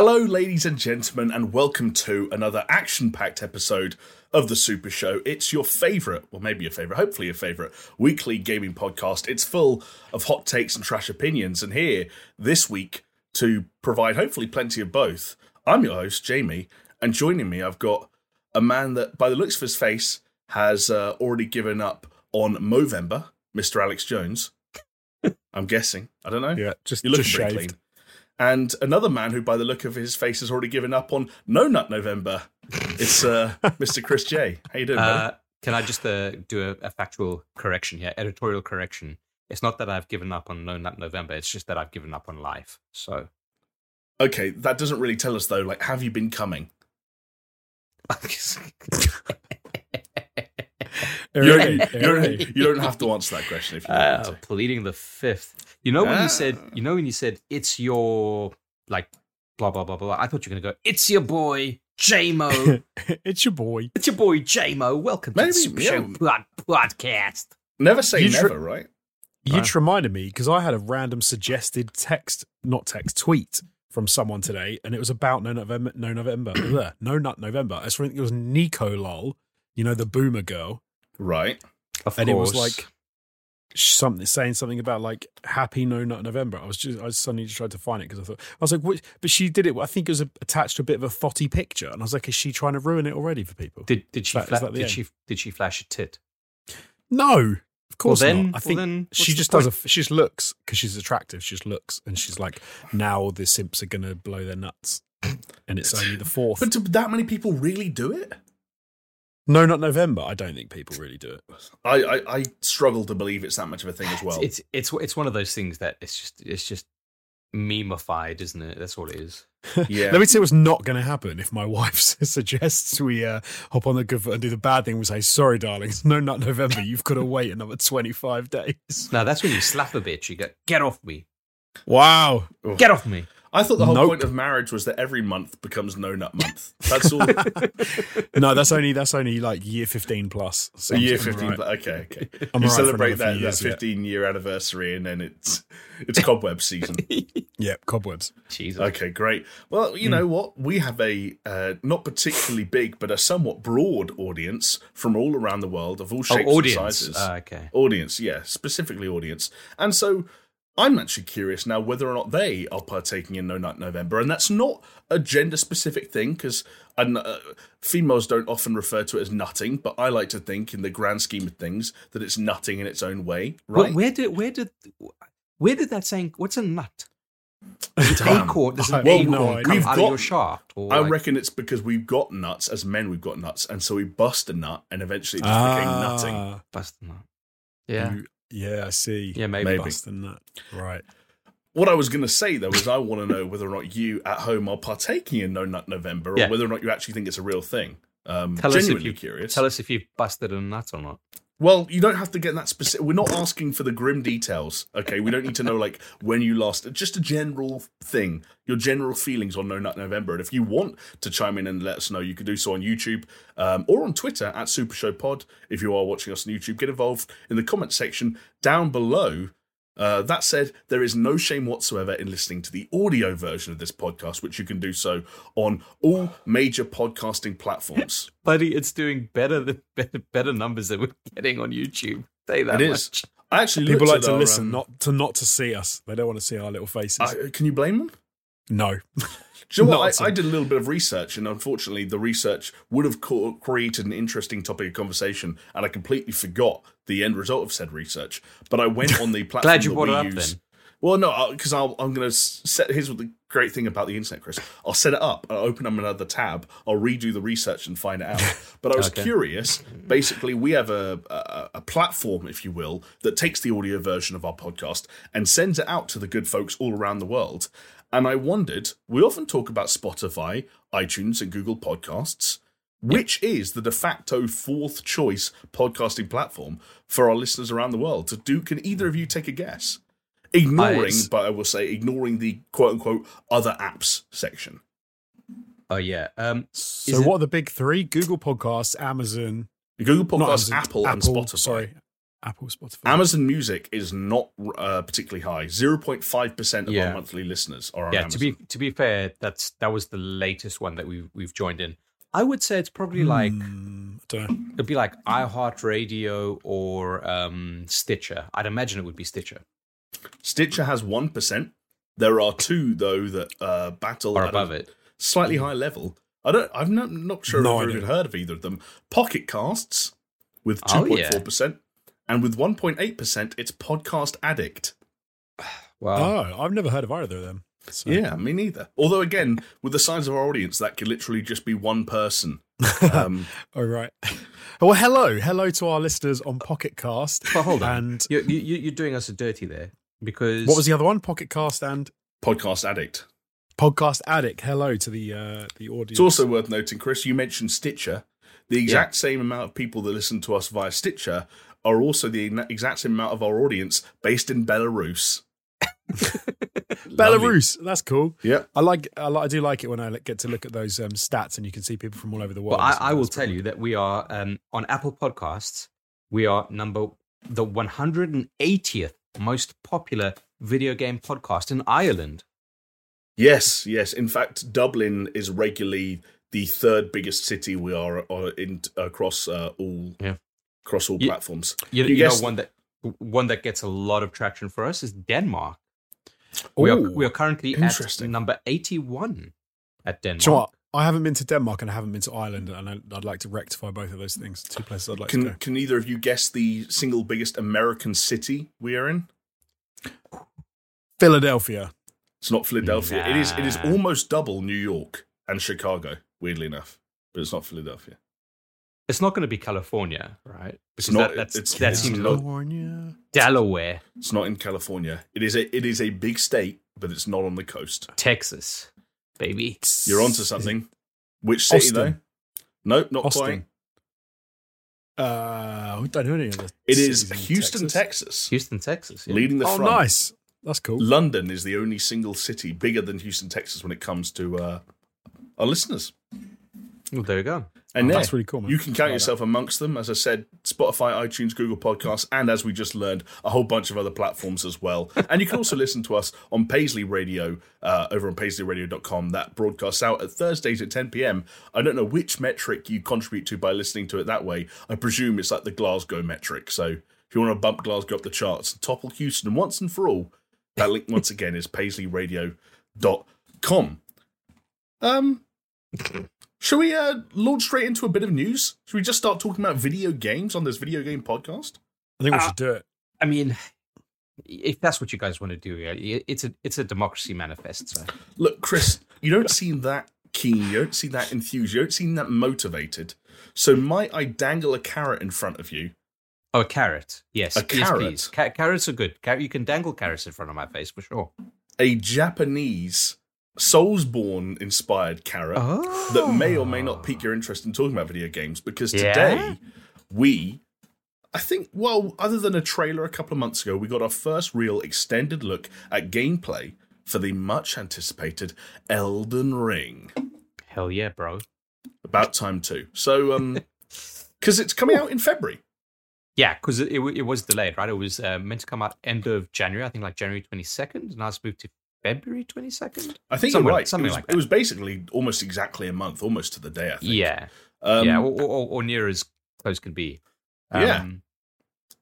Hello, ladies and gentlemen, and welcome to another action packed episode of The Super Show. It's your favourite, well, maybe your favourite, hopefully your favourite weekly gaming podcast. It's full of hot takes and trash opinions, and here this week to provide hopefully plenty of both, I'm your host, Jamie, and joining me, I've got a man that, by the looks of his face, has uh, already given up on Movember, Mr. Alex Jones. I'm guessing. I don't know. Yeah, just, You're looking pretty shaved. clean. And another man who, by the look of his face, has already given up on No Nut November. It's uh, Mr. Chris J. How you doing? Uh, can I just uh, do a, a factual correction here, editorial correction? It's not that I've given up on No Nut November. It's just that I've given up on life. So Okay, that doesn't really tell us though. Like, have you been coming? You don't, you, don't, you don't have to answer that question if you don't uh, want to. pleading the fifth. You know when Ah. you said, you know when you said it's your like blah blah blah blah. I thought you were gonna go. It's your boy JMO. it's your boy. it's your boy JMO. Welcome to Maybe, the Super yeah. Show pod- podcast. Never say You tr- never, right? You just reminded me because I had a random suggested text, not text, tweet from someone today, and it was about no November, no November, Bleh, no nut November. I think it was Nico Lol, you know the boomer girl, Right. Of and it was like something saying something about like happy no nut November. I was just I suddenly just tried to find it because I thought I was like, what? but she did it. I think it was attached to a bit of a thotty picture, and I was like, is she trying to ruin it already for people? did did she that- fla- is that the did end? she did she flash a tit? No, of course then- not. I well think then, she the just does a. She just looks because she's attractive. She just looks, and she's like, now the simps are gonna blow their nuts, and it's only the fourth. But do that many people really do it? No, not November. I don't think people really do it. I, I, I struggle to believe it's that much of a thing as well. It's it's it's one of those things that it's just it's just memeified, isn't it? That's all it is. yeah. Let me tell you what's not going to happen if my wife suggests we uh, hop on the good foot and do the bad thing. We say, sorry, darling, it's no nut November. You've got to wait another twenty five days. Now that's when you slap a bitch. You go, get off me, Wow. get off me. I thought the whole Nope. point of marriage was that every month becomes no nut month. That's all. No, that's only that's only like year fifteen plus. So year 15. right. Okay, okay. I'm you all right for celebrate that, few that years yet. 15 year anniversary and then it's it's cobweb season. Yeah, cobwebs. Jesus. Okay, great. Well, you know what? We have a uh, not particularly big, but a somewhat broad audience from all around the world of all Oh, shapes audience. and sizes. Ah, okay. audience, yeah, specifically audience. And so I'm actually curious now whether or not they are partaking in No Nut November. And that's not a gender specific thing because uh, females don't often refer to it as nutting, but I like to think, in the grand scheme of things, that it's nutting in its own way, Where, right? where did where did where did that saying? What's a nut? Damn. Acorn. Does I an have acorn no come We've out got- of your shaft? Or I like- reckon it's because we've got nuts as men. We've got nuts, and so we bust a nut, and eventually it just became nutting. Ah, bust a nut. Yeah. you- yeah, I see. Yeah, maybe. Maybe. Bust a nut. Right. What I was going to say though is I want to know whether or not you at home are partaking in No Nut November, or Yeah. whether or not you actually think it's a real thing. Um, Tell us if genuinely you curious. tell us if you've busted a nut or not. Well, you don't have to get that specific. We're not asking for the grim details. Okay, we don't need to know like when you last. Just a general thing, your general feelings on No Nut November. And if you want to chime in and let us know, you can do so on YouTube um, or on Twitter at Super Show Pod. If you are watching us on YouTube, get involved in the comment section down below. Uh, that said, there is no shame whatsoever in listening to the audio version of this podcast, which you can do so on all major podcasting platforms. Buddy, it's doing better than better, better numbers than we're getting on YouTube. Say that It much. is. I actually People like to our, listen, um, not to not to see us. They don't want to see our little faces. I- can you blame them? no. Do you know what? I. I did a little bit of research, and unfortunately, the research would have co- created an interesting topic of conversation, and I completely forgot the end result of said research. But I went on the platform Glad you brought it up use. then. Well, no, uh, because I'll, I'm going to set. Here's what the great thing about the internet, Chris. I'll set it up. I'll open up another tab. I'll redo the research and find it out. But I was Okay. curious. Basically, we have a, a a platform, if you will, that takes the audio version of our podcast and sends it out to the good folks all around the world. And I wondered. We often talk about Spotify, iTunes, and Google Podcasts. Which is the de facto fourth choice podcasting platform for our listeners around the world? To do, can either of you take a guess? Ignoring, it's- but I will say ignoring the quote unquote other apps section. Oh yeah. Um, So Is it- what are the big three? Google Podcasts, Amazon, Google Podcasts, Amazon, Apple, and Spotify. Sorry, Apple, Spotify. Amazon Music is not uh, particularly high. 0.5% of Yeah. our monthly listeners are yeah, Amazon. to be to be fair, that's that was the latest one that we've we've joined in. I would say it's probably like Hmm, I don't know. it'd be like iHeartRadio or um, Stitcher. I'd imagine it would be Stitcher Stitcher has 1%. There are two, though, that uh, battle or above a it. slightly high level. I don't, I'm not, not sure No if I've heard of either of them. Pocket Casts with Oh, yeah. 2.4%. And with 1.8%, it's Podcast Addict. Wow. Oh, I've never heard of either of them. So. Yeah, me neither. Although, again, with the size of our audience, that could literally just be one person. Um, All right. Well, hello, hello to our listeners on Pocket Cast. But hold on, And you, you, you're doing us a dirty there because what was the other one? Pocket Cast and Podcast Addict. Podcast Addict. Hello to the uh, the audience. It's also worth noting, Chris, you mentioned Stitcher. The exact same amount of people that listen to us via Stitcher are also the exact same amount of our audience based in Belarus. Belarus. That's cool. Yeah, I like. I, like, I do like it when I get to look at those um, stats and you can see people from all over the world. Well, I, I will tell cool. you that we are um, on Apple Podcasts. We are number the 180th most popular video game podcast in Ireland. Yes, yes. In fact, Dublin is regularly the third biggest city we are uh, in across uh, all Yeah. Across all You- platforms. You, You you know one that one that gets a lot of traction for us is Denmark. We are we are currently at number 81 at Denmark. Do you know what? I haven't been to Denmark and I haven't been to Ireland, and I'd, I'd like to rectify both of those things. Two places I'd like to Can go. can either of you guess the single biggest American city we are in? Philadelphia. It's not Philadelphia. It is it is almost double New York and Chicago, weirdly enough. But it's not Philadelphia. It's not going to be California, right? It's Because not- That, that's, it's- that it's seems not- like California. Delaware, It's not in California. It is a it is a big state, but it's not on the coast. Texas, baby. You're onto something. Which city though? Austin. No, not Austin. quite. Uh, we don't know any of the It is Houston, Texas. Texas, Houston, Texas. yeah. leading the Oh, front. nice. That's cool. London is the only single city bigger than Houston, Texas, when it comes to uh, our listeners. Well, there you go. And Oh, that's really cool, man. you can count Like yourself amongst them. As I said, Spotify, iTunes, Google Podcasts, and as we just learned, a whole bunch of other platforms as well. And you can also listen to us on Paisley Radio uh, over on paisleyradio.com. That broadcasts out at Thursdays at 10 p.m. I don't know which metric you contribute to by listening to it that way. I presume it's like the Glasgow metric. So if you want to bump Glasgow up the charts, and topple Houston once and for all, that link once again is paisleyradio.com. Um, shall we uh, launch straight into a bit of news? Should we just start talking about video games on this video game podcast? I think we Uh, should do it. I mean, if that's what you guys want to do, yeah, it's a it's a democracy manifest. So. Look, Chris, you don't seem that keen. You don't seem that enthused. You don't seem that motivated. So might I dangle a carrot in front of you? Oh, a carrot. Yes, A yes, carrot? please. Ca- carrots are good. Car- you can dangle carrots in front of my face for sure. A Japanese Soulsborne inspired carrot Oh. that may or may not pique your interest in talking about video games because Yeah? today we I think well other than a trailer a couple of months ago we got our first real extended look at gameplay for the much anticipated Elden Ring Hell yeah, bro. about time too so um cuz it's coming out in February Yeah, because it, it, it was delayed, right? It was uh, meant to come out end of January, I think like January 22nd. and Now it's moved to February 22nd. I think Somewhere- you're right something it was, like it was basically almost exactly a month almost to the day I think Yeah, um, yeah, or, or, or near as close can be. Yeah. Um,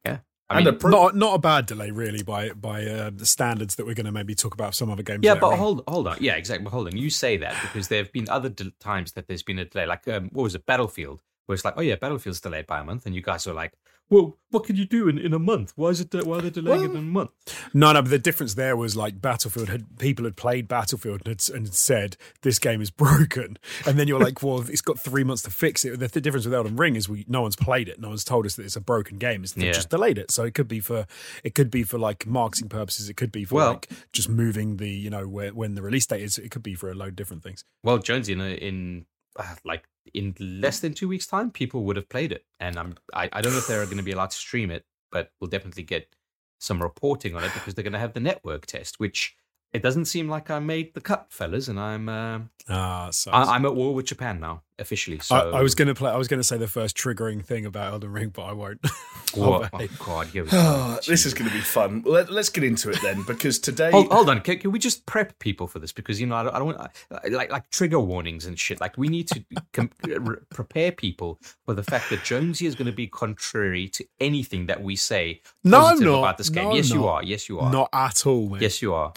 yeah. I and mean, a pro- not not a bad delay, really, by by uh, the standards that we're going to maybe talk about some other games. yeah, later but on. hold hold on. Yeah, exactly. But hold on. You say that because there have been other de- times that there's been a delay. Like, um, what was it? Battlefield, where it's like, oh yeah, Battlefield's delayed by a month, and you guys are like, well, what can you do in, in a month? Why is it? De- why are they delaying it in a month? No, no, but the difference there was like Battlefield had people had played Battlefield and had, and had said this game is broken, and then you're like, well, it's got three months to fix it. The, the difference with Elden Ring is we no one's played it, no one's told us that it's a broken game. It's Yeah. just delayed it, so it could be for it could be for like marketing purposes. It could be for Well- like just moving the you know where, when the release date is. It could be for a load of different things. Well, Jonesy, in in uh, like in less than two weeks' time, people would have played it, and I'm I, I don't know if they're going to be allowed to stream it, but we'll definitely get some reporting on it because they're going to have the network test, which it doesn't seem like I made the cut, fellas, and I'm uh, Ah, so I, I'm at war with Japan now officially. So I, I was going to play. I was going to say the first triggering thing about Elden Ring, but I won't. Oh, Oh, God, here we Oh, go. this is going to be fun. Let, let's get into it then, because today. Hold, hold on, can, can we just prep people for this? Because you know, I don't, I don't want like like trigger warnings and shit. Like we need to com- re- prepare people for the fact that Jonesy is going to be contrary to anything that we say. No, I'm not. about this game. No, yes, you are. Yes, you are. Not at all, man. Yes, you are.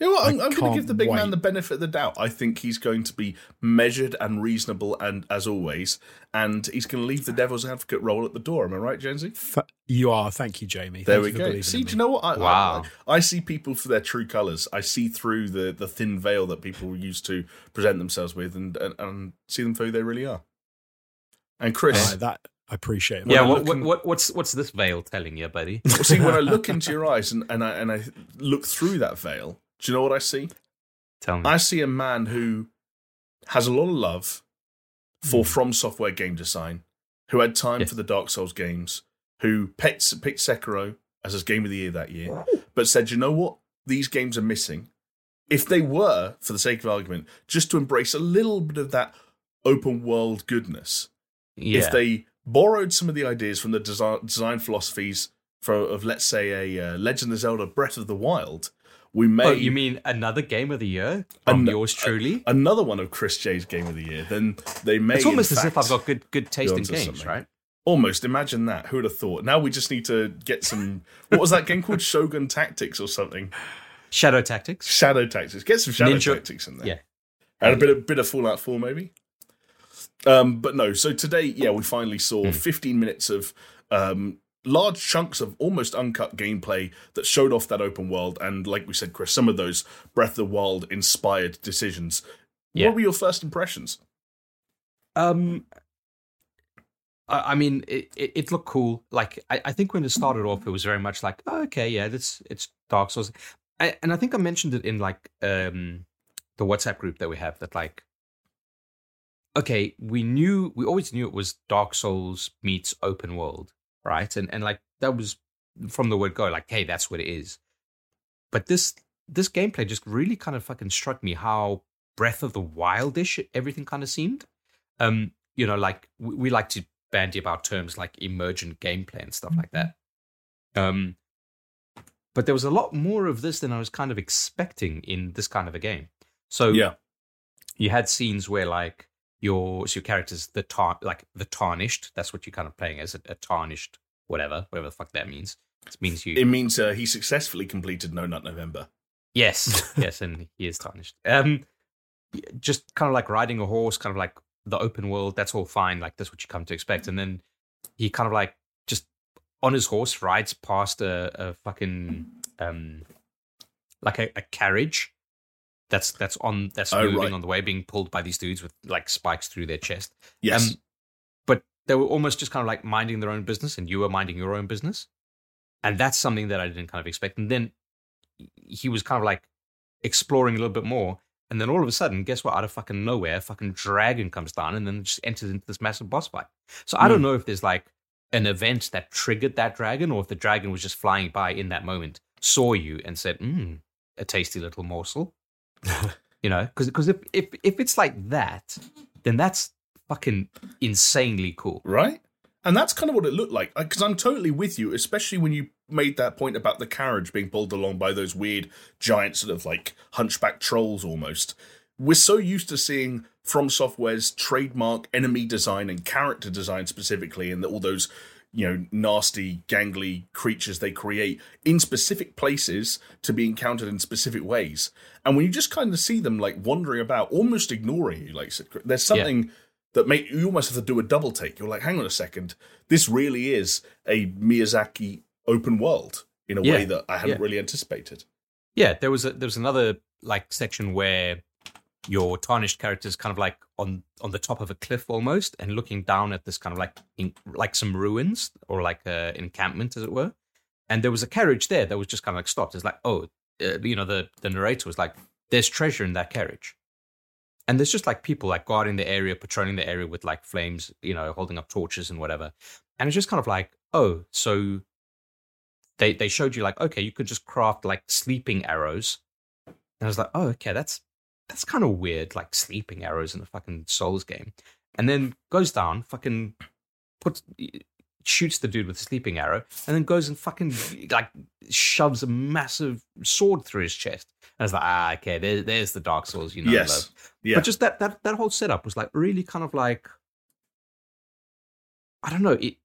You know what? I'm, I I'm going to give the big man the benefit of the doubt. I think he's going to be measured and reasonable, and as always, and he's going to leave the devil's advocate role at the door. Am I right, Jonesy? Th- you are. Thank you, Jamie. There Thank we you go. See, do you know what? I, Wow. I, I see people for their true colours. I see through the, the thin veil that people used to present themselves with, and, and, and see them for who they really are. And Chris, Right, that I appreciate. That. yeah. What, what, in- what, what's what's this veil telling you, buddy? Well, see, when I look into your eyes and, and I and I look through that veil, do you know what I see? Tell me. I see a man who has a lot of love for From Software game design, who had time Yes. for the Dark Souls games, who picked, picked Sekiro as his game of the year that year, but said, you know what? These games are missing. If they were, for the sake of argument, just to embrace a little bit of that open world goodness, yeah. if they borrowed some of the ideas from the design, design philosophies for, of, let's say, a uh, Legend of Zelda Breath of the Wild, we may oh, you mean another game of the year from An- yours truly? another one of Chris J's Game of the Year, then they may. it's almost as if I've got good good taste in games, something. right? Almost imagine that. Who would have thought? Now we just need to get some. What was that game called? Shogun Tactics or something? Shadow Tactics. Shadow Tactics. Get some Shadow Ninja- Tactics in there. Yeah. and a bit of bit of Fallout Four maybe. Um, but no. So today, yeah, we finally saw Hmm. 15 minutes of um, large chunks of almost uncut gameplay that showed off that open world, and like we said, Chris, some of those Breath of the Wild inspired decisions. Yeah. What were your first impressions? Um, I, I mean, it, it, it looked cool. Like, I, I think when it started off, it was very much like, oh, okay, yeah, it's it's Dark Souls, I, and I think I mentioned it in like um the WhatsApp group that we have. That like, okay, we knew we always knew it was Dark Souls meets open world, right? And and like that was from the word go, like, hey, that's what it is. But this this gameplay just really kind of fucking struck me how Breath of the Wildish everything kind of seemed. Um, you know, like we, we like to bandy about terms like emergent gameplay and stuff like that. Um, but there was a lot more of this than I was kind of expecting in this kind of a game. So Yeah. you had scenes where like your so your characters the tar like the tarnished. That's what you're kind of playing as a, a tarnished whatever whatever the fuck that means. It means you It means uh, he successfully completed No Nut November. Yes, yes, and he is tarnished. Um, just kind of like riding a horse, kind of like the open world. That's all fine. Like that's what you come to expect. And then he kind of like just on his horse rides past a, a fucking um, like a, a carriage. That's that's on that's Oh, moving right. on the way, being pulled by these dudes with like spikes through their chest. Yes. Um, but they were almost just kind of like minding their own business, and you were minding your own business, and that's something that I didn't kind of expect. And then he was kind of like exploring a little bit more, and then all of a sudden, guess what? Out of fucking nowhere, a fucking dragon comes down, and then just enters into this massive boss fight. So I don't know if there's like an event that triggered that dragon, or if the dragon was just flying by in that moment, saw you, and said, "Hmm, a tasty little morsel." you know, because if, if if it's like that, then that's fucking insanely cool. right? And that's kind of what it looked like. Because I'm totally with you, especially when you made that point about the carriage being pulled along by those weird, giant, sort of like hunchback trolls almost. We're so used to seeing From Software's trademark enemy design and character design specifically, and all those, you know, nasty, gangly creatures they create in specific places to be encountered in specific ways. And when you just kind of see them like wandering about, almost ignoring you, like there's something that make you almost have to do a double take. You're like, hang on a second, this really is a Miyazaki open world in a Yeah, way that I hadn't yeah. really anticipated. Yeah, there was a there was another like section where your tarnished character is kind of like on on the top of a cliff almost and looking down at this kind of like in, like some ruins or like a encampment as it were. And there was a carriage there that was just kind of like stopped. It's like oh uh, you know the the narrator was like there's treasure in that carriage. And there's just like people like guarding the area patrolling the area with like flames you know holding up torches and whatever. And it's just kind of like oh so they they showed you like okay you could just craft like sleeping arrows. And I was like, oh, okay, that's that's kind of weird, like sleeping arrows in a fucking Souls game. And then goes down, fucking puts shoots the dude with a sleeping arrow, and then goes and fucking like shoves a massive sword through his chest. And I was like, ah, okay, there, there's the Dark Souls, you know. yes. love. Yeah. But just that that that whole setup was like really kind of like I don't know, it,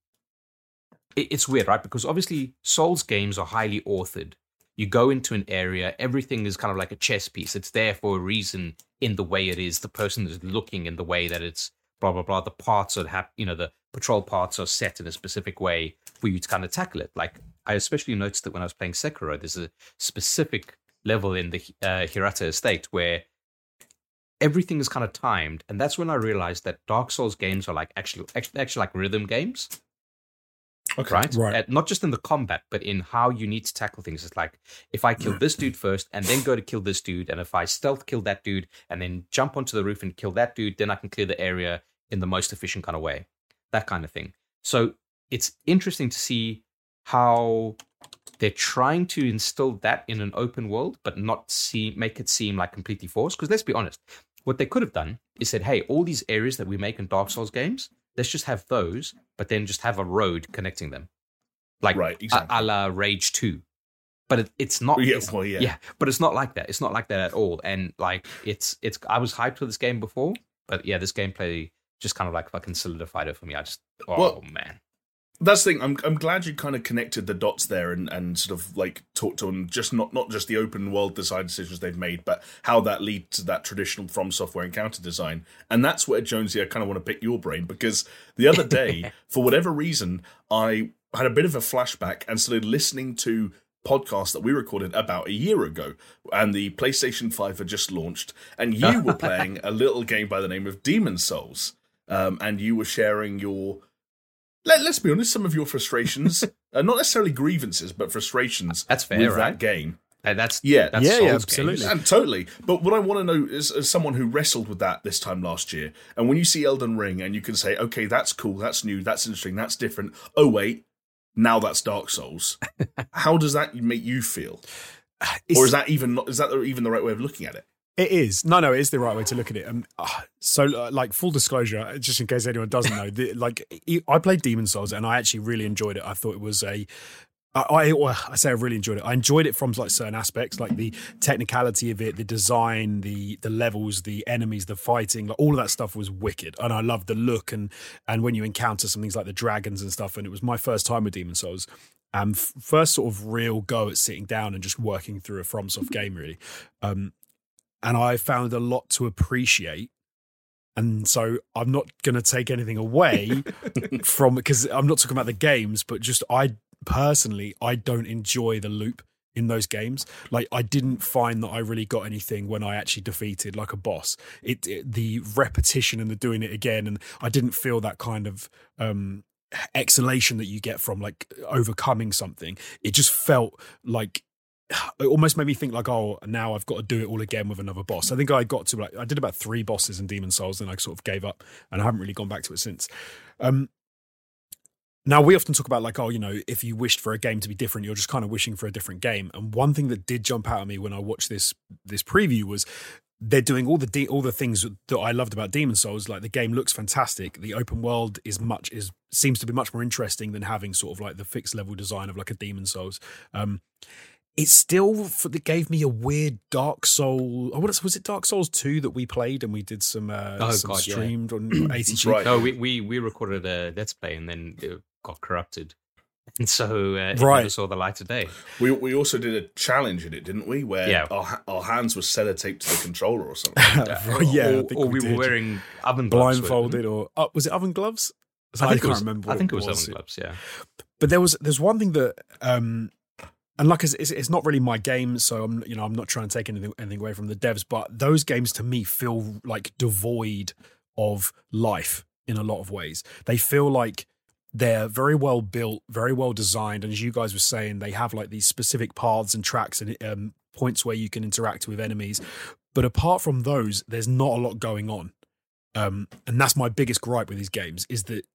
it it's weird, right? Because obviously Souls games are highly authored. You go into an area, everything is kind of like a chess piece. It's there for a reason in the way it is. The person is looking in the way that it's blah blah blah. The parts are have you know the patrol parts are set in a specific way for you to kind of tackle it. Like I especially noticed that when I was playing Sekiro, there's a specific level in the uh, Hirata estate where everything is kind of timed, and that's when I realized that Dark Souls games are like actually actually, actually like rhythm games, okay. right? Right. Uh, not just in the combat, but in how you need to tackle things. It's like if I kill this dude first, and then go to kill this dude, and if I stealth kill that dude, and then jump onto the roof and kill that dude, then I can clear the area in the most efficient kind of way, that kind of thing. So it's interesting to see how they're trying to instill that in an open world, but not see make it seem like completely forced. Because let's be honest, what they could have done is said, "Hey, all these areas that we make in Dark Souls games, let's just have those, but then just have a road connecting them, like Right, exactly. a, la Rage Two." But it, it's not. Yeah, it's- well, yeah. yeah, but it's not like that. It's not like that at all. And like, it's it's. I was hyped for this game before, but yeah, this gameplay just kind of like fucking solidified it for me. I just, oh Well, man, That's the thing. I'm I'm glad you kind of connected the dots there and, and sort of like talked on just not not just the open world design decisions they've made, but how that leads to that traditional From Software encounter design. And that's where Jonesy, I kind of want to pick your brain because the other day, for whatever reason, I had a bit of a flashback and started listening to podcasts that we recorded about a year ago, and the PlayStation Five had just launched, and you were playing a little game by the name of Demon Souls, um, and you were sharing your let, let's be honest, some of your frustrations, uh, not necessarily grievances, but frustrations That's fair, with right? that game. And that's Yeah. that's Yeah, yeah, Souls games. absolutely. And totally. But what I want to know is, as someone who wrestled with that this time last year, and when you see Elden Ring and you can say, okay, that's cool, that's new, that's interesting, that's different. Oh, wait, now that's Dark Souls. How does that make you feel? or is that even not, is that even the right way of looking at it? It is. No, no, it is the right way to look at it. Um, ah, so, uh, like, full disclosure, just in case anyone doesn't know, the, like, I played Demon Souls and I actually really enjoyed it. I thought it was a. I, I, I say I really enjoyed it. I enjoyed it from like certain aspects, like the technicality of it, the design, the the levels, the enemies, the fighting, like all of that stuff was wicked, and I loved the look and and when you encounter some things like the dragons and stuff. And it was my first time with Demon Souls, and f- first sort of real go at sitting down and just working through a FromSoft game, really. Um, and I found a lot to appreciate. And so I'm not going to take anything away from because I'm not talking about the games, but just I personally I don't enjoy the loop in those games. Like I didn't find that I really got anything when I actually defeated like a boss. It, it the repetition and the doing it again, and I didn't feel that kind of um exhalation that you get from like overcoming something. It just felt like it almost made me think like, oh, now I've got to do it all again with another boss. I think I got to like I did about three bosses in Demon Souls, and I sort of gave up, and I haven't really gone back to it since. Um, now we often talk about like, oh, you know, if you wished for a game to be different, you're just kind of wishing for a different game. And one thing that did jump out at me when I watched this this preview was they're doing all the de- all the things that I loved about Demon Souls. Like the game looks fantastic. The open world is much is seems to be much more interesting than having sort of like the fixed level design of like a Demon Souls. Um, it still f- it gave me a weird Dark Soul. Oh, what was it? Dark Souls two that we played and we did some uh, Oh, some God, yeah. streamed on ATG. right. No, we, we we recorded a let's play and then it got corrupted, and so uh, it Right. never saw the light of day. We we also did a challenge in it, didn't we? Where Yeah. our, our hands were sellotaped to the controller or something. Right, yeah, or, think or we we, were wearing oven gloves. blindfolded or uh, was it oven gloves? I I can't was, remember. I think it was oven gloves. Yeah. but there was there's one thing that um and like it's, it's not really my game so i'm you know i'm not trying to take anything anything away from the devs but those games to me feel like devoid of life in a lot of ways. They feel like they're very well built very well designed and as you guys were saying they have like these specific paths and tracks and um, points where you can interact with enemies. But apart from those there's not a lot going on. Um and that's my biggest gripe with these games is that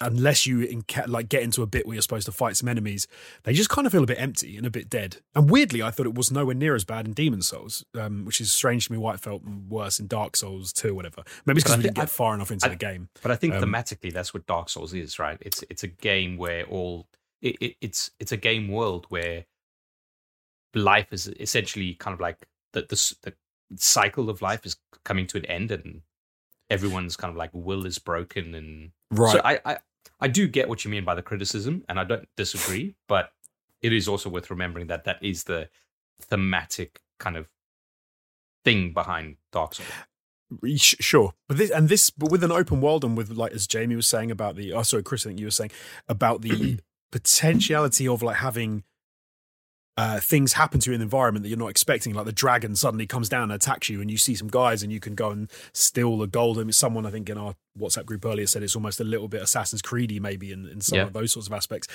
unless you inca- like get into a bit where you're supposed to fight some enemies, they just kind of feel a bit empty and a bit dead. And weirdly, I thought it was nowhere near as bad in Demon Souls, um, which is strange to me why it felt worse in Dark Souls 2 whatever. Maybe it's because we didn't get I- far enough into I- the game. But I think Um, thematically, that's what Dark Souls is, right? It's it's a game where all it, it, it's it's a game world where life is essentially kind of like the, the the cycle of life is coming to an end, and everyone's kind of like will is broken, and Right. so I, I I do get what you mean by the criticism, and I don't disagree, but it is also worth remembering that that is the thematic kind of thing behind Dark Souls. Sure, but this and this, but with an open world and with like as Jamie was saying about the, oh sorry, Chris, I think you were saying about the potentiality of like having uh, things happen to you in the environment that you're not expecting. Like the dragon suddenly comes down and attacks you, and you see some guys, and you can go and steal the gold. And someone I think in our WhatsApp group earlier said it's almost a little bit Assassin's Creedy, maybe in, in some Yeah. of those sorts of aspects.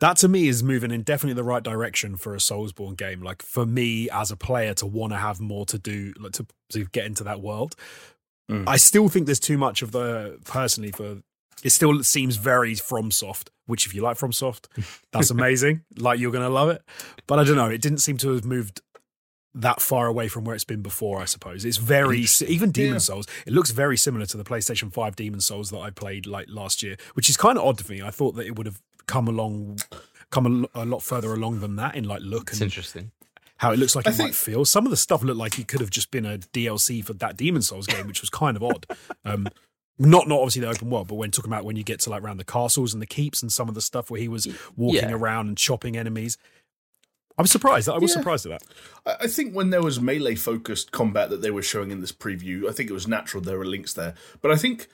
That to me is moving in definitely the right direction for a Soulsborne game. Like for me as a player to want to have more to do, like to to get into that world. Mm. I still think there's too much of the personally for it still seems very FromSoft, which if you like FromSoft, that's amazing. like you're gonna love it. But I don't know, it didn't seem to have moved that far away from where it's been before, I suppose. It's very even Demon Yeah. Souls, it looks very similar to the PlayStation 5 Demon Souls that I played like last year, which is kind of odd to me. I thought that it would have come along come a, a lot further along than that in like look It's and interesting. how it looks like I it think- might feel. Some of the stuff looked like it could have just been a DLC for that Demon Souls game, which was kind of odd. Um, not not obviously the open world, but when talking about when you get to like around the castles and the keeps and some of the stuff where he was walking Yeah. around and chopping enemies. I was surprised. I was Yeah. surprised at that. I I think when there was melee focused combat that they were showing in this preview, I think it was natural there were links there. But I think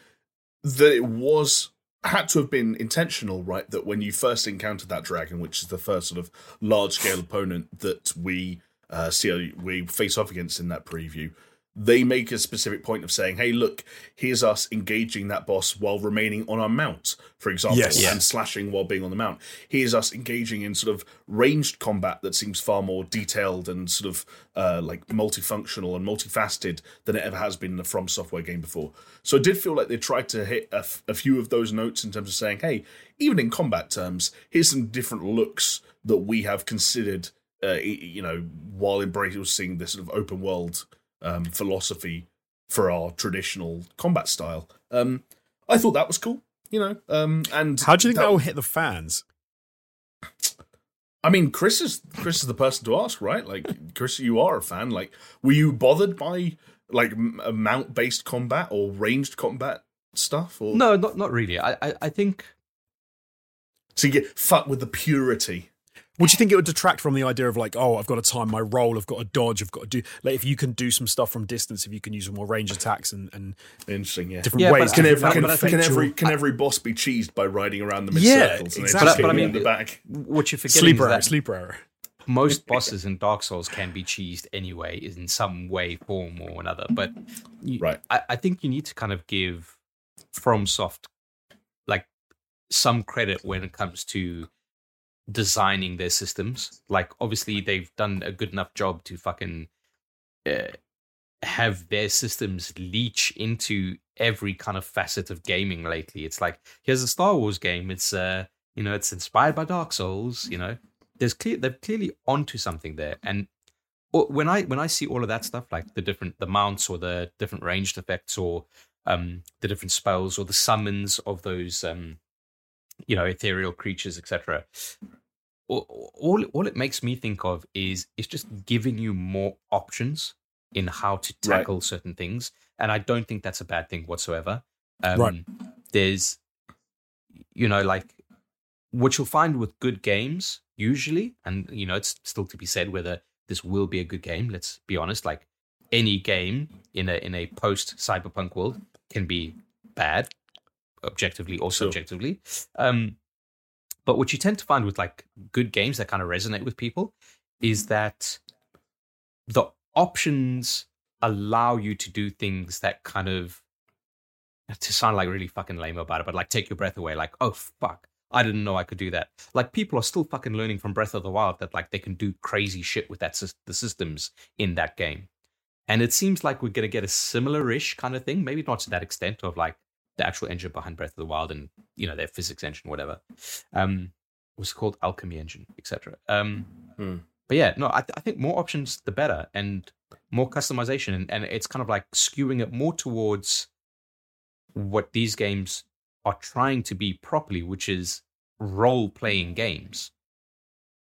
that it was had to have been intentional, right? That when you first encountered that dragon, which is the first sort of large scale opponent that we uh, see we face off against in that preview, they make a specific point of saying, "Hey, look, here's us engaging that boss while remaining on our mount, for example, Yes. Yeah. and slashing while being on the mount. Here's us engaging in sort of ranged combat that seems far more detailed and sort of uh, like multifunctional and multifaceted than it ever has been in a From Software game before. So it did feel like they tried to hit a, f- a few of those notes in terms of saying, hey, even in combat terms, here's some different looks that we have considered, uh, you know, while embracing this sort of open world um, philosophy for our traditional combat style. Um, I thought that was cool, you know. Um, and How do you think that will hit the fans? I mean, Chris is Chris is the person to ask, right? Like, Chris, you are a fan. Like, were you bothered by like m- a mount based combat or ranged combat stuff? Or No, not not really. I I, I think so you get fucked with the purity. Would you think it would detract from the idea of like, oh, I've got to time my roll, I've got to dodge, I've got to do like if you can do some stuff from distance, if you can use more range attacks and, and Interesting, yeah. different Yeah, ways. Can, every, that- can, but I think can every can every boss be cheesed by riding around them in Yeah, circles and exactly. then just But I mean- in the back? what you're forgetting sleeper is error, that sleeper error. most bosses in Dark Souls can be cheesed anyway, in some way, form, or another. But you, Right. I, I think you need to kind of give FromSoft like some credit when it comes to designing their systems. Like, obviously, they've done a good enough job to fucking uh, have their systems leech into every kind of facet of gaming lately. It's like here's a Star Wars game. It's uh, you know, it's inspired by Dark Souls. You know, there's clear they're clearly onto something there. And when I when I see all of that stuff, like the different the mounts or the different ranged effects or um the different spells or the summons of those um you know ethereal creatures, etc. All, all all it makes me think of is it's just giving you more options in how to Right. tackle certain things, and I don't think that's a bad thing whatsoever. Um, Right. There's, you know, like what you'll find with good games usually, and you know, it's still to be said whether this will be a good game. Let's be honest. Like any game in a in a post cyberpunk world can be bad, objectively or Sure. subjectively. Um, but what you tend to find with like good games that kind of resonate with people is that the options allow you to do things that kind of to sound like really fucking lame about it, but like take your breath away. Like, oh fuck, I didn't know I could do that. Like people are still fucking learning from Breath of the Wild that like they can do crazy shit with that the systems in that game. And it seems like we're gonna get a similar-ish kind of thing, maybe not to that extent of like the actual engine behind Breath of the Wild and you know their physics engine, whatever. Um, it was called Alchemy Engine, etc. Um, Hmm. But yeah, no, I, th- I think more options the better, and more customization, and, and it's kind of like skewing it more towards what these games are trying to be properly, which is role playing games.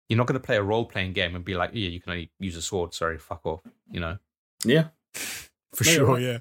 You're not going to play a role playing game and be like, yeah, you can only use a sword. Sorry, fuck off. You know. Yeah. For No, you're sure, right. yeah.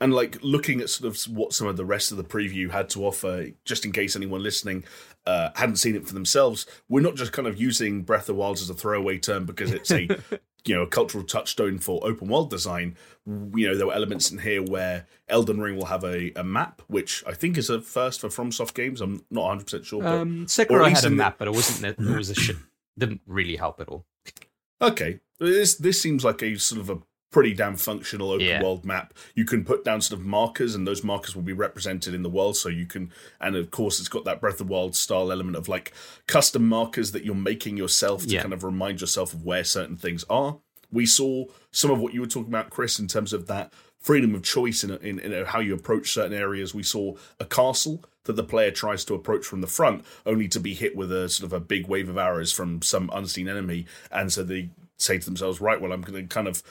And like looking at sort of what some of the rest of the preview had to offer, just in case anyone listening uh, hadn't seen it for themselves, we're not just kind of using Breath of the Wild as a throwaway term because it's a you know a cultural touchstone for open world design. You know there were elements in here where Elden Ring will have a, a map, which I think is a first for FromSoft games. I'm not 100 percent sure, but Um, Sekiro had a map, but it wasn't. It was a shit. Didn't really help at all. Okay, this this seems like a sort of a pretty damn functional open Yeah. world map. You can put down sort of markers, and those markers will be represented in the world. So you can, and of course, it's got that Breath of Wild style element of like custom markers that you're making yourself to Yeah. kind of remind yourself of where certain things are. We saw some of what you were talking about, Chris, in terms of that freedom of choice in, in, in how you approach certain areas. We saw a castle that the player tries to approach from the front, only to be hit with a sort of a big wave of arrows from some unseen enemy, and so they say to themselves, "Right, well, I'm going to kind of."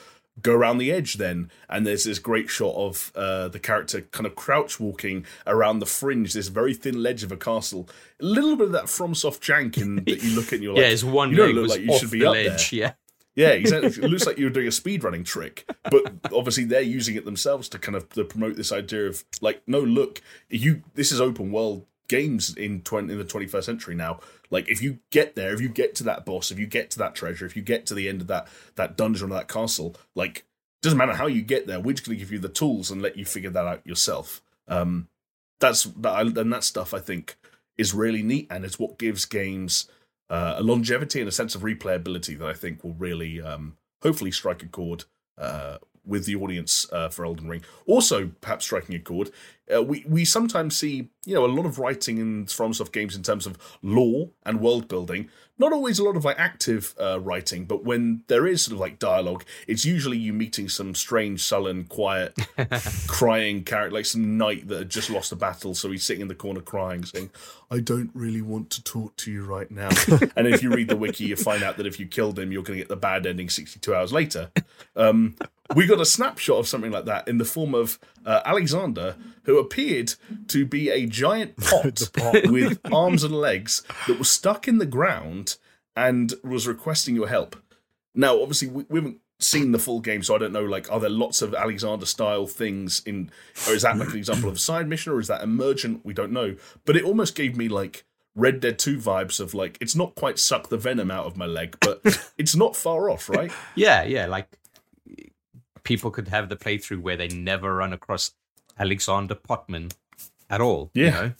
Go around the edge then, and there's this great shot of uh, the character kind of crouch walking around the fringe, this very thin ledge of a castle. A little bit of that FromSoft jank in that you look at and you're like, yeah, his one you don't look like you should be the up ledge. Yeah, yeah, exactly. it looks like you're doing a speed running trick, but obviously they're using it themselves to kind of to promote this idea of like, no, look, you. This is open world games in 20, in the 21st century now. Like, if you get there, if you get to that boss, if you get to that treasure, if you get to the end of that that dungeon or that castle, like, doesn't matter how you get there. We're just going to give you the tools and let you figure that out yourself. Um, that's that, and that stuff I think is really neat, and it's what gives games uh, a longevity and a sense of replayability that I think will really, um, hopefully, strike a chord uh, with the audience uh, for Elden Ring. Also, perhaps striking a chord, uh, we we sometimes see you know a lot of writing in FromSoft games in terms of lore and world building. Not always a lot of like active uh, writing, but when there is sort of like dialogue, it's usually you meeting some strange, sullen, quiet, crying character, like some knight that had just lost a battle, so he's sitting in the corner crying, saying, "I don't really want to talk to you right now." and if you read the wiki, you find out that if you killed him, you're going to get the bad ending 62 hours later. Um, we got a snapshot of something like that in the form of uh, Alexander, who appeared to be a giant pot, pot. with arms and legs that was stuck in the ground and was requesting your help. Now, obviously, we, we haven't seen the full game, so I don't know. Like, are there lots of Alexander style things in, or is that like an example of a side mission, or is that emergent? We don't know. But it almost gave me like Red Dead Two vibes of like it's not quite suck the venom out of my leg, but it's not far off, right? yeah, yeah. Like people could have the playthrough where they never run across Alexander Potman at all. You Yeah. know?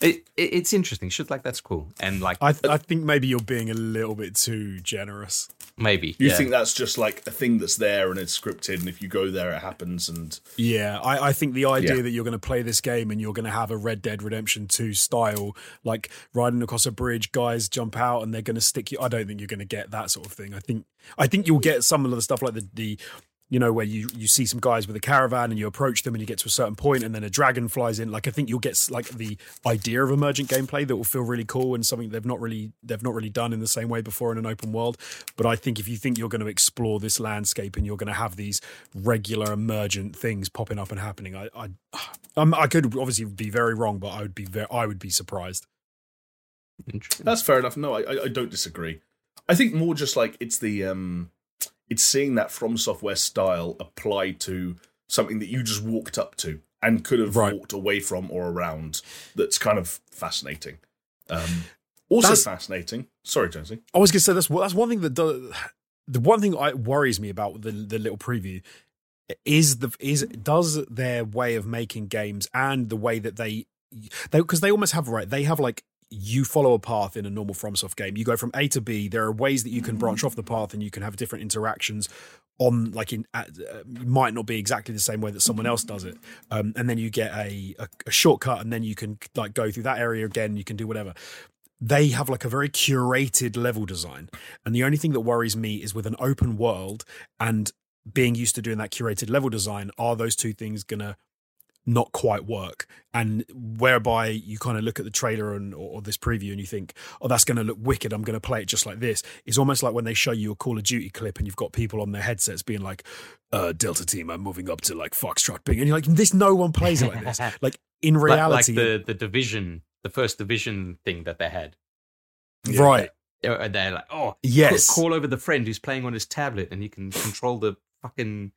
It, it it's interesting. Shit like that's cool. And like I, th- I think maybe you're being a little bit too generous. maybe You yeah. think that's just like a thing that's there and it's scripted, and if you go there, it happens. And Yeah, I, I think the idea Yeah. that you're going to play this game and you're going to have a Red Dead Redemption 2 style, like riding across a bridge, guys jump out and they're going to stick you. I don't think you're going to get that sort of thing. I think I think you'll get some of the stuff like the the you know where you you see some guys with a caravan and you approach them and you get to a certain point and then a dragon flies in. Like I think you'll get like the idea of emergent gameplay that will feel really cool and something they've not really they've not really done in the same way before in an open world. But I think if you think you're going to explore this landscape and you're going to have these regular emergent things popping up and happening, I I um, I could obviously be very wrong, but I would be very I would be surprised. That's fair enough. No, I, I, I don't disagree. I think more just like it's the um, it's seeing that From Software style applied to something that you just walked up to and could have Right. walked away from or around. That's kind of fascinating. Um, also That's- fascinating. Sorry, Jonesy. I was going to say that's that's one thing that does, the one thing I worries me about the the little preview is the is does their way of making games and the way that they they because they almost have right they have like you follow a path in a normal FromSoft game. You go from A to B. There are ways that you can branch off the path and you can have different interactions on like in uh, might not be exactly the same way that someone else does it. Um, and then you get a, a a shortcut and then you can like go through that area again. You can do whatever they have like a very curated level design. And the only thing that worries me is with an open world and being used to doing that curated level design, are those two things going to not quite work. And whereby you kind of look at the trailer and or, or this preview and you think oh that's going to look wicked. I'm going to play it just like this. It's almost like when they show you a Call of Duty clip and you've got people on their headsets being like uh delta team i'm moving up to like foxtrot ping and you're like this no one plays it like this. Like in Like- reality like, the the division, the first division thing that they had. right. Uh, They're like, oh, yes. Call, call over the friend who's playing on his tablet, and he can control the fucking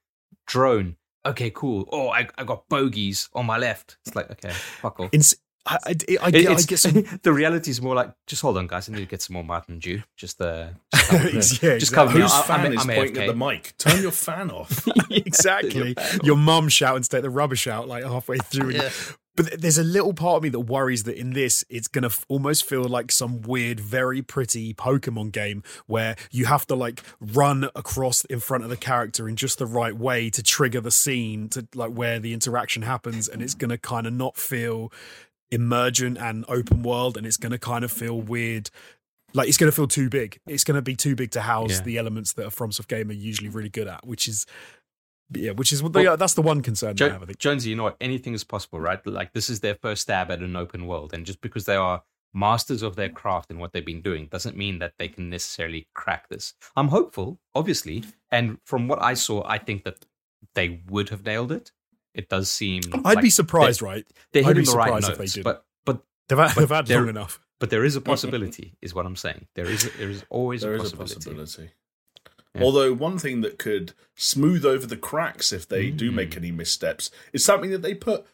drone. Okay, cool. Oh, I, I got bogeys on my left. It's like, okay, fuck off. It's, I, I, I, It- I get some the reality is more like, just hold on, guys. I need to get some more Mountain Dew. Just, uh, just cover yeah, just exactly. cover. Whose fan I'm- is I'm pointing at the mic? Turn your fan off. exactly. Your mum shouting to take the rubbish out like halfway through. Yeah. But there's a little part of me that worries that in this, it's going to f- almost feel like some weird, very pretty Pokemon game where you have to like run across in front of the character in just the right way to trigger the scene to like where the interaction happens. And it's going to kind of not feel emergent and open world. And it's going to kind of feel weird. Like it's going to feel too big. It's going to be too big to house Yeah. the elements that a FromSoft game are usually really good at, which is yeah, which is Well, yeah, that's the one concern I have. I think. Jonesy, you know what? Anything is possible, right? Like this is their first stab at an open world, and just because they are masters of their craft and what they've been doing doesn't mean that they can necessarily crack this. I'm hopeful, obviously, and from what I saw, I think that they would have nailed it. It does seem. I'd like be surprised, right? They're I'd hitting be the right surprised if notes, they didn't. but but They've had, But they've had long enough. but there is a possibility, is what I'm saying. There is there is always There a is a possibility. Yeah. Although one thing that could smooth over the cracks if they do Mm. make any missteps is something that they put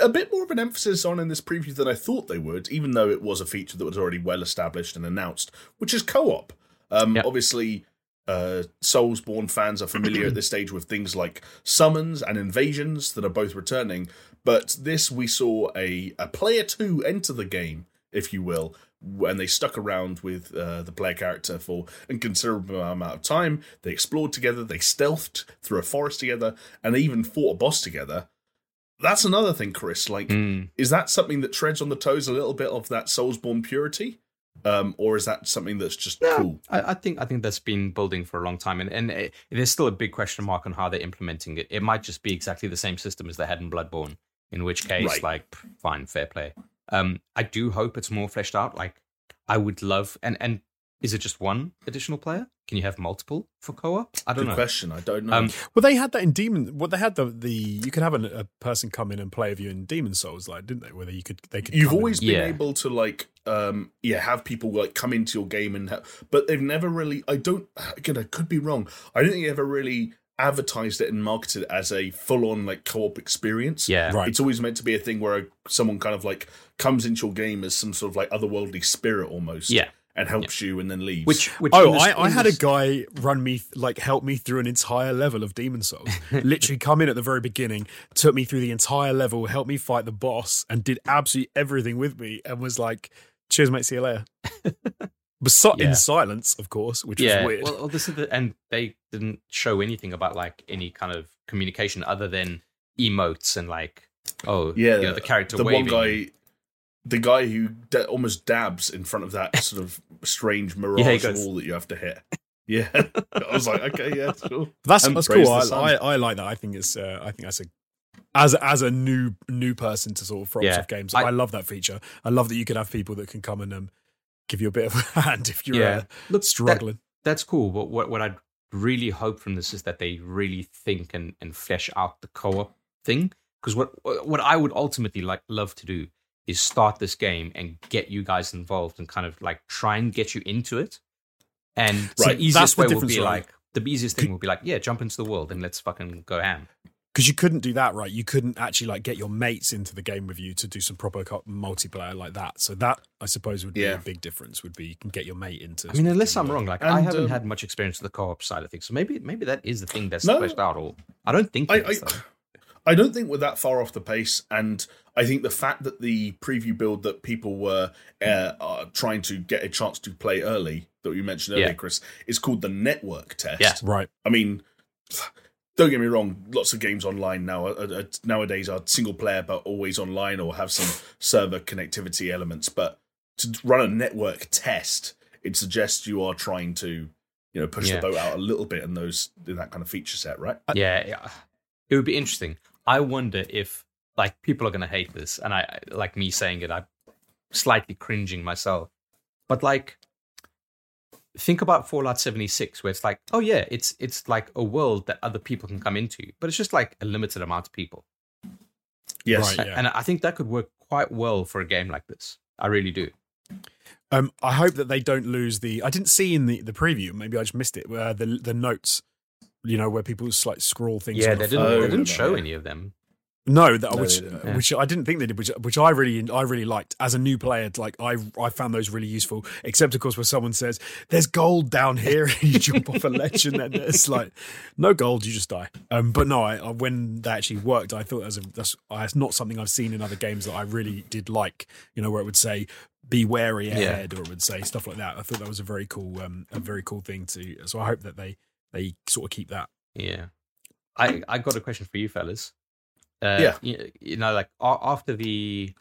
a bit more of an emphasis on in this preview than I thought they would, even though it was a feature that was already well established and announced, which is co-op. Um, Yeah. Obviously, uh, Soulsborne fans are familiar at this stage with things like summons and invasions that are both returning, but this we saw a, a player two enter the game, if you will, when they stuck around with uh, the player character for a considerable amount of time. They explored together, they stealthed through a forest together, and they even fought a boss together. That's another thing, Chris. Like, Mm. is that something that treads on the toes a little bit of that Soulsborne purity? Um, or is that something that's just No, cool? I, I think I think that's been building for a long time, and and it, there's still a big question mark on how they're implementing it. It might just be exactly the same system as they had in Bloodborne, in which case, Right. like, fine, fair play. Um, I do hope it's more fleshed out. Like, I would love, and and is it just one additional player? Can you have multiple for co-op? I don't Good know. question. I don't know. Um, Well, they had that in Demon. Well, they had the the you could have a, a person come in and play with you in Demon Souls, like didn't they? Whether you could, they could. You've come in always and- been Yeah. able to like, um, yeah, have people like come into your game and, ha- but they've never really. I don't. Again, I could be wrong. I don't think they ever really advertised it and marketed it as a full-on like co-op experience. yeah, Right. It's always meant to be a thing where someone kind of like comes into your game as some sort of like otherworldly spirit almost. yeah. And helps you and then leaves. Which, which Oh, this- I, I in had a guy run me like help me through an entire level of Demon Souls. Literally come in at the very beginning, took me through the entire level, helped me fight the boss, and did absolutely everything with me, and was like, "Cheers, mate, see you later." but so, Yeah. in silence, of course, which yeah, was weird. Well, well, this is the, and they didn't show anything about like any kind of communication other than emotes and like, oh, yeah, you know, the character the waving. one guy, the guy who da- almost dabs in front of that sort of strange mirage Yeah, goes- wall that you have to hit. Yeah, I was like, okay, yeah, sure. That's that's cool. I. I I like that. I think it's uh, I think that's a as as a new new person to sort of FromSoft Yeah. games. I- I, love that feature. I love that you can have people that can come and um, give you a bit of a hand if you're yeah, uh, look, that- struggling. that's cool. But what what I'd really hope from this is that they really think and and flesh out the co-op thing. Because what what I would ultimately like love to do is start this game and get you guys involved and kind of like try and get you into it. And Right. the That's easiest the way will be right? like the easiest thing will be like, yeah, jump into the world and let's fucking go ham. Because you couldn't do that right you couldn't actually like get your mates into the game with you to do some proper co- multiplayer like that so that i suppose would be Yeah. a big difference would be you can get your mate into I mean, unless I'm wrong, like I haven't um, had much experience with the co-op side of things, so maybe maybe that is the thing that's No. fleshed out. Or I don't think I, it is, I. I don't think we're that far off the pace, and I think the fact that the preview build that people were uh, are trying to get a chance to play early, that you mentioned earlier, Yeah. Chris, is called the network test. Yeah. right I mean, don't get me wrong. Lots of games online now are, are, nowadays are single player, but always online or have some server connectivity elements. But to run a network test, it suggests you are trying to, you know, push Yeah. the boat out a little bit in those in that kind of feature set, right? yeah, yeah, it would be interesting. I wonder if like people are gonna hate this, and I like me saying it. I'm slightly cringing myself, but like think about Fallout 76, where it's like, oh yeah, it's it's like a world that other people can come into, but it's just like a limited amount of people. Yes. Right. Yeah. And I think that could work quite well for a game like this. I really do. Um, I hope that they don't lose the. I didn't see in the, the preview. Maybe I just missed it. Uh, the the notes, you know, where people just like scroll things. Yeah, they the didn't, they didn't show any of them. No, that No, which. Yeah. which I didn't think they did, which which I really I really liked as a new player. Like I I found those really useful. Except of course, where someone says there's gold down here, and you jump off a ledge, and then it's like no gold, you just die. Um, but no, I, I, when that actually worked, I thought that a, that's that's not something I've seen in other games that I really did like. You know, where it would say be wary ahead, or it would say stuff like that. I thought that was a very cool um a very cool thing to. So I hope that they they sort of keep that. Yeah. I I got a question for you fellas. Uh, Yeah. You, you know, like after the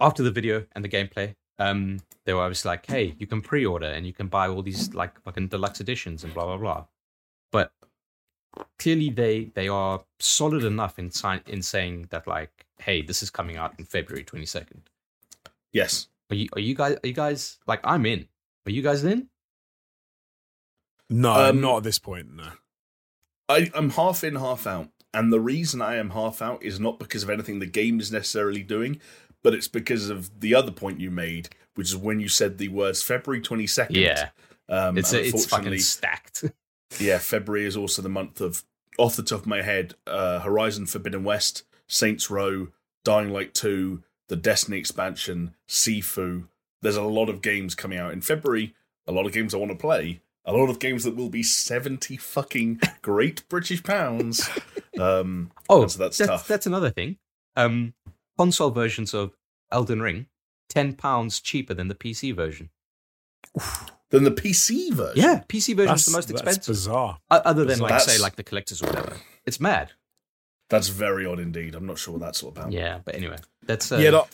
after the video and the gameplay, um, they were obviously like, "Hey, you can pre-order and you can buy all these like fucking deluxe editions and blah blah blah." But clearly, they they are solid enough in sign in saying that like, "Hey, this is coming out in February twenty second. Yes. Are you are you guys are you guys like I'm in? Are you guys in? No, Um, not at this point. No. I, I'm half in, half out. And the reason I am half out is not because of anything the game is necessarily doing, but it's because of the other point you made, which is when you said the words February 22nd. Yeah, Um, it's it's fucking stacked. yeah, February is also the month of, off the top of my head, uh, Horizon Forbidden West, Saints Row, Dying Light 2, the Destiny expansion, Sifu. There's a lot of games coming out in February, a lot of games I want to play, a lot of games that will be 70 fucking great British pounds. Um, Oh, so that's that's tough. that's another thing. Um, console versions of Elden Ring, ten pounds cheaper than the PC version. than the PC version. Yeah, PC version is the most that's expensive, bizarre. Other than like That's- say like the collectors or whatever. It's mad. That's very odd indeed. I'm not sure what that's all about. Yeah, but anyway, that's uh, yeah, look,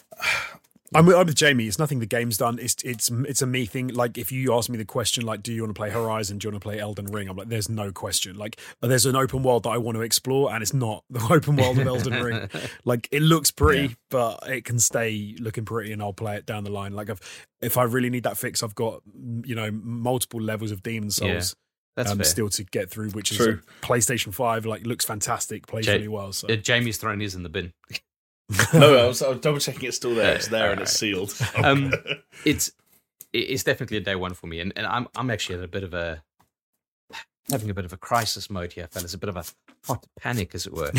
I'm, with- I'm with Jamie. It's nothing the game's done. It's it's it's a me thing. Like if you ask me the question, like, do you want to play Horizon? Do you want to play Elden Ring? I'm like, there's no question. Like, there's an open world that I want to explore, and it's not the open world of Elden Ring. Like, it looks pretty, Yeah. but it can stay looking pretty, and I'll play it down the line. Like, I've, if I really need that fix, I've got you know multiple levels of Demon Yeah, Souls that's um, still to get through, which is True. PlayStation Five. Like, looks fantastic, plays Ja- really well. So Uh, Jamie's thrown his in the bin. no, I was, I was double checking it's still there. It's there and it's sealed. Um, it's it's definitely a day one for me, and, and I'm I'm actually at a bit of a having a bit of a crisis mode here, fellas. A bit of a hot panic, as it were.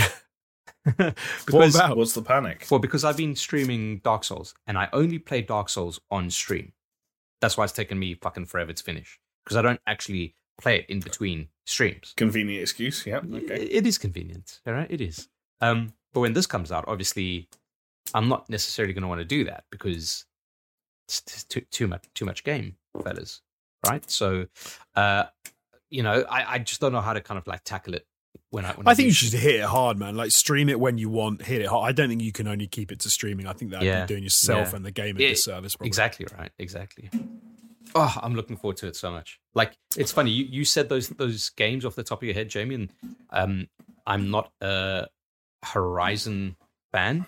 what about? What's the panic? Well, because I've been streaming Dark Souls, and I only play Dark Souls on stream. That's why it's taken me fucking forever to finish because I don't actually play it in between streams. Convenient excuse. Yeah. Okay. It is convenient, all right? It is. Um, but when this comes out, obviously, I'm not necessarily going to want to do that because it's too too much too much game, fellas. Right? So, uh, you know, I, I just don't know how to kind of like tackle it when I. When I think do- you should hit it hard, man. Like stream it when you want, hit it hard. I don't think you can only keep it to streaming. I think that'd Yeah. be doing yourself Yeah. and the game a Yeah, disservice. Probably. Exactly right. Exactly. Oh, I'm looking forward to it so much. Like it's funny you, you said those those games off the top of your head, Jamie, and um, I'm not a Horizon fan.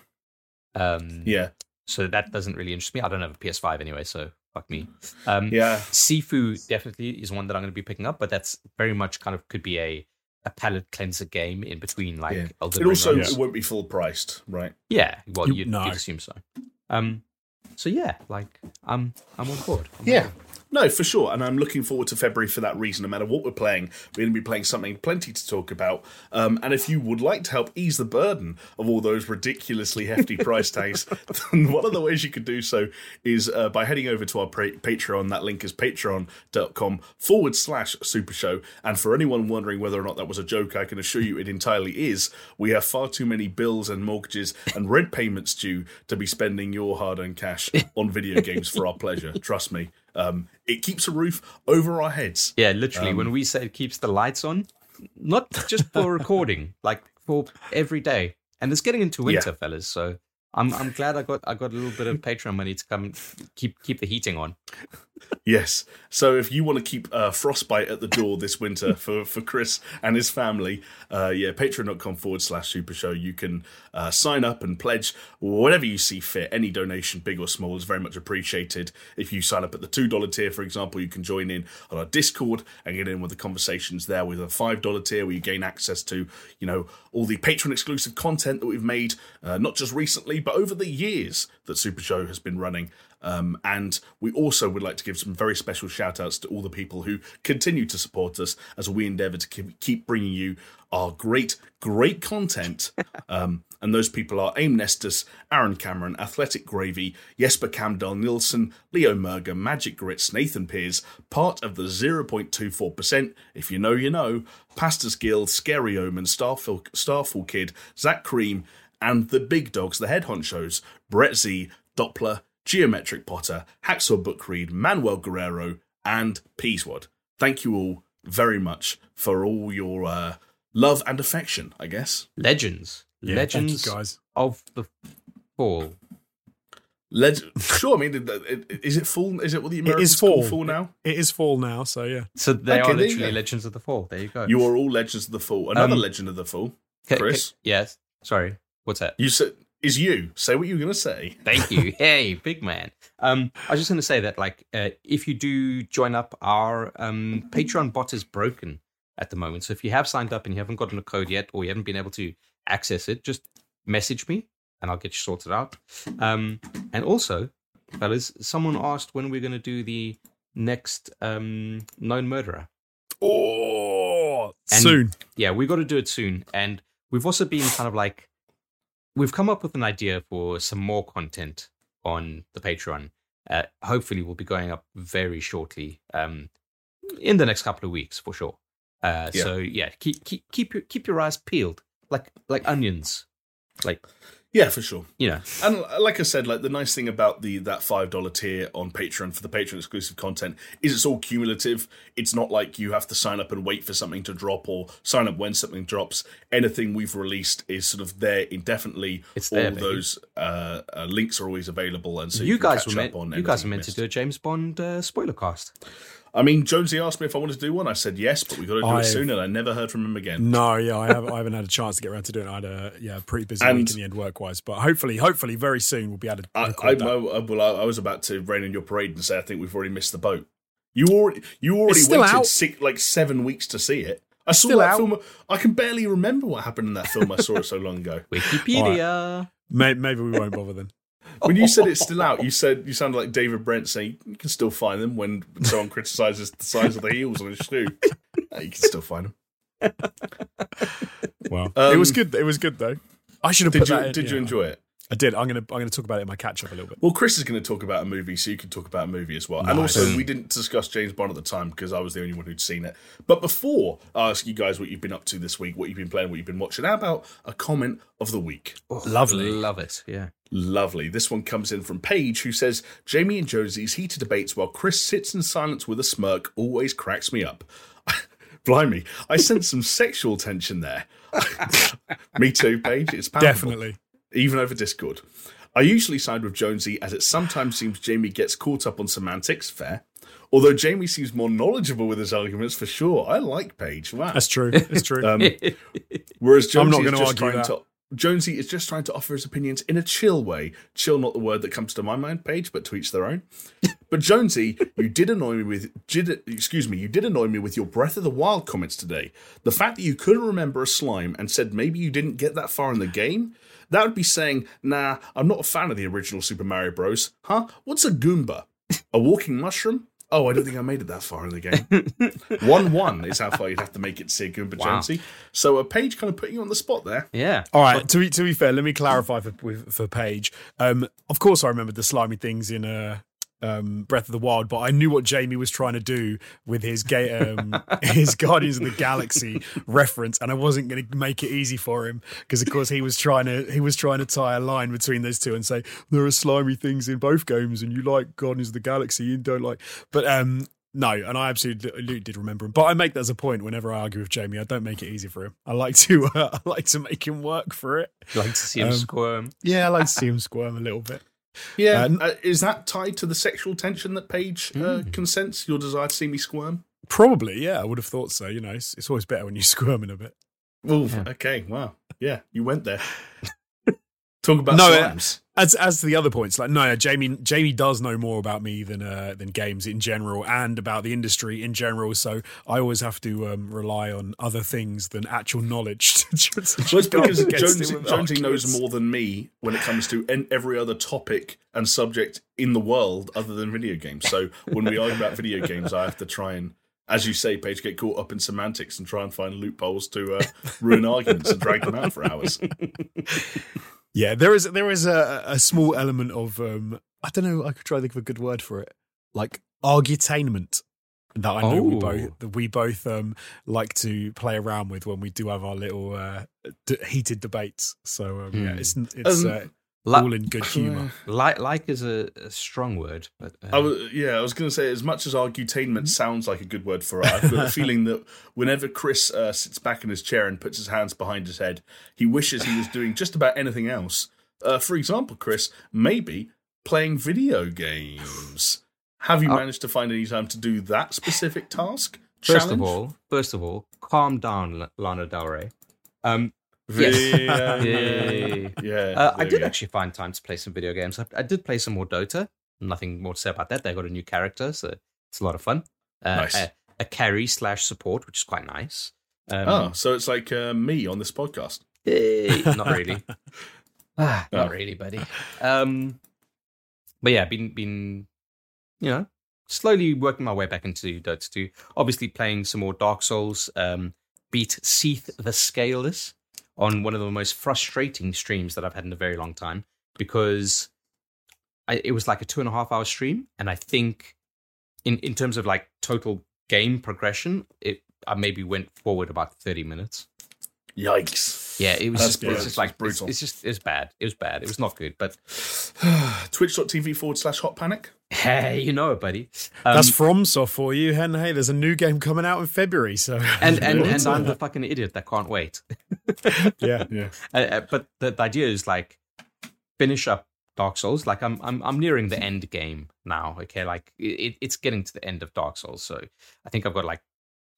Um, Yeah. so that doesn't really interest me. I don't have a PS5 anyway, so fuck me. Um, Yeah. Sifu definitely is one that I'm going to be picking up, but that's very much kind of could be a a palate cleanser game in between like Yeah. Elden It Ring also runs. it won't be full priced, right? Yeah, well, You- you'd, no. you'd assume so. Um, so yeah, like I'm I'm on board. I'm on Yeah. board. No, for sure. And I'm looking forward to February for that reason. No matter what we're playing, we're going to be playing something plenty to talk about. Um, and if you would like to help ease the burden of all those ridiculously hefty price tags, then one of the ways you could do so is uh, by heading over to our pra- Patreon. That link is patreon.com forward slash super show. And for anyone wondering whether or not that was a joke, I can assure you it entirely is. We have far too many bills and mortgages and rent payments due to be spending your hard earned cash on video games for our pleasure. Trust me. Um, it keeps a roof over our heads. Yeah, literally. Um, when we say it keeps the lights on, not just for recording, like for every day. And it's getting into winter, fellas. So I'm I'm glad I got I got a little bit of Patreon money to come keep keep the heating on. Yes. So if you want to keep uh, frostbite at the door this winter for, for Chris and his family, uh, yeah, patreon.com forward slash super show. You can uh, sign up and pledge whatever you see fit. Any donation, big or small, is very much appreciated. If you sign up at the $2 tier, for example, you can join in on our Discord and get in with the conversations there with a $5 tier where you gain access to, you know, all the patron exclusive content that we've made, uh, not just recently, but over the years that Super Show has been running. Um, and we also would like to give some very special shout outs to all the people who continue to support us as we endeavor to keep, bringing you our great, great content. Um, and those people are Aim Nestus, Aaron Cameron, Athletic Gravy, Jesper Camdell Nilsson, Leo Merger, Magic Grits, Nathan Pears, part of the 0.24%, if you know, you know, Pastors Guild, Scary Omen, Starfall, Starfall Kid, Zach Cream, and the big dogs, the head honchos, Brett Z, Doppler, Geometric Potter, Hacksaw Book Read, Manuel Guerrero, and Peaswad. Thank you all very much for all your uh, love and affection, I guess. Legends. Yeah, Legends you, guys. of the Fall. Leg- sure, I mean, it- it- is it full? Is it what the It Americans is call fall. full now? It is fall now, so yeah. So they Okay, are there you literally. Legends of the Fall. There you go. You are all legends of the fall. Another Um, legend of the fall. Ca- ca- Chris? yes. Sorry. What's that? You said is you. Say what you were going to say. Thank you. hey, big man. Um, I was just going to say that, like, uh, if you do join up, our um, Patreon bot is broken at the moment. So if you have signed up and you haven't gotten a code yet, or you haven't been able to access it, just message me and I'll get you sorted out. Um, and also, fellas, someone asked when we're going to do the next um, known murderer. Oh, And- soon. yeah, we've got to do it soon. And we've also been kind of like, we've come up with an idea for some more content on the Patreon. Uh, hopefully, will be going up very shortly, um, in the next couple of weeks for sure. Uh, Yeah. So yeah, keep keep keep your keep your eyes peeled, like like onions, like Yeah, for sure. you know. And like I said, like the nice thing about the that five dollar tier on Patreon for the Patreon exclusive content is it's all cumulative. It's not like you have to sign up and wait for something to drop or sign up when something drops. Anything we've released is sort of there indefinitely. It's all there, baby. those uh, uh, links are always available, and so you you, guys were meant you guys were meant to do a James Bond uh, spoiler cast. I mean, Jonesy asked me if I wanted to do one. I said yes, but we got to do I've- it soon, and I never heard from him again. No, yeah, I haven't. I haven't had a chance to get around to doing it. I had a yeah, pretty busy And- week in the end work wise, but hopefully, hopefully, very soon we'll be able to. I, I, record that. I, well, I, I was about to rain on your parade and say I think we've already missed the boat. You already, you already It's still waited out. six, like seven weeks to see it. I saw still that out. film. I can barely remember what happened in that film. I saw it so long ago. Wikipedia. May- Maybe we won't bother then. When you said it's still out, you said you sounded like David Brent saying you can still find them when someone criticizes the size of the heels on his shoe. You can still find them. Well, Um, it was good. It was good though. I should have Did put you that. in, did you enjoy it? I did. I'm gonna I'm gonna talk about it in my catch up a little bit. Well, Chris is going to talk about a movie, so you can talk about a movie as well. And also, we didn't discuss James Bond at the time because I was the only one who'd seen it. But before I ask you guys what you've been up to this week, what you've been playing, what you've been watching, how about a comment of the week? Oh, Lovely. love it. Yeah. Lovely. This one comes in from Paige, who says Jamie and Josie's heated debates while Chris sits in silence with a smirk always cracks me up. Blimey, I sense some sexual tension there. me too, Paige. It's palpable Definitely. Even over Discord. I usually side with Jonesy as it sometimes seems Jamie gets caught up on semantics, fair. Although Jamie seems more knowledgeable with his arguments for sure. I like Paige. Wow. That's true. It's true. Um, whereas Jonesy I'm not is gonna just argue trying that. to Jonesy is just trying to offer his opinions in a chill way. Chill, not the word that comes to my mind, Paige, but to each their own. But Jonesy, you did annoy me with did, excuse me, you did annoy me with your Breath of the Wild comments today. The fact that you couldn't remember a slime and said maybe you didn't get that far in the game, that would be saying, nah, I'm not a fan of the original Super Mario Bros. Huh? What's a Goomba? A walking mushroom? Oh, I don't think I made it that far in the game. one one is how far you'd have to make it to see a Goomba Wow. Jonesy. So a Paige kind of putting you on the spot there. yeah. All right. To be to be fair, let me clarify for with, for Paige. Um, of course, I remember the slimy things in uh, um, Breath of the Wild, but I knew what Jamie was trying to do with his ga- um, his Guardians of the Galaxy reference, and I wasn't going to make it easy for him because, of course, he was trying to he was trying to tie a line between those two and say there are slimy things in both games, and you like Guardians of the Galaxy, you don't like. But um, no, and I absolutely did remember him. But I make that as a point whenever I argue with Jamie. I don't make it easy for him. I like to, uh, I like to make him work for it. You like to see him Um, squirm. Yeah, I like to see him squirm a little bit. Yeah, Uh, uh, is that tied to the sexual tension that Paige uh, Mm. consents? Your desire to see me squirm? Probably, yeah, I would have thought so. You know, it's, it's always better when you squirm in a bit. Oh, Yeah. okay, wow, yeah, you went there. Talk about No, uh, slimes. As as to the other points, like no, no, Jamie Jamie does know more about me than uh, than games in general and about the industry in general. So I always have to um, rely on other things than actual knowledge. to just- to Well, it's because against Jonesy, him with Jonesy knows more than me when it comes to en- every other topic and subject in the world other than video games. So when we argue about video games, I have to try and, as you say, Paige, get caught up in semantics and try and find loopholes to uh, ruin arguments and drag them out for hours. Yeah, there is there is a, a small element of um, I don't know. I could try to think of a good word for it, like argutainment. That I know we Oh. both that we both um, like to play around with when we do have our little uh, d- heated debates. So um, yeah, Hmm. it's it's Um, uh, Like, all in good humour. like, like is a, a strong word, but uh, I was, yeah, I was going to say, as much as argutainment sounds like a good word for it, I've got a feeling that whenever Chris uh, sits back in his chair and puts his hands behind his head, he wishes he was doing just about anything else. Uh, for example, Chris, maybe playing video games. Have you Uh, managed to find any time to do that specific task? first Challenge? of all, first of all, calm down, Lana Del Rey. Um, Yay. yeah, Uh, I did actually find time to play some video games. I, I did play some more Dota. Nothing more to say about that. They got a new character, so it's a lot of fun. Uh, Nice. A, a carry slash support, which is quite nice. Um, Oh, so it's like uh, me on this podcast. not really. ah, not Oh. really, buddy. Um, but yeah, been been you know slowly working my way back into Dota 2. Obviously, playing some more Dark Souls. Um, beat Seath the Scaleless on one of the most frustrating streams that I've had in a very long time because I, it was like a two and a half hour stream, and I think in in terms of like total game progression, it I maybe went forward about thirty minutes. Yikes. Yeah, it was That's just, brutal. it's just like It's brutal. It's, it's just it's bad. It was bad. It was not good. But Twitch.tv forward slash hot panic. hey, you know it, buddy. Um, That's FromSoft for you, and hey, there's a new game coming out in February. So and and and I'm the fucking idiot that can't wait. yeah, Yeah. Uh, uh, but the, the idea is like finish up Dark Souls. Like I'm I'm I'm nearing the end game now. Okay, like it, it's getting to the end of Dark Souls. So I think I've got like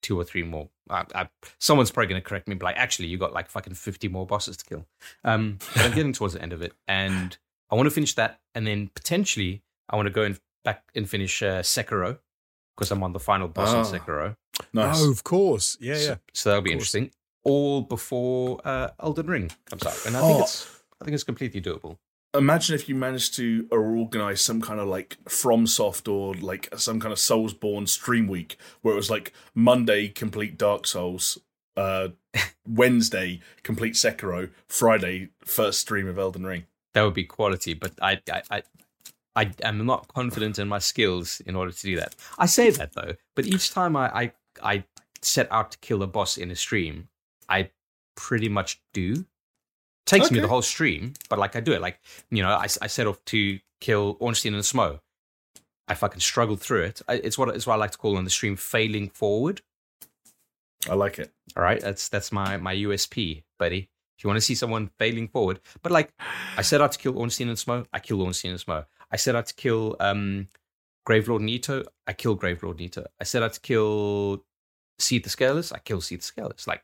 two or three more. I, I, someone's probably going to correct me, but like actually you got like fucking fifty more bosses to kill. Um, but I'm getting towards the end of it, and I want to finish that, and then potentially I want to go and back and finish uh, Sekiro because I'm on the final boss Ah. in Sekiro. Nice. oh, of course, yeah, yeah. So, so that'll be interesting. All before uh, Elden Ring comes out, and I Oh. think it's I think it's completely doable. Imagine if you managed to organize some kind of like FromSoft or like some kind of Soulsborne stream week where it was like Monday complete Dark Souls, uh, Wednesday complete Sekiro, Friday first stream of Elden Ring. That would be quality, but I I. I I am not confident in my skills in order to do that. I say that though, but each time I, I I set out to kill a boss in a stream, I pretty much do. Takes me the whole stream, but like I do it. Like you know, I, I set off to kill Ornstein and Smough. I fucking struggled through it. I, it's what it's what I like to call on the stream failing forward. I like it. All right, that's that's my my USP, buddy. If you want to see someone failing forward, but like I set out to kill Ornstein and Smough, I kill Ornstein and Smough. I set out to kill um Gravelord Nito, I kill Gravelord Nito. I set out to kill Seath the Scaleless, I kill Seath the Scaleless. Like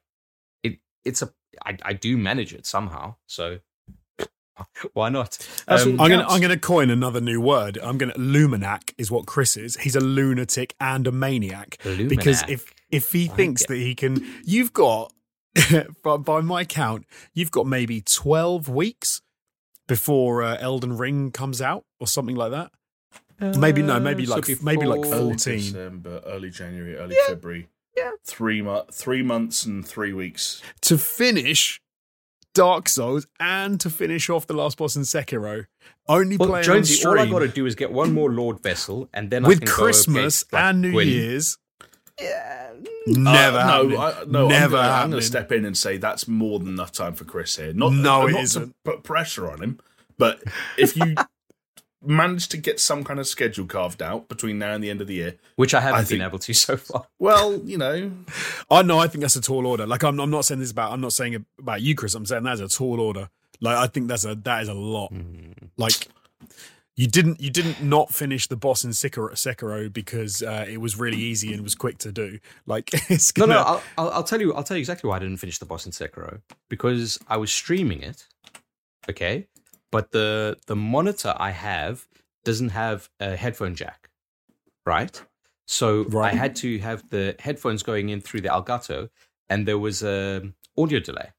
it, it's a I, I do manage it somehow, so why not? Um, I'm gonna. I'm gonna coin another new word. I'm gonna Lumanac is what Chris is. He's a lunatic and a maniac. Because if if he Like thinks that he can, you've got by, by my count, you've got maybe twelve weeks before uh, Elden Ring comes out or something like that. maybe no, maybe Uh, so like- maybe like before- Early 14. December, early January, early Yeah. February. Yeah. Three, mo- three months and three weeks. to finish Dark Souls and to finish off the last boss in Sekiro. Only Well, playing Jonesy, on all I stream got to do is get one more Lordvessel, and then I with can go Christmas against, like, and New Gwyn. Year's. Yeah, Never Uh, happening. no, I, no, Never I'm gonna, I'm happening. gonna step in and say that's more than enough time for Chris here. Not, No, not it to isn't. put pressure on him, but if you managed to get some kind of schedule carved out between now and the end of the year, which I haven't I been able to so far. well, you know, I know. I think that's a tall order. Like I'm, I'm not saying this about. I'm not saying about you, Chris. I'm saying that's a tall order. Like I think that's a that is a lot. Like you didn't you didn't not finish the boss in Sekiro, Sekiro because uh, it was really easy and was quick to do. Like it's No, gonna, no, I'll, I'll, I'll tell you. I'll tell you exactly why I didn't finish the boss in Sekiro because I was streaming it. Okay, but the the monitor I have doesn't have a headphone jack, right? So Right. I had to have the headphones going in through the Elgato, and there was a audio delay.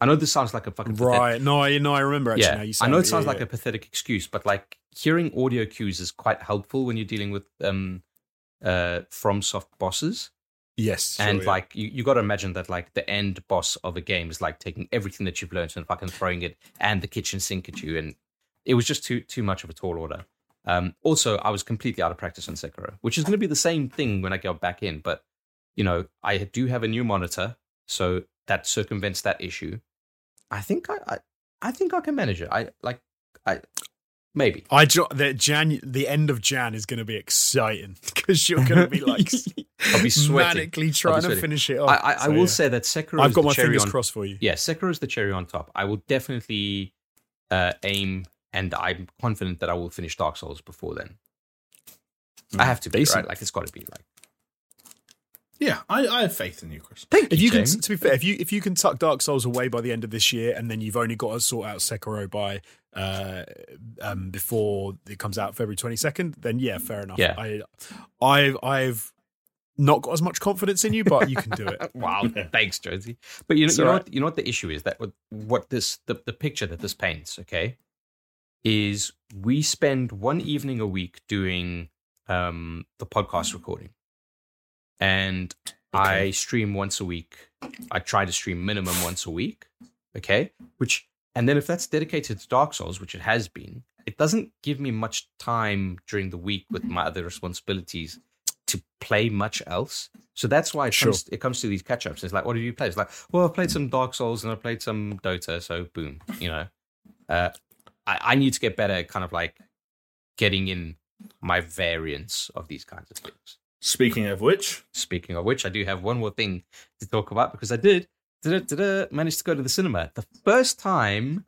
I know this sounds like a fucking pathetic- right. No, I no, I remember actually. yeah, now you I know it. it sounds Yeah, like yeah. a pathetic excuse, but like hearing audio cues is quite helpful when you're dealing with um uh FromSoft bosses. Yes, sure, and yeah. like you, you got to imagine that like the end boss of a game is like taking everything that you've learned and fucking throwing it and the kitchen sink at you, and it was just too too much of a tall order. Um, also, I was completely out of practice on Sekiro, which is going to be the same thing when I go back in. But you know, I do have a new monitor, so that circumvents that issue. I think I, I, I think I can manage it. I like, I maybe. I jo- the Jan the end of Jan is going to be exciting because you're going to be like I'll be sweating. manically trying to finish it off. I, I, I will yeah. say that Sekiro. I've is got the my cherry fingers on crossed for you. yeah, Sekiro is the cherry on top. I will definitely uh, aim, and I'm confident that I will finish Dark Souls before then. I have to be Decent. right. Like it's got to be like. yeah, I, I have faith in you, Chris. Thank If you can, to be fair, if you if you can tuck Dark Souls away by the end of this year, and then you've only got to sort out Sekiro by uh, um, before it comes out February twenty second, then yeah, fair enough. Yeah. I, I've I've not got as much confidence in you, but you can do it. wow, thanks, Josie. But you know, It's you know alright. what? You know what the issue is that what, what this the, the picture that this paints, okay, is we spend one evening a week doing um the podcast recording, and I stream once a week. I try to stream minimum once a week, okay, which and then if that's dedicated to Dark Souls, which it has been, it doesn't give me much time during the week with my other responsibilities to play much else. So that's why it Sure. comes it comes to these catch ups. It's like, what have you played? It's like, well, I've played some Dark Souls and I played some Dota. So boom, you know, uh, I, I need to get better at kind of like getting in my variants of these kinds of things. Speaking of which, Speaking of which, I do have one more thing to talk about because I did da-da-da-da, manage to go to the cinema the first time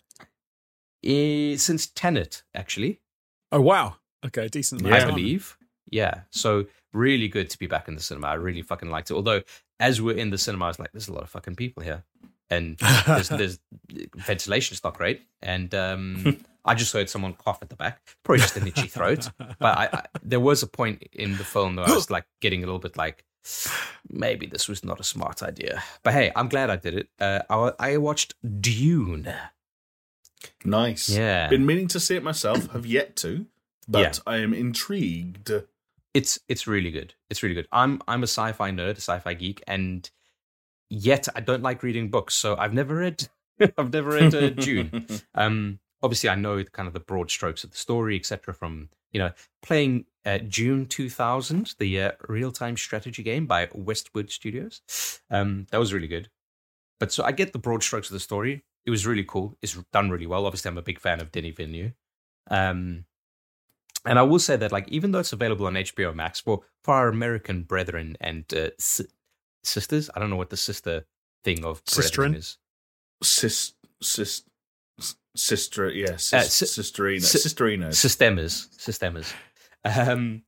since Tenet, actually. Oh wow, okay, decent. Yeah. I believe. Yeah. So really good to be back in the cinema. I really fucking liked it. Although as we're in the cinema, I was like, there's a lot of fucking people here. And there's, there's ventilation's not great. And um, I just heard someone cough at the back. Probably just an itchy throat. But I, I, there was a point in the film where I was like getting a little bit like, maybe this was not a smart idea. But hey, I'm glad I did it. Uh, I, I watched Dune. nice. Yeah. Been meaning to see it myself, have yet to, but I am intrigued. it's it's really good. It's really good. I'm I'm a sci-fi nerd, a sci-fi geek, and yet I don't like reading books. So I've never read I've never read uh, Dune. Um, obviously, I know kind of the broad strokes of the story, etc. From you know playing uh, Dune 2000, the uh, real-time strategy game by Westwood Studios. Um, that was really good. But so I get the broad strokes of the story. It was really cool. It's done really well. Obviously, I'm a big fan of Denis Villeneuve. Um, and I will say that, like, even though it's available on HBO Max for for our American brethren and uh, si- sisters, I don't know what the sister thing of brethren is. Sis, sis, sister, yeah, Uh, sis, si- sisterina, si- sisterina. Systemas, systemas. Um,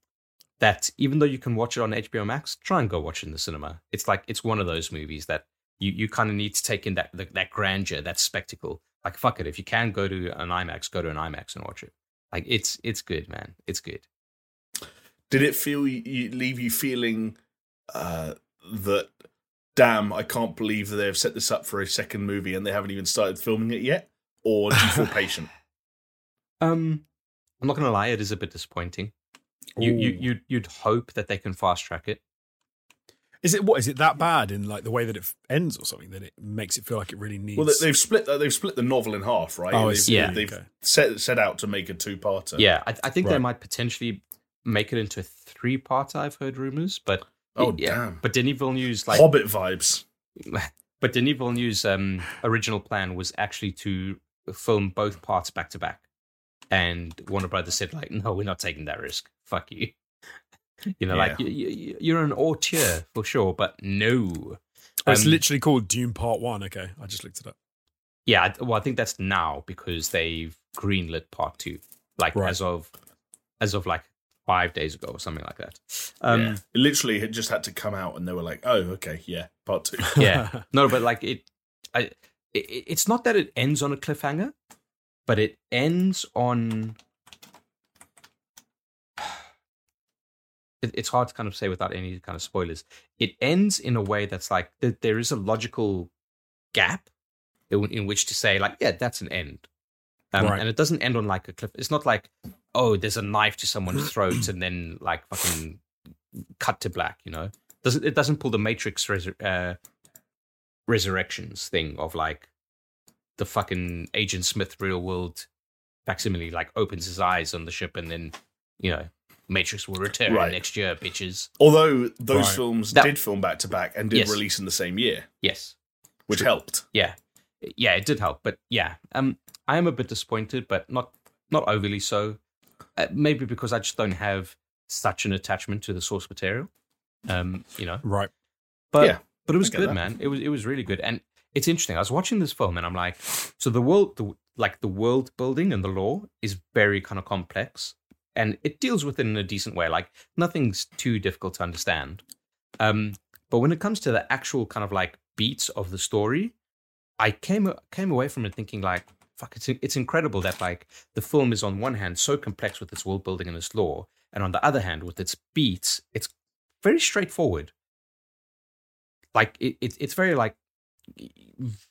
that even though you can watch it on HBO Max, try and go watch it in the cinema. It's like it's one of those movies that you, you kind of need to take in that that, that grandeur, that spectacle. Like fuck it, if you can go to an IMAX, go to an IMAX and watch it. Like it's it's good, man. It's good. Did it feel you, leave you feeling uh, that? Damn, I can't believe that they've set this up for a second movie and they haven't even started filming it yet. Or do you feel patient? Um, I'm not gonna lie, it is a bit disappointing. You, you, you'd, you'd hope that they can fast track it. Is it what is it that bad in like the way that it ends or something that it makes it feel like it really needs? Well, they- they've split. They've split the novel in half, right? Oh, they've. Yeah. they've Okay. set set out to make a two-parter. Yeah, I, I think they might potentially make it into a three part. I've heard rumors, but Oh yeah. damn. But Denis Villeneuve's like Hobbit vibes. but Denis Villeneuve's um, original plan was actually to film both parts back to back. and Warner Brothers said like, no, we're not taking that risk. Fuck you. You know, like you, you, you're an auteur for sure, but no. Oh, it's Um, literally called Dune Part One. Okay, I just looked it up. Yeah, well, I think that's now because they've greenlit part two, like Right. as of as of like five days ago or something like that. Um, yeah. It literally had just had to come out, and they were like, "Oh, okay, yeah, part two. yeah. no, but like it, I, it, it's not that it ends on a cliffhanger, but it ends on. It, it's hard to kind of say without any kind of spoilers. It ends in a way that's like th- there is a logical gap in, in which to say like, yeah, that's an end, um, Right. and it doesn't end on like a cliff. It's not like, oh, there's a knife to someone's throat and then like fucking cut to black. You know, doesn't it doesn't pull the Matrix resur- uh, resurrections thing of like the fucking Agent Smith real world facsimile like opens his eyes on the ship and then you know Matrix will return Right. next year, bitches. Although those Right. films That- did film back to back and did Yes. release in the same year, Yes, which helped. yeah, yeah, it did help, but yeah, um, I am a bit disappointed, but not not overly so. Uh, maybe because I just don't have such an attachment to the source material. Um, you know, right. But Yeah, but it was good, that. man. It was it was really good, and it's interesting. I was watching this film, and I'm like, so the world, the, like the world building and the lore is very kind of complex, and it deals with it in a decent way. Like nothing's too difficult to understand. Um, but when it comes to the actual kind of like beats of the story, I came came away from it thinking like, fuck, it's it's incredible that like the film is on one hand so complex with its world building and its lore, and on the other hand with its beats, it's very straightforward like it, it, it's very like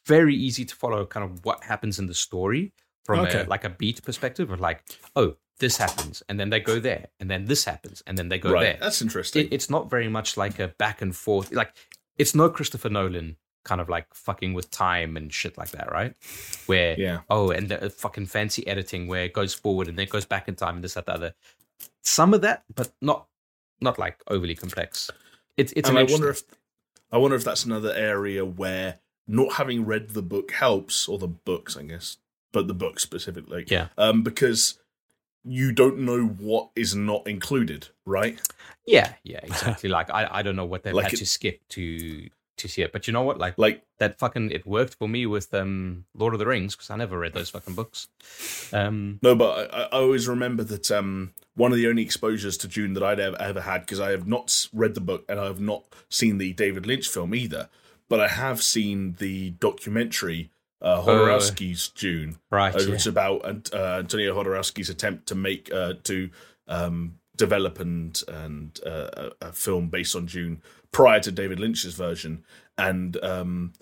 very easy to follow kind of what happens in the story from Okay. a, like a beat perspective of like oh this happens and then they go there and then this happens and then they go right, there. That's interesting. it, it's not very much like a back and forth like it's no christopher nolan kind of like fucking with time and shit like that right? Where yeah, oh and the uh, fucking fancy editing where it goes forward and then it goes back in time and this that the other. Some of that but not not like overly complex. It's it's and I wonder if I wonder if that's another area where not having read the book helps, or the books, I guess, but the book specifically. Yeah. Um, because you don't know what is not included, right? Yeah, yeah, exactly. like I, I don't know what they've Like had it- to skip to to see it, but you know what? Like Like, that fucking it worked for me with um Lord of the Rings because I never read those fucking books. Um, no, but I, I always remember that um, one of the only exposures to Dune that I'd ever, ever had, because I have not read the book and I have not seen the David Lynch film either, but I have seen the documentary, uh, Jodorowsky's Dune. right. Uh, yeah. It's about uh, Antonio Jodorowsky's attempt to make uh, to um, develop and and uh, a, a film based on Dune prior to David Lynch's version, and um,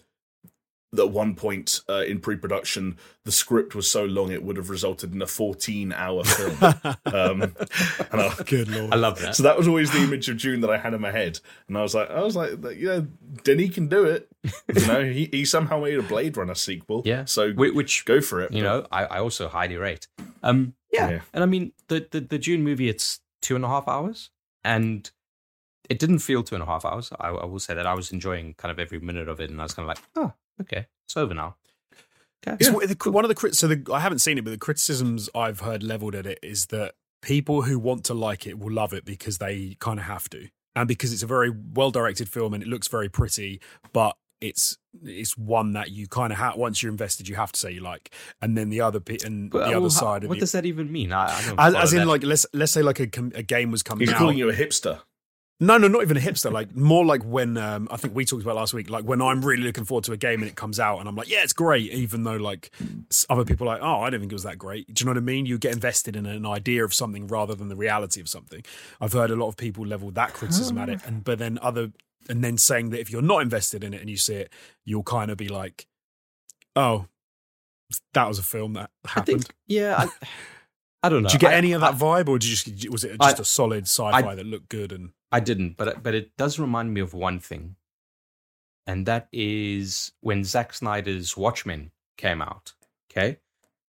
at one point uh, in pre-production, the script was so long it would have resulted in a 14-hour film. um, and I, Good lord. I love that. so that was always the image of Dune that I had in my head, and I was like, I was like, you know, Denis can do it. You know, he, he somehow made a Blade Runner sequel. Yeah. so Whi- which go for it. you know I, I also highly rate. Um, yeah. Yeah. and I mean the, the the Dune movie it's two and a half hours, and it didn't feel two and a half hours. I, I will say that I was enjoying kind of every minute of it, and I was kind of like, oh, okay, it's over now. Okay. It's one- one of the crit. So the, I haven't seen it, but the criticisms I've heard leveled at it is that people who want to like it will love it because they kind of have to, and because it's a very well directed film and it looks very pretty, but it's it's one that you kind of have once you're invested, you have to say you like, and then the other pe- and But, the other well, how- side of what you, does that even mean? I, I don't as, as in that. like let's let's say like a, a game was coming He's out. calling you a hipster. No, no, not even a hipster. Like more like when um, I think we talked about last week. Like when I'm really looking forward to a game and it comes out, and I'm like, yeah, it's great. Even though like other people are like, oh, I don't think it was that great. Do you know what I mean? You get invested in an idea of something rather than the reality of something. I've heard a lot of people level that criticism at it, and but then other and then saying that if you're not invested in it and you see it, you'll kind of be like, oh, that was a film that I happened. think, yeah, I, I don't know. Did you get I- any of that I- vibe, or did you just was it just a solid sci-fi that looked good and I didn't, but but it does remind me of one thing, and that is when Zack Snyder's Watchmen came out. Okay,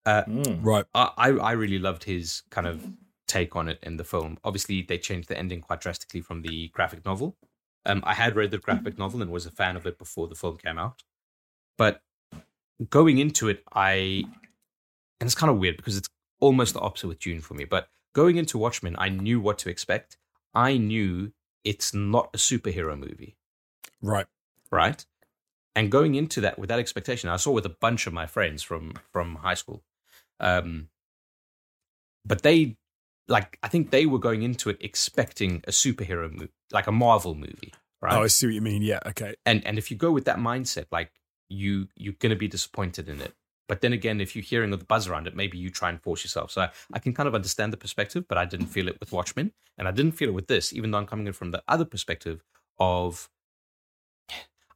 Mm. right? I I I really loved his kind of take on it in the film. Obviously, they changed the ending quite drastically from the graphic novel. Um, I had read the graphic novel and was a fan of it before the film came out, but going into it, I and it's kind of weird because it's almost the opposite with Dune for me. But going into Watchmen, I knew what to expect. I knew it's not a superhero movie, Right. right? And going into that with that expectation, I saw with a bunch of my friends from from high school. Um, but they like I think they were going into it expecting a superhero movie, like a Marvel movie, right? Oh, I see what you mean. Yeah. Okay. and and if you go with that mindset like you you're going to be disappointed in it but then again if you're hearing of the buzz around it maybe you try and force yourself so I, I can kind of understand the perspective but i didn't feel it with watchmen and i didn't feel it with this even though i'm coming in from the other perspective of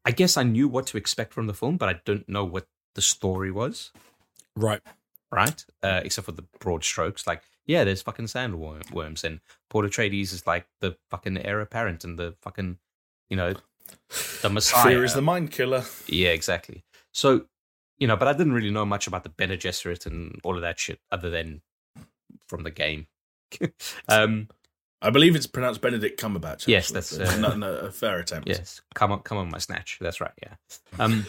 i guess i knew what to expect from the film but i don't know what the story was Right. right uh, except for the broad strokes like yeah there's fucking sandworms and Paul Atreides is like the fucking heir apparent and the fucking you know the messiah Fear is the mind killer. yeah, exactly. So, you know, but I didn't really know much about the Bene Gesserit and all of that shit other than from the game. um, I believe it's pronounced Benedict Cumberbatch. Yes, that's, uh, no, no, a fair attempt. yes, come on, come on, my snatch. That's right. Yeah. Um,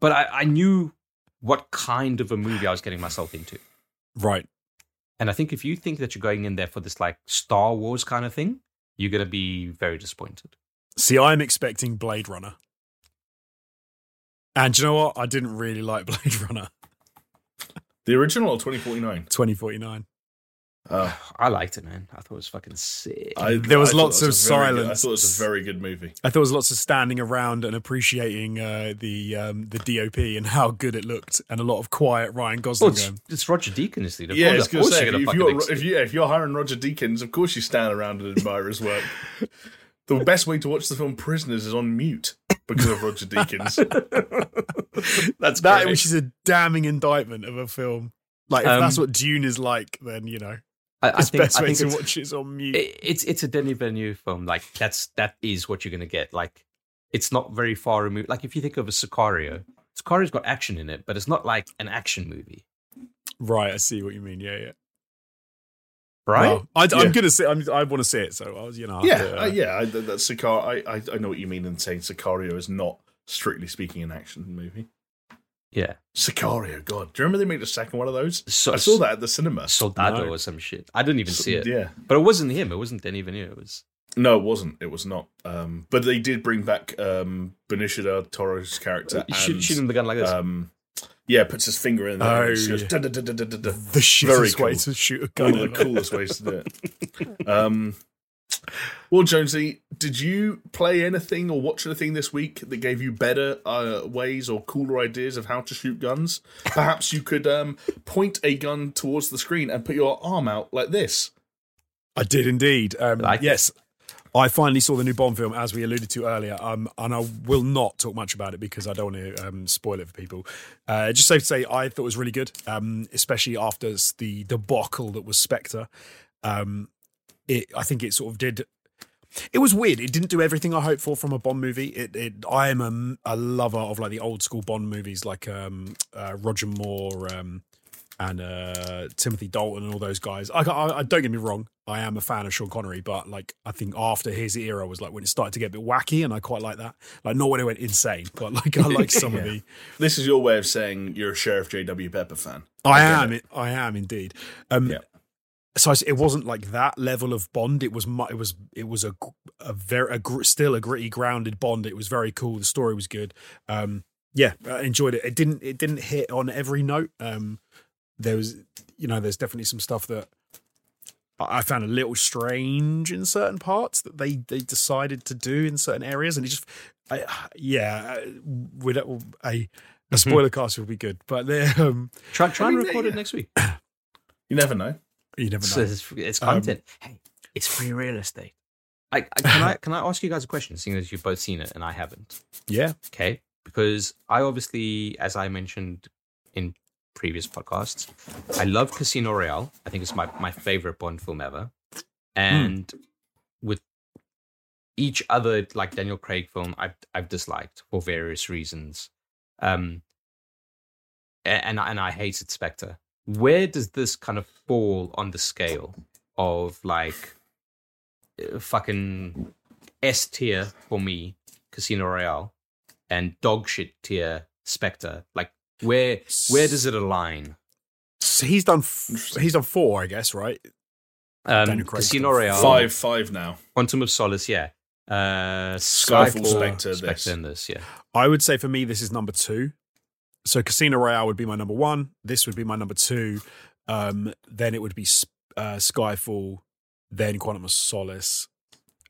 but I, I knew what kind of a movie I was getting myself into, Right. and I think if you think that you're going in there for this like Star Wars kind of thing, you're gonna be very disappointed. See, I'm expecting Blade Runner. And you know what? I didn't really like Blade Runner The original or 2049? 2049. Uh, I liked it, man. I thought it was fucking sick. I, There was I lots of a very good- I thought it was a very good movie. I thought there was lots of standing around and appreciating uh, the um, the DOP and how good it looked, and a lot of quiet Ryan well, Gosling it's, it's Roger Deakins, dude. Of yeah, I was of going to course say, you're if, gonna you, fucking if, ex- you, if you're hiring Roger Deakins, of course you stand around and admire his work. the best way to watch the film Prisoners is on mute because of Roger Deakins. That's That great. which is a damning indictment of a film. Like if Um, that's what Dune is like, then you know I, I it's think, best I way think to it's, watch it on mute. it- it's it's a Denis Villeneuve film. Like that's that is what you're gonna get. Like it's not very far removed. Like if you think of a Sicario, Sicario's got action in it, but it's not like an action movie, right, I see what you mean. Yeah, yeah. Right? Well, I, Yeah. am gonna see. I'm, I want to see it, so I was, you know. Yeah, have to, uh, yeah. I, that, that's Sicar- I, I, I know what you mean in saying Sicario is not strictly speaking an action movie. yeah. Sicario, God, do you remember they made a second one of those? So, I saw that at the cinema. Soldado No. or some shit. I didn't even see it, Yeah, but it wasn't him. It wasn't Denis Villeneuve. It was no, it wasn't. It was not. Um, but they did bring back um, Benicio del Toro's character. shoot, and, shooting the gun like this. um, yeah, puts his finger in there. Oh, and goes, yeah. "Da, da, da, da, da, da, da." the shittest Very way cool. to shoot a One of the coolest ways to do it. Um, well, Jonesy, did you play anything or watch anything this week that gave you better uh, ways or cooler ideas of how to shoot guns? Perhaps you could um, point a gun towards the screen and put your arm out like this. I did indeed. Um, Like it. I finally saw the new Bond film, as we alluded to earlier, um, and I will not talk much about it because I don't want to um, spoil it for people. Uh, just safe to say, I thought it was really good, um, especially after the debacle that was Spectre. Um, it, I think it sort of did. It was weird. It didn't do everything I hoped for from a Bond movie. It, it I am a, a lover of like the old school Bond movies, like um, uh, Roger Moore um, and uh, Timothy Dalton and all those guys. I, I, I don't get me wrong. I am a fan of Sean Connery, but like I think after his era was like when it started to get a bit wacky, and I quite like that. Like not when it went insane, but like I like some of the. This is your way of saying you're a Sheriff J.W. Pepper fan. I get am. I am indeed. Um, Yeah. So it wasn't like that level of Bond. It was. It was. It was a a very a gr- still a gritty, grounded Bond. It was very cool. The story was good. Um, yeah, I enjoyed it. It didn't. It didn't hit on every note. Um, there was, you know, there's definitely some stuff that I I found a little strange in certain parts that they they decided to do in certain areas, and it just, I, yeah, uh, with a a, a spoiler cast would be good, but they, um, try try I mean, and record yeah. it next week. You never know. you never It's, know. it's, it's Um, content. hey, it's free real estate. I, I, can I can I ask you guys a question, seeing as you've both seen it and I haven't? Yeah, Okay, because I obviously, as I mentioned in previous podcasts, I love Casino Royale. I think it's my my favorite Bond film ever, and with each other like Daniel Craig film, I've I've disliked for various reasons. Um, and and I hated Spectre. Where does this kind of fall on the scale of like uh, fucking S tier for me, Casino Royale, and dog shit tier Spectre? Like where where does it align? So he's done f- he's done four, I guess, right? Um, Daniel Craig's Casino Royale, Five, five now. Quantum of Solace, yeah. Uh, Skyfall, Skyfall, Spectre, this. Spectre, this, yeah. I would say for me, this is number two. So Casino Royale would be my number one. This would be my number two. Um, then it would be uh, Skyfall, then Quantum of Solace,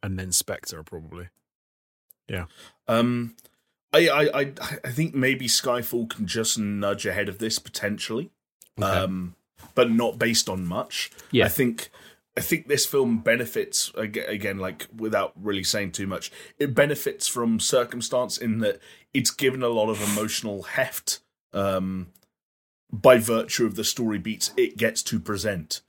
and then Spectre probably. Yeah. Um, I, I, I, I think maybe Skyfall can just nudge ahead of this potentially, Okay. um, but not based on much. Yeah. I think, I think this film benefits again, like without really saying too much. It benefits from circumstance in that it's given a lot of emotional heft, um, by virtue of the story beats it gets to present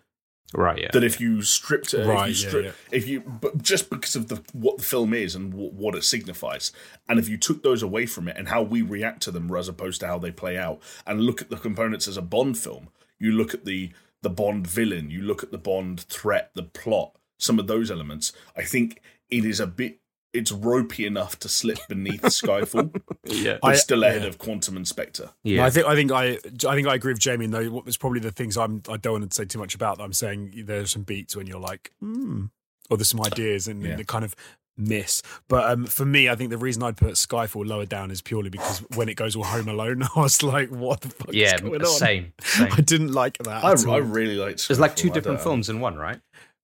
Right, yeah. that if you stripped it, Right, if you yeah, yeah. if you, but just because of the what the film is and w- what it signifies, and if you took those away from it and how we react to them as opposed to how they play out, and look at the components as a Bond film, you look at the the Bond villain, you look at the Bond threat, the plot, some of those elements. I think it is a bit. It's ropey enough to slip beneath Skyfall, yeah. but I- still ahead yeah. of Quantum and Spectre. yeah. I think I think I I think I agree with Jamie. Though what was probably the things I'm I don't want to say too much about. I'm saying there's some beats when you're like, hmm, or there's some ideas and Yeah. the kind of miss. But um, for me, I think the reason I'd put Skyfall lower down is purely because when it goes all Home Alone, I was like, what the fuck yeah, is going on? same. same. I didn't like that. I. I really like. There's like two different films in one, right?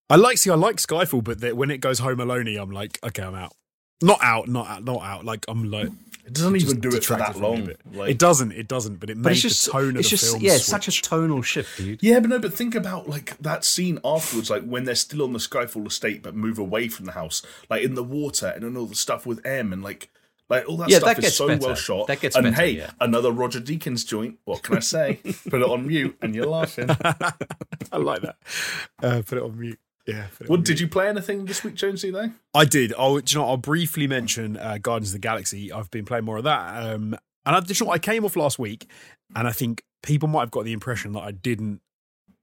I like see I like Skyfall, but the, when it goes Home Alone, I'm like, okay, I'm out. Not out, not out, not out. Like I'm like, It doesn't just even do it for that a long. Like, it doesn't, it doesn't. But it But made it's just the tone of it's the just film. yeah, it's switch. such a tonal shift, dude. Yeah, but no, but think about like that scene afterwards, like when they're still on the Skyfall estate but move away from the house, like in the water and then all the stuff with M and like like all that Yeah, stuff that is gets so better. well shot. That gets and better, hey, yeah. another Roger Deakins joint. What can I say? Put it on mute and you're laughing. I like that. Uh, put it on mute. Yeah. What did you play anything this week, Jonesy? Though I did. Oh, do you know? I'll briefly mention uh, Guardians of the Galaxy. I've been playing more of that. Um, and I, do you know what? I came off last week, and I think people might have got the impression that I didn't,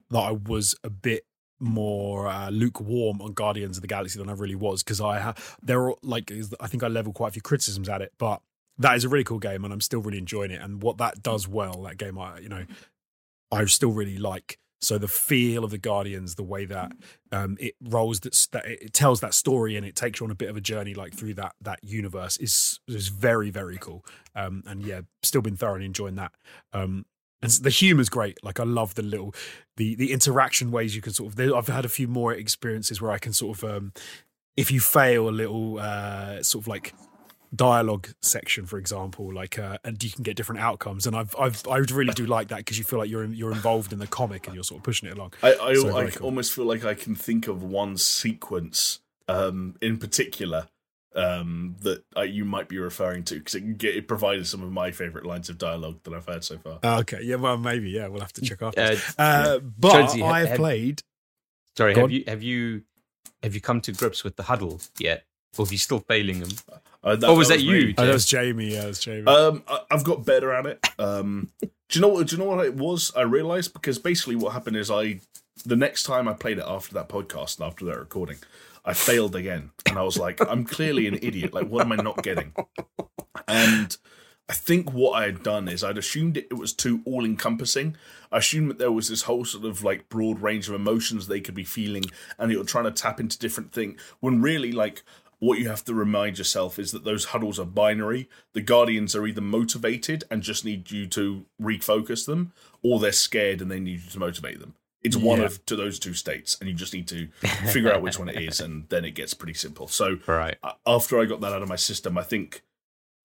that I was a bit more uh, lukewarm on Guardians of the Galaxy than I really was because I have there are like I think I leveled quite a few criticisms at it, but that is a really cool game, and I'm still really enjoying it. And what that does well, that game, I you know, I still really like. So the feel of the Guardians, the way that um, it rolls, that, that it tells that story, and it takes you on a bit of a journey like through that that universe is is very very cool. Um, and yeah, still been thoroughly enjoying that. Um, and the humor's great. Like I love the little the the interaction ways you can sort of. I've had a few more experiences where I can sort of um, if you fail a little uh, sort of like dialogue section, for example, like uh, and you can get different outcomes. And I've I've I really do like that because you feel like you're you're involved in the comic and you're sort of pushing it along. I I, So I cool. almost feel like I can think of one sequence um, in particular um, that uh, you might be referring to because it, get- it provided some of my favorite lines of dialogue that I've heard so far. Uh, Okay, yeah, well maybe yeah, we'll have to check after. Uh, Uh, but Jonesy, ha- I have have- played. Sorry, Go have on. you have you have you come to grips with the huddle yet? Or are you still failing them? Uh, Oh, was that me. you? Oh, that was Jamie. Yeah, that was Jamie. Um, I, I've got better at it. Um, do you know what? Do you know what it was? I realized because basically what happened is I, the next time I played it after that podcast and after that recording, I failed again, and I was like, I'm clearly an idiot. Like, what am I not getting? And I think what I had done is I'd assumed it, it was too all encompassing. I assumed that there was this whole sort of like broad range of emotions they could be feeling, and you're trying to tap into different things. When really, like, what you have to remind yourself is that those huddles are binary. The Guardians are either motivated and just need you to refocus them, or they're scared and they need you to motivate them. It's one Yeah. of to those two states, and you just need to figure out which one it is, and then it gets pretty simple. So Right. after I got that out of my system, I think,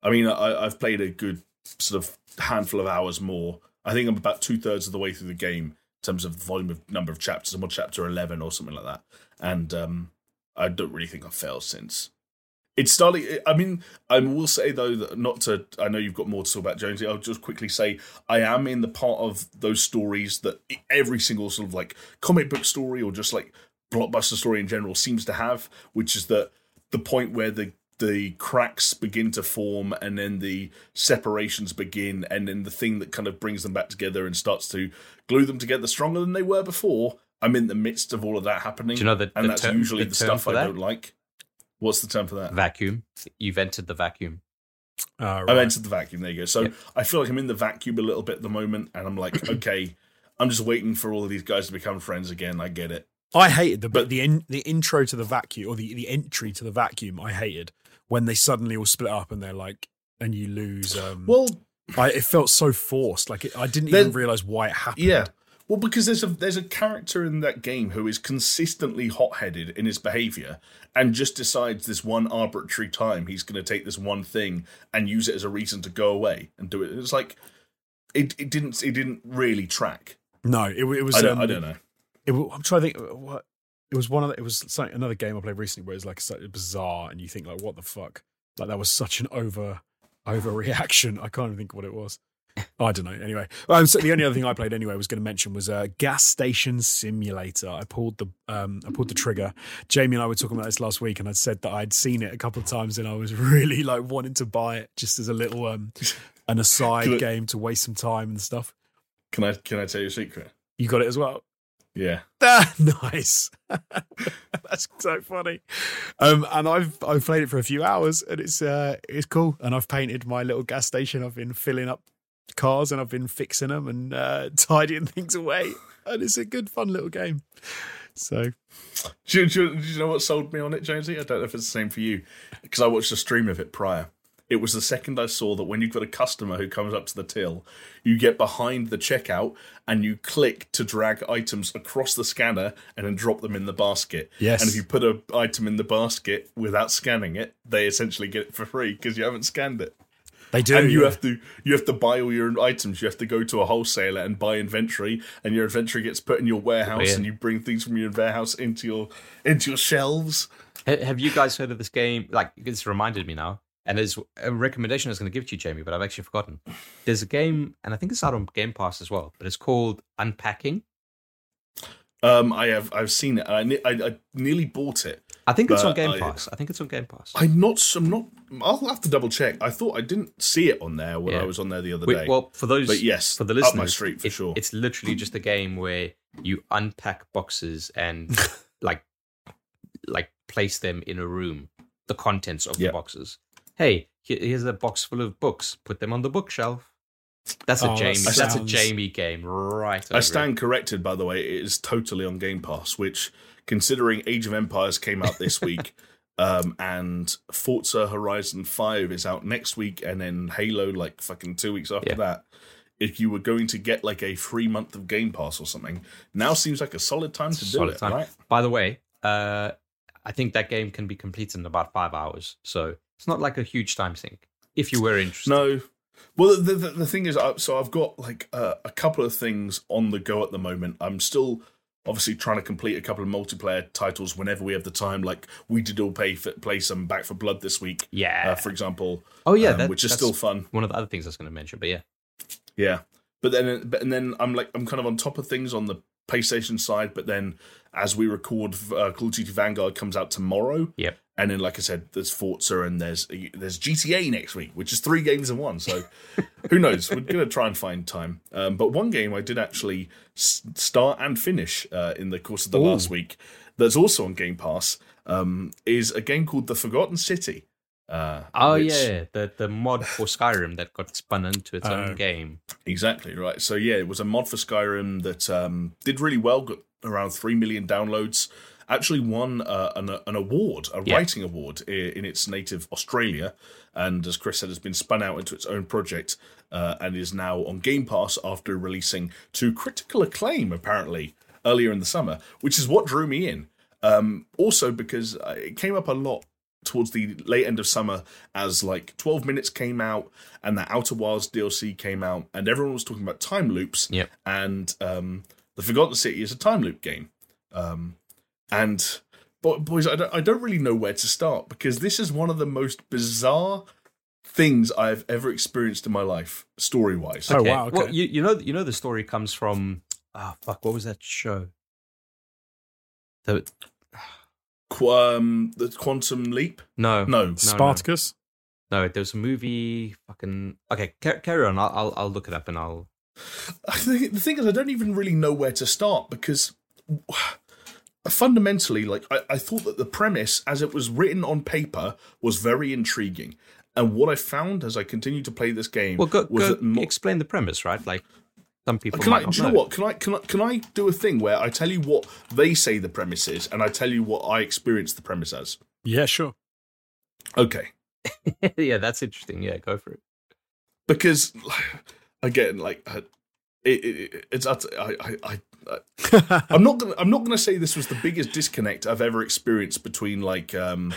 I mean, I, I've played a good sort of handful of hours more. I think I'm about two thirds of the way through the game in terms of the volume of number of chapters. I'm on chapter 11 or something like that. And um, I don't really think I've failed since. It's starting. I mean, I will say though that not to. I know you've got more to talk about, Jonesy. I'll just quickly say I am in the part of those stories that every single sort of like comic book story or just like blockbuster story in general seems to have, which is that the point where the the cracks begin to form and then the separations begin and then the thing that kind of brings them back together and starts to glue them together stronger than they were before. I'm in the midst of all of that happening. Do you know the- and the that's term- usually the the, stuff I that? don't like. What's the term for that? Vacuum. You've entered the vacuum. Uh, I've entered the vacuum. There you go. So Yep. I feel like I'm in the vacuum a little bit at the moment, and I'm like, okay, I'm just waiting for all of these guys to become friends again. I get it. I hated the But- but the in, the intro to the vacuum or the, the entry to the vacuum. I hated when they suddenly all split up and they're like, and you lose. Um, Well, I, it felt so forced. Like it, I didn't Then- even realize why it happened. Yeah. Well, because there's a there's a character in that game who is consistently hot-headed in his behavior and just decides this one arbitrary time he's going to take this one thing and use it as a reason to go away and do it. It's like it it didn't it didn't really track. No, it, it was. I don't, um, I don't know. It, wa- I'm trying to think. uh, What it was one of the, it was something, another game I played recently where it's like such bizarre, and you think like, what the fuck? Like that was such an over overreaction. I can't even think what it was. I don't know. Anyway, um, so the only other thing I played anyway I was going to mention was uh, gas station simulator. I pulled the um, I pulled the trigger. Jamie and I were talking about this last week, and I said that I'd seen it a couple of times, and I was really like wanting to buy it just as a little um, an aside game to waste some time and stuff. Can I can I tell you a secret? You got it as well. Yeah. Ah, nice. That's so funny. Um, and I've I've played it for a few hours, and it's uh it's cool. And I've painted my little gas station. I've been filling up cars, and I've been fixing them and uh, tidying things away. And it's a good, fun little game. So Do you, do, you, do you know what sold me on it, Jonesy? I don't know if it's the same for you because I watched a stream of it prior. It was the second I saw that when you've got a customer who comes up to the till, you get behind the checkout and you click to drag items across the scanner and then drop them in the basket. Yes. And if you put an item in the basket without scanning it, they essentially get it for free because you haven't scanned it. They do. and you yeah. have to you have to buy all your items. You have to go to a wholesaler and buy inventory, and your inventory gets put in your warehouse, and you bring things from your warehouse into your into your shelves. Have you guys heard of this game? Like, it's reminded me now. And there's a recommendation I was going to give to you, Jamie, but I've actually forgotten. There's a game, and I think it's out on Game Pass as well, but it's called Unpacking. Um, I have I've seen it. I, ne- I, I nearly bought it. I think it's on But Game I- Pass. I think it's on Game Pass. I'm not. I'm not. I'll have to double check. I thought I didn't see it on there when Yeah. I was on there the other Wait, day. well, for those, but yes, for the listeners, up my street for it- sure. It's literally just a game where you unpack boxes and like, like place them in a room. The contents of Yeah. the boxes. Hey, here's a box full of books. Put them on the bookshelf. That's a Oh, that Jamie. That's a Jamie game, right? I over stand corrected, by the way. It is totally on Game Pass, which, considering Age of Empires came out this week, um, and Forza Horizon Five is out next week, and then Halo like fucking two weeks after Yeah. that. If you were going to get like a free month of Game Pass or something, now seems like a solid time to do it, time. right? By the way, uh, I think that game can be completed in about five hours, so it's not like a huge time sink. If you were interested, No. Well, the, the, the thing is, so I've got like uh, a couple of things on the go at the moment. I'm still obviously trying to complete a couple of multiplayer titles whenever we have the time. Like we did all pay for, play some Back 4 Blood this week, yeah. uh, for example. oh yeah, um, that, which is still fun. one of the other things I was going to mention. But yeah, Yeah, but then but and then I'm like I'm kind of on top of things on the PlayStation side. But then as we record, uh, Call of Duty Vanguard comes out tomorrow. Yep. And then, like I said, there's Forza and there's there's GTA next week, which is three games in one. So who knows? We're gonna try and find time. Um, but one game I did actually s- start and finish uh, in the course of the Ooh. last week. That's also on Game Pass. Um, is a game called The Forgotten City. Uh, oh which- yeah, the the mod for Skyrim that got spun into its Oh. own game. Exactly right. So yeah, it was a mod for Skyrim that um, did really well. Got around three million downloads. Actually won uh, an, an award, a Yeah. writing award in its native Australia, and as Chris said, has been spun out into its own project uh, and is now on Game Pass after releasing to critical acclaim apparently earlier in the summer, which is what drew me in. Um, also because uh, it came up a lot towards the late end of summer as like 12 minutes came out and the outer wilds dlc came out and everyone was talking about time loops Yep. and um the forgotten city is a time loop game. Um and but boys I don't, I don't really know where to start because this is one of the most bizarre things i've ever experienced in my life story wise Oh, wow, Well, you you know you know the story comes from ah fuck what was that show? The Qu- um the quantum leap? No. No. Spartacus. no there was a movie fucking okay carry on. I'll, I'll I'll look it up and I'll I think the thing is, I don't even really know where to start because fundamentally, like, I, I thought that the premise, as it was written on paper, was very intriguing. And what I found as I continued to play this game well go, was go that mo- explain the premise right like Some people Can might I, not do you know what? Can I can I can I do a thing where I tell you what they say the premise is, and I tell you what I experience the premise as? Yeah, sure. Okay, yeah, that's interesting. Yeah, go for it. because again, like it, it, it's I, I, I, I I'm not gonna I'm not gonna say this was the biggest disconnect I've ever experienced between like um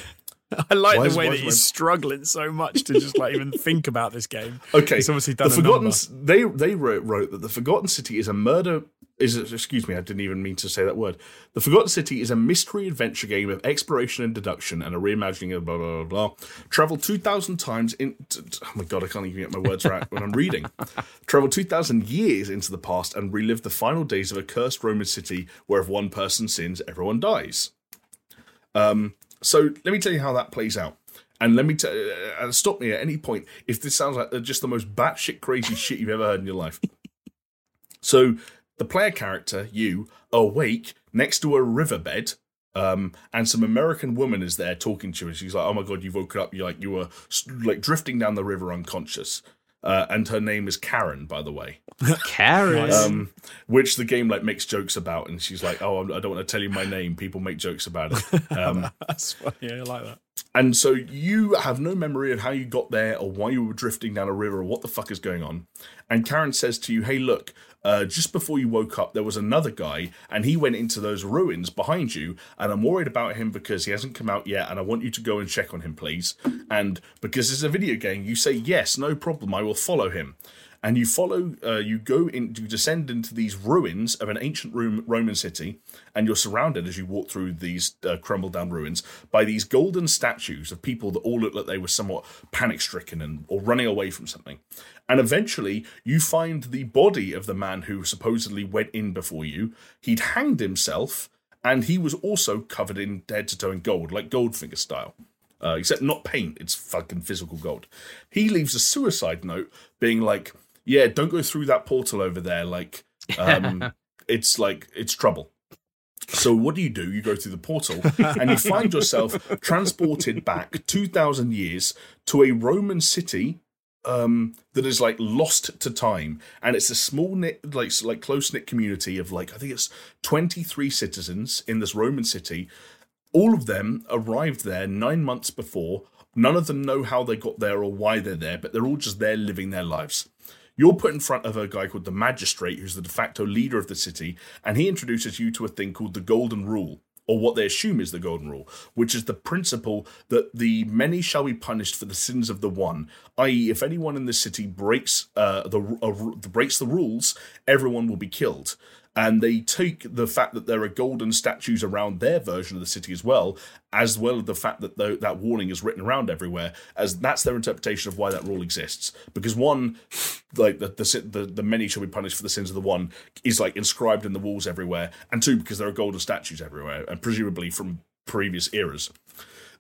I like Why the way that he's my- struggling so much to just like even think about this game. okay He's obviously the done a Forgotten. They they wrote, wrote that the Forgotten City is a murder is excuse me I didn't even mean to say that word. The Forgotten City is a mystery adventure game of exploration and deduction and a reimagining of blah blah blah. blah. Travel two thousand times in. t- t- Oh my god, I can't even get my words right when I'm reading. Travel two thousand years into the past and relive the final days of a cursed Roman city where if one person sins, everyone dies. Um. So let me tell you how that plays out. And let me tell uh, uh, stop me at any point if this sounds like just the most batshit crazy shit you've ever heard in your life. So the player character, you, awake next to a riverbed, um, and some American woman is there talking to you, and she's like, "Oh my god, you woke up! You like you were like drifting down the river unconscious." Uh, and her name is Karen, by the way Karen. Um, which the game like makes jokes about, and she's like, "Oh, I don't want to tell you my name. People make jokes about it." Um, That's funny. Yeah, I like that. and so you have no memory of how you got there, or why you were drifting down a river, or what the fuck is going on. And Karen says to you, "Hey, look." Uh, just before you woke up, there was another guy, and he went into those ruins behind you. And I'm worried about him because he hasn't come out yet, and I want you to go and check on him, please. And because it's a video game, you say yes, no problem, I will follow him and you follow uh, you go in you descend into these ruins of an ancient Rom- roman city and you're surrounded as you walk through these uh, crumbled down ruins by these golden statues of people that all look like they were somewhat panic stricken and or running away from something and eventually you find the body of the man who supposedly went in before you he'd hanged himself and he was also covered in head to toe in gold like goldfinger style uh, except not paint. It's fucking physical gold. He leaves a suicide note being like, "Yeah, don't go through that portal over there. Like, um, it's like it's trouble." So what do you do? You go through the portal and you find yourself transported back two thousand years to a Roman city um that is like lost to time and it's a small knit like like close knit community of like i think it's 23 citizens in this roman city all of them arrived there nine months before. None of them know how they got there or why they're there, but they're all just there living their lives. You're put in front of a guy called the Magistrate, who's the de facto leader of the city, and he introduces you to a thing called the Golden Rule, or what they assume is the Golden Rule, which is the principle that the many shall be punished for the sins of the one. I.e., if anyone in the city breaks uh, the uh, breaks the rules, everyone will be killed and they take the fact that there are golden statues around their version of the city as well, as well as the fact that the, that warning is written around everywhere, as that's their interpretation of why that rule exists. Because one, like the the the, the many shall be punished for the sins of the one, is like inscribed in the walls everywhere, and two, because there are golden statues everywhere, and presumably from previous eras.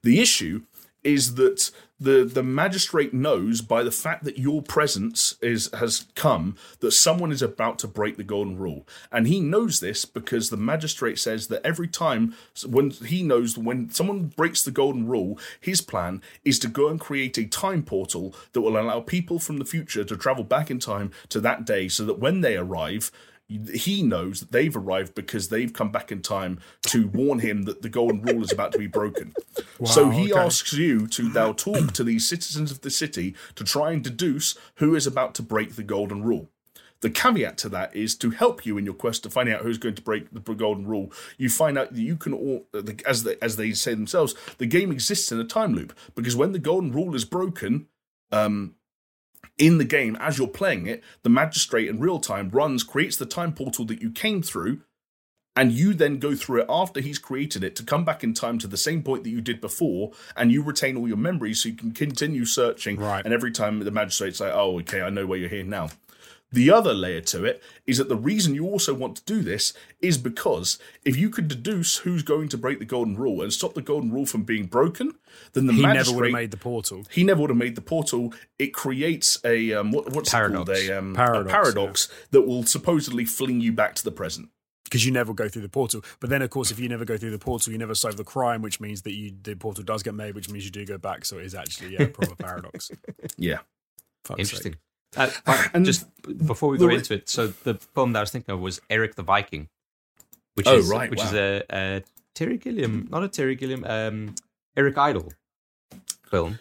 The issue is that the the magistrate knows by the fact that your presence is has come that someone is about to break the golden rule. And he knows this because the magistrate says that every time when he knows when someone breaks the golden rule his plan is to go and create a time portal that will allow people from the future to travel back in time to that day so that when they arrive he knows that they've arrived because they've come back in time to warn him that the golden rule is about to be broken. so he okay. asks you to now talk to these citizens of the city to try and deduce who is about to break the golden rule. The caveat to that is to help you in your quest to find out who's going to break the golden rule. You find out that you can, all, as they, as they say themselves, the game exists in a time loop because when the golden rule is broken, um, in the game as you're playing it, the magistrate in real time runs, creates the time portal that you came through, and you then go through it after he's created it to come back in time to the same point that you did before, and you retain all your memories so you can continue searching. Right. And every time the magistrate's like, oh, okay, I know where you're here now. The other layer to it is that the reason you also want to do this is because if you could deduce who's going to break the golden rule and stop the golden rule from being broken, then the He never would have made the portal. he never would have made the portal. It creates a um, what, what's Paradox. it called? A, um, Paradox, a paradox that will supposedly fling you back to the present. because you never go through the portal. But then, of course, if you never go through the portal, you never solve the crime, which means that you the portal does get made, which means you do go back. So it is actually yeah, a proper paradox. Yeah. Fuck's Interesting. sake. Uh, And just before we go re- into it, so the film that I was thinking of was Erik the Viking, which Oh, is right, which is a, a Terry Gilliam, not a Terry Gilliam, um, Eric Idle film,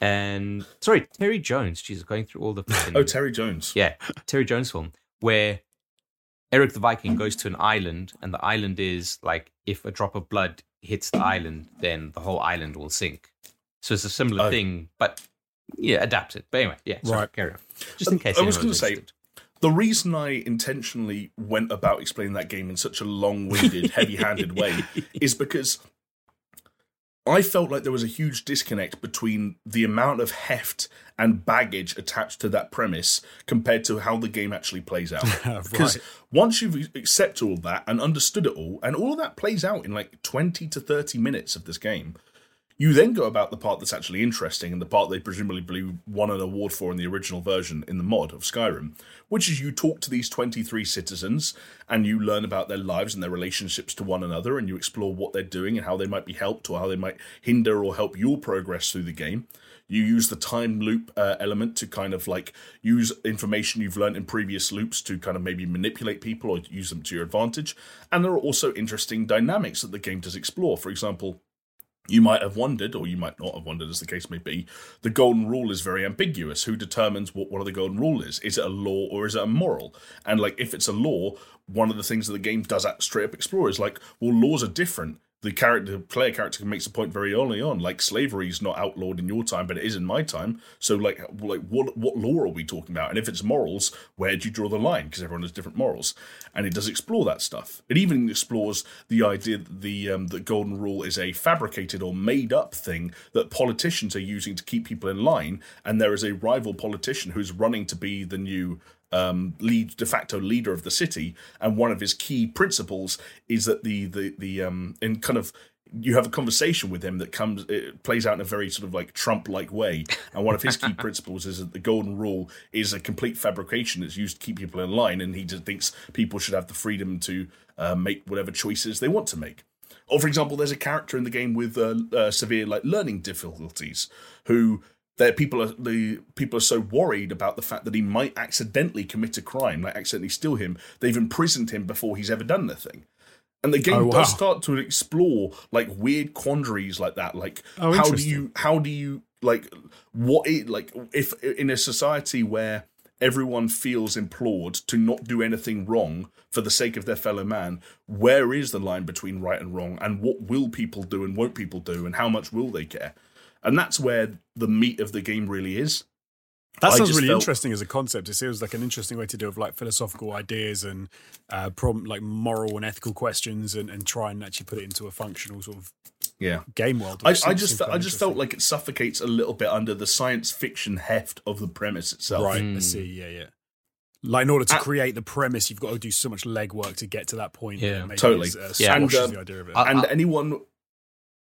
and sorry, Terry Jones. Jesus, going through all the fucking- Oh, Terry Jones. yeah, Terry Jones film where Erik the Viking goes to an island, and the island is like if a drop of blood hits the island, then the whole island will sink. So it's a similar Oh. thing, but yeah, adapted. But anyway, yeah, sorry, Right. carry on. Just in uh, case. I was going to say, the reason I intentionally went about explaining that game in such a long-winded, heavy-handed way is because I felt like there was a huge disconnect between the amount of heft and baggage attached to that premise compared to how the game actually plays out. Because once you've accepted all that and understood it all, and all of that plays out in like 20 to 30 minutes of this game, you then go about the part that's actually interesting and the part they presumably won an award for in the original version in the mod of Skyrim, which is you talk to these 23 citizens and you learn about their lives and their relationships to one another and you explore what they're doing and how they might be helped or how they might hinder or help your progress through the game. You use the time loop uh, element to kind of like use information you've learned in previous loops to kind of maybe manipulate people or use them to your advantage. And there are also interesting dynamics that the game does explore. For example, you might have wondered, or you might not have wondered, as the case may be, the golden rule is very ambiguous. Who determines what one of the golden rule is? Is it a law or is it a moral? And like, if it's a law, one of the things that the game does at straight up explore is like, well, laws are different. The character, player character, makes a point very early on, like slavery is not outlawed in your time, but it is in my time. So, like, like what what law are we talking about? And if it's morals, where do you draw the line? Because everyone has different morals, and it does explore that stuff. It even explores the idea that the um, the golden rule is a fabricated or made up thing that politicians are using to keep people in line, and there is a rival politician who's running to be the new um, lead de facto leader of the city, and one of his key principles is that the the the um in kind of you have a conversation with him that comes it plays out in a very sort of like Trump like way, and one of his key principles is that the golden rule is a complete fabrication that's used to keep people in line, and he just thinks people should have the freedom to uh, make whatever choices they want to make. Or, for example, there's a character in the game with uh, uh, severe like learning difficulties who that people are the people are so worried about the fact that he might accidentally commit a crime, like accidentally steal him. They've imprisoned him before he's ever done the thing. And the game Oh, wow. does start to explore like weird quandaries like that. Like Oh, how do you how do you like what it like if in a society where everyone feels implored to not do anything wrong for the sake of their fellow man, where is the line between right and wrong? And what will people do and won't people do? And how much will they care? And that's where the meat of the game really is. That I sounds really felt- interesting as a concept. It seems like an interesting way to deal with like philosophical ideas and uh, problem like moral and ethical questions, and, and try and actually put it into a functional sort of Yeah. game world. I, I just I just felt like it suffocates a little bit under the science fiction heft of the premise itself. right. I Mm. see. Yeah, yeah. Like in order to Uh, create the premise, you've got to do so much legwork to get to that point. Yeah. maybe Totally. Uh, Yeah. And, um, the idea of it. I- and anyone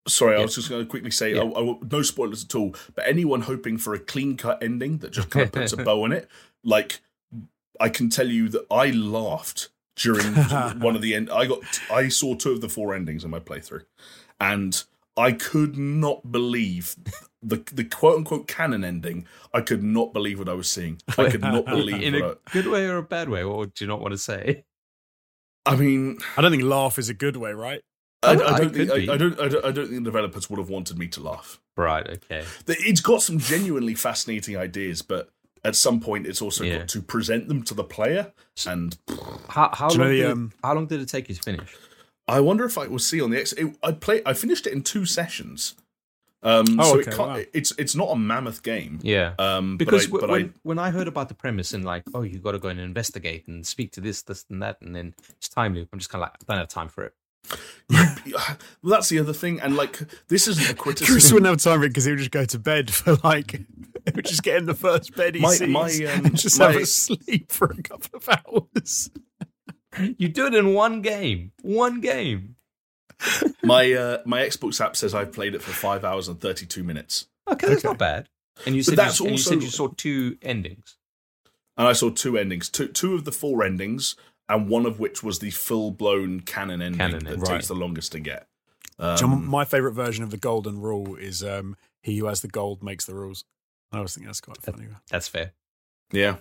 sorry i was just going to quickly say Yeah. I, I, no spoilers at all but anyone hoping for a clean cut ending that just kind of puts a bow on it like i can tell you that i laughed during one of the end i got i saw two of the four endings in my playthrough and i could not believe the the quote unquote canon ending i could not believe what i was seeing i could not believe in what a good way or a bad way, or do you not want to say? I, I mean I don't think laugh is a good way, right? I, I don't think. I, I don't I don't I don't think the developers would have wanted me to laugh Right. Okay. It's got some genuinely fascinating ideas, but at some point, it's also Yeah. got to present them to the player. And How how Do you know long did it, um, how long did it take you to finish? I wonder if I will see on the X. It, I play. I finished it in two sessions. Um, Oh, so okay, it can't, wow. it's it's not a mammoth game. Yeah. Um, Because but I, w- but when, when I heard about the premise and like, oh, you got to go and investigate and speak to this, this, and that, and then it's time loop. I'm just kind of like, I don't have time for it. I, well, that's the other thing. And like, this isn't a criticism. Chris wouldn't have time for it because he would just go to bed for like, he would just get in the first bed he My- sees my, um, and just my- have a sleep for a couple of hours. You do it in one game. One game. my uh, my Xbox app says I've played it for five hours and thirty two minutes, Okay, that's Okay. not bad. And you said, you, and you said you saw two endings. and I saw two endings, two two of the four endings, and one of which was the full blown canon ending Canon that ending. takes the longest to get. Um, John, my favorite version of the golden rule is um, he who has the gold makes the rules. I always think that's quite funny. That's fair. Yeah.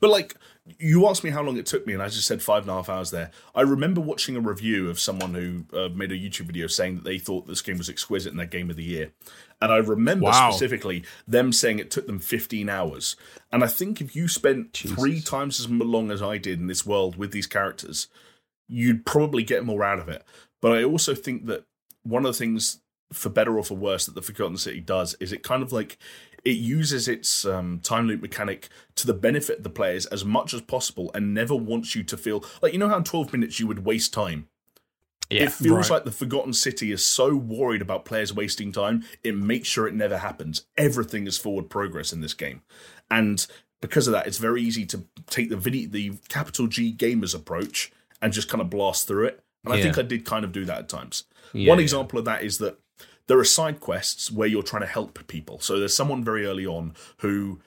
But like you asked me how long it took me, and I just said five and a half hours there. I remember watching a review of someone who uh, made a YouTube video saying that they thought this game was exquisite in their game of the year. And I remember Wow. specifically them saying it took them 15 hours. And I think if you spent three times as long as I did in this world with these characters, you'd probably get more out of it. But I also think that one of the things, for better or for worse, that the Forgotten City does is it kind of like it uses its um, time loop mechanic to the benefit of the players as much as possible and never wants you to feel like you know how in 12 minutes you would waste time Yeah. it feels Right. like the Forgotten City is so worried about players wasting time, it makes sure it never happens. Everything is forward progress in this game. And because of that, it's very easy to take the video, the capital G gamers approach and just kind of blast through it. And I think I did kind of do that at times. Yeah, One yeah. example of that is that there are side quests where you're trying to help people. So there's someone very early on who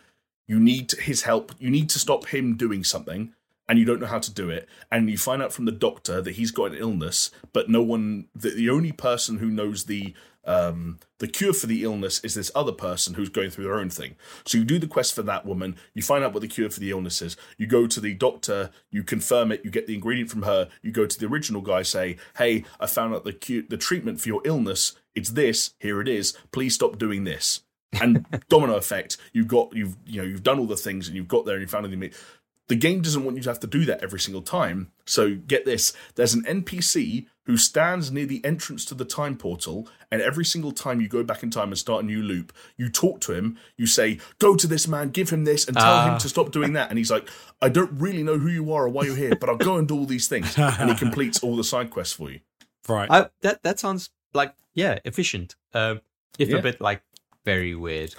you need his help. You need to stop him doing something, and you don't know how to do it. And you find out from the doctor that he's got an illness, but no one. The, the only person who knows the um, the cure for the illness is this other person who's going through their own thing. So you do the quest for that woman. You find out what the cure for the illness is. You go to the doctor. You confirm it. You get the ingredient from her. You go to the original guy. Say, "Hey, I found out the cure, the treatment for your illness. It's this. Here it is. Please stop doing this." and domino effect you've got you've you know you've done all the things and you've got there and you found the the game doesn't want you to have to do that every single time so get this there's an npc who stands near the entrance to the time portal and every single time you go back in time and start a new loop you talk to him you say go to this man give him this and tell him Ah. to stop doing that and he's like i don't really know who you are or why you're here but i'll go and do all these things and he completes all the side quests for you Right. I, that that sounds like yeah, efficient. Um, if Yeah. a bit like very weird.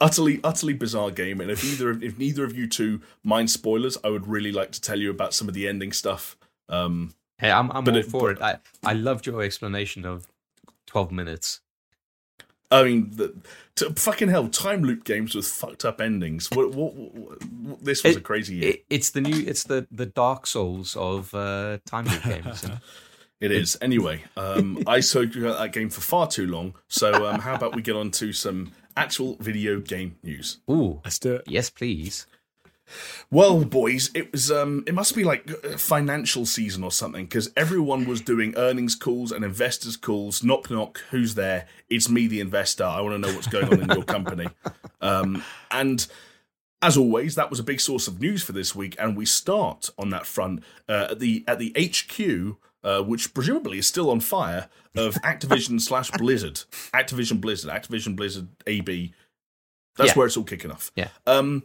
utterly utterly bizarre game and if either if neither of you two mind spoilers i would really like to tell you about some of the ending stuff um Hey, I'm I'm But all it- for it. I I loved your explanation of twelve minutes. i mean the, to, fucking hell time loop games with fucked up endings what, what, what, what- this was It- a crazy year It, it's the new. It's the the Dark Souls of uh, time loop games. You know? it is anyway um i spoke about that game for far too long so um how about we get on to some actual video game news Ooh, Let's do it. yes, please. Well, boys, it was um it must be like uh, financial season or something because everyone was doing earnings calls and investors calls. Knock knock, who's there? It's me, the investor. I want to know what's going on in your company. Um, and as always, that was a big source of news for this week, and we start on that front uh, at the at the HQ. Uh, which presumably is still on fire of Activision slash Blizzard, Activision Blizzard, Activision Blizzard AB. That's Yeah. where it's all kicking off. Yeah. Um,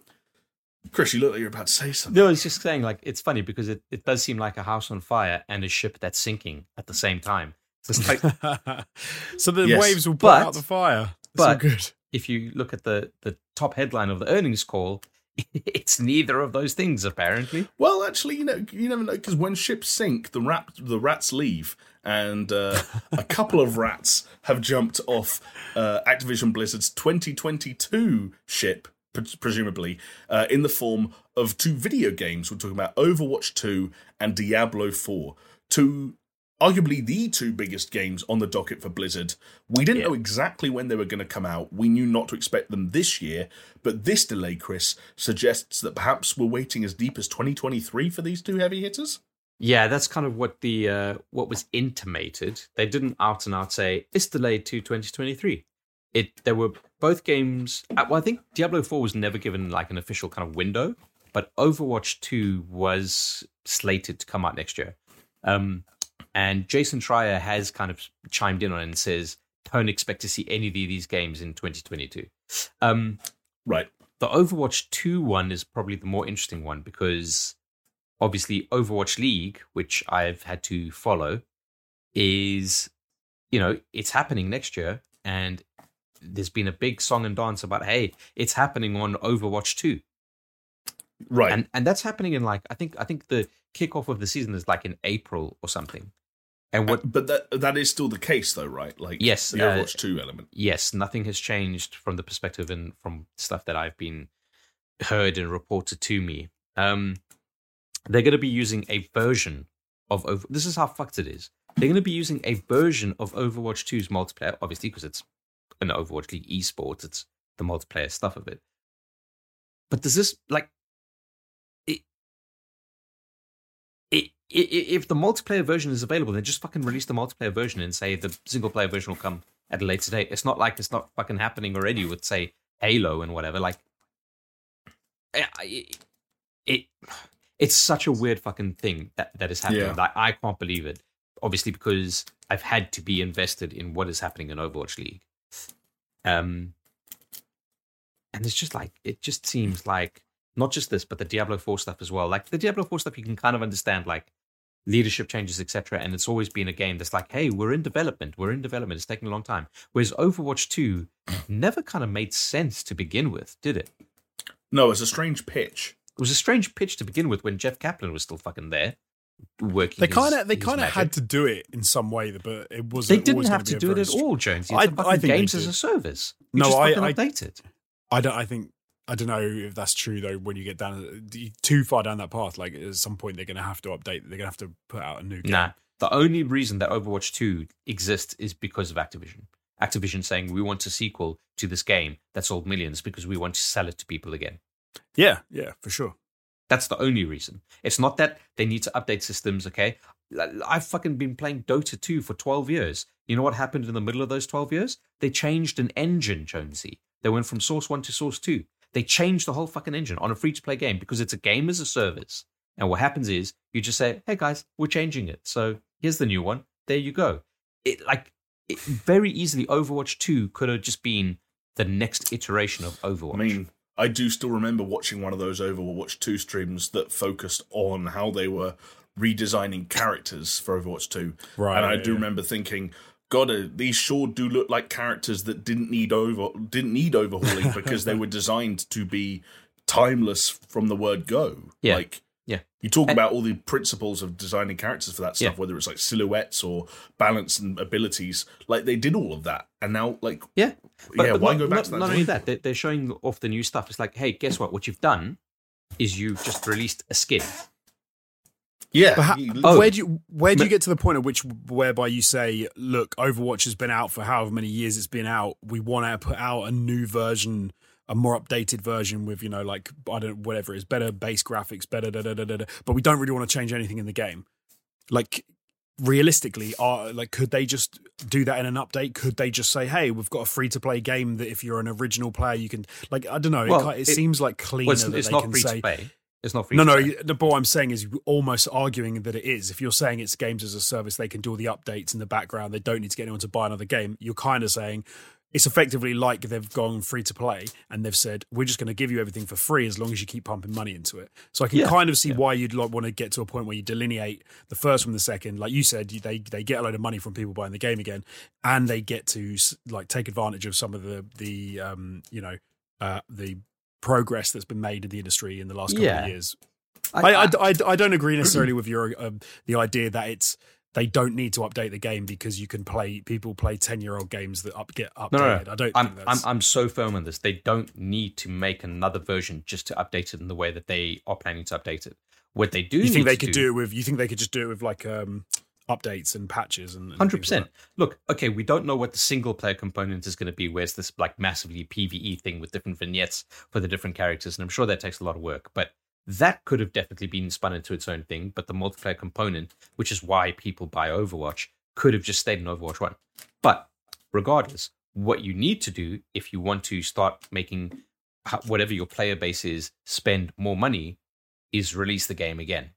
Chris, you look like you're about to say something. No, it's just saying like it's funny because it, it does seem like a house on fire and a ship that's sinking at the same time. So like so the Yes. waves will put But- out the fire. It's all but- good. if you look at the the top headline of the earnings call, it's neither of those things apparently. Well, actually, you know, you never know because when ships sink, the rat the rats leave, and uh, a couple of rats have jumped off uh, Activision Blizzard's 2022 ship, pre- presumably uh, in the form of two video games. We're talking about Overwatch 2 and Diablo 4, two arguably the two biggest games on the docket for Blizzard. We didn't Yeah. know exactly when they were going to come out. We knew not to expect them this year, but this delay, Chris, suggests that perhaps we're waiting as deep as 2023 for these two heavy hitters. Yeah, that's kind of what the uh, what was intimated. They didn't out and out say it's delayed to 2023. It there were both games. uh, Well, I think Diablo 4 was never given like an official kind of window, but Overwatch 2 was slated to come out next year. Um, and Jason Schreier has kind of chimed in on it and says, "Don't expect to see any of these games in 2022." Um, Right. the Overwatch 2 one is probably the more interesting one because obviously Overwatch League, which I've had to follow, is you know, it's happening next year and there's been a big song and dance about hey, it's happening on Overwatch 2. Right. And and that's happening in like I think I think the kickoff of the season is like in April or something. And what but that that is still the case, though, right? Like, Yes, the uh, Overwatch 2 element. yes, nothing has changed from the perspective and from stuff that I've been heard and reported to me. Um, they're going to be using a version of over. This is how fucked it is. They're going to be using a version of Overwatch 2's multiplayer, obviously because it's an Overwatch League esports. It's the multiplayer stuff of it. But does this like if the multiplayer version is available, then just fucking release the multiplayer version and say the single player version will come at a later date. It's not like it's not fucking happening already with say Halo and whatever. Like, it, it it's such a weird fucking thing that that is happening. Yeah. Like, I can't believe it. Obviously, because I've had to be invested in what is happening in Overwatch League. Um, and it's just like it just seems like not just this, but the Diablo Four stuff as well. Like the Diablo Four stuff, you can kind of understand like leadership changes, etc. And it's always been a game that's like, hey, we're in development, we're in development. It's taking a long time. Whereas Overwatch Two never kind of made sense to begin with, did it? No, it was a strange pitch. It was a strange pitch to begin with when Jeff Kaplan was still fucking there working. They kind of they kind of had to do it in some way, but it was They didn't have to do it at all, Jones. I, I- a I fucking think they games as a service. You No, just I- fucking I- update it. I don't. I think I don't know if that's true though. When you get down too far down that path, like at some point they're going to have to update. They're going to have to put out a new game. Nah. The only reason that Overwatch 2 exists is because of Activision. Activision saying we want a sequel to this game that sold millions because we want to sell it to people again. Yeah, yeah, for sure. That's the only reason. It's not that they need to update systems, okay? I've fucking been playing Dota 2 for 12 years. You know what happened in the middle of those 12 years? They changed an engine, Jonesy. They went from Source 1 to Source 2. They changed the whole fucking engine on a free to play game because it's a game as a service. And what happens is you just say, hey guys, we're changing it. So here's the new one. There you go. It like it, very easily Overwatch 2 could have just been the next iteration of Overwatch. I mean, I do still remember watching one of those Overwatch 2 streams that focused on how they were redesigning characters for Overwatch 2. Right, And I do yeah. remember thinking, God, these sure do look like characters that didn't need over didn't need overhauling because they were designed to be timeless from the word go. Yeah. Like Yeah. you talk And- about all the principles of designing characters for that stuff, Yeah. whether it's like silhouettes or balance and abilities. Like they did all of that, and now like Yeah. yeah, why not, go back not, to that? Not only that, they're, they're showing off the new stuff. It's like, hey, guess what? What you've done is you've just released a skin. Yeah, But you- Oh. where do you where do you get to the point at which whereby you say, look, Overwatch has been out for however many years it's been out. We want to put out a new version, a more updated version with you know like I don't whatever it is, better base graphics, better da da da da. da but we don't really want to change anything in the game. Like realistically, are like could they just do that in an update? Could they just say, hey, we've got a free to play game that if you're an original player, you can like I don't know. Well, it, it, it- seems like cleaner Well, it's, that it's they not can free say to play. It's not free no, no. the- But what I'm saying is, almost arguing that it is. If you're saying it's games as a service, they can do all the updates in the background. They don't need to get anyone to buy another game. You're kind of saying it's effectively like they've gone free to play and they've said we're just going to give you everything for free as long as you keep pumping money into it. So I can Yeah, kind of see yeah. why you'd like want to get to a point where you delineate the first from the second. Like you said, they they get a load of money from people buying the game again, and they get to like take advantage of some of the the um you know uh, the progress that's been made in the industry in the last couple Yeah. of years. I, I, I, I don't agree necessarily with your um, the idea that it's they don't need to update the game because you can play people play ten year old games that up get updated. No, no, no. I don't. I'm, think I'm, I'm so firm on this. They don't need to make another version just to update it in the way that they are planning to update it. What they do you think they could do it with? You think they could just do it with like um, updates and patches and and Hundred things like percent. Look, okay, we don't know what the single player component is going to be. Where's this like massively PVE thing with different vignettes for the different characters, and I'm sure that takes a lot of work. But that could have definitely been spun into its own thing. But the multiplayer component, which is why people buy Overwatch, could have just stayed in Overwatch One. But regardless, what you need to do if you want to start making whatever your player base is spend more money, is release the game again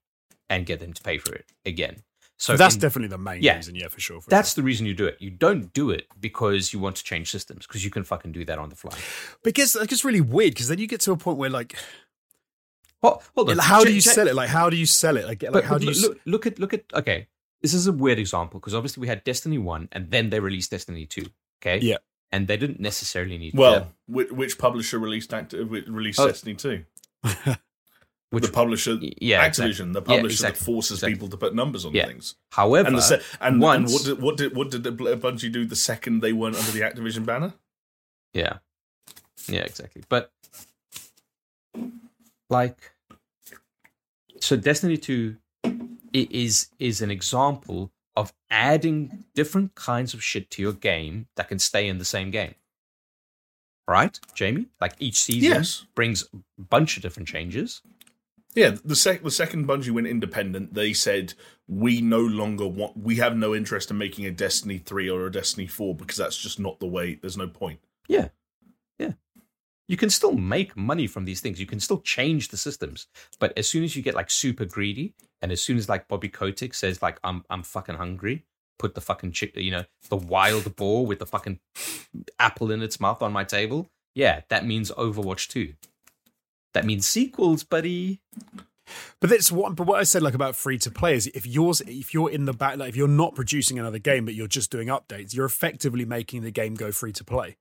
and get them to pay for it again. So So that's in- definitely the main Yeah. reason, yeah, for sure. For that's sure. the reason you do it. You don't do it because you want to change systems, because you can fucking do that on the fly. because like, it's really weird because then you get to a point where like, Well, hold on. how do you sell it? Like, how do you sell it? Like, like But, how do you? look, s- look, look at look at okay. This is a weird example because obviously we had Destiny one and then they released Destiny two. Okay. Yeah. And they didn't necessarily need. well, to, which, which publisher released act- uh, released Oh. Destiny two? which the publisher, yeah, Activision, exactly. the Yeah, publisher exactly. that forces Exactly. people to put numbers on Yeah. things. However, And se- and, and what did what did what did Bungie do the second they weren't under the Activision banner? Yeah. Yeah, exactly. But like so Destiny 2 is is an example of adding different kinds of shit to your game that can stay in the same game. Right, Jamie? Like each season Yes. brings a bunch of different changes. Yeah, the sec- the second Bungie went independent, they said we no longer want we have no interest in making a Destiny 3 or a Destiny 4 because that's just not the way there's no point. Yeah. Yeah. You can still make money from these things. You can still change the systems. But as soon as you get like super greedy and as soon as like Bobby Kotick says like I'm I'm fucking hungry, put the fucking chick you know, the wild boar with the fucking apple in its mouth on my table, yeah, that means Overwatch 2. That means sequels, buddy. But that's what. But what I said, like about free to play, is if you're if you're in the back, like if you're not producing another game, but you're just doing updates, you're effectively making the game go free to play.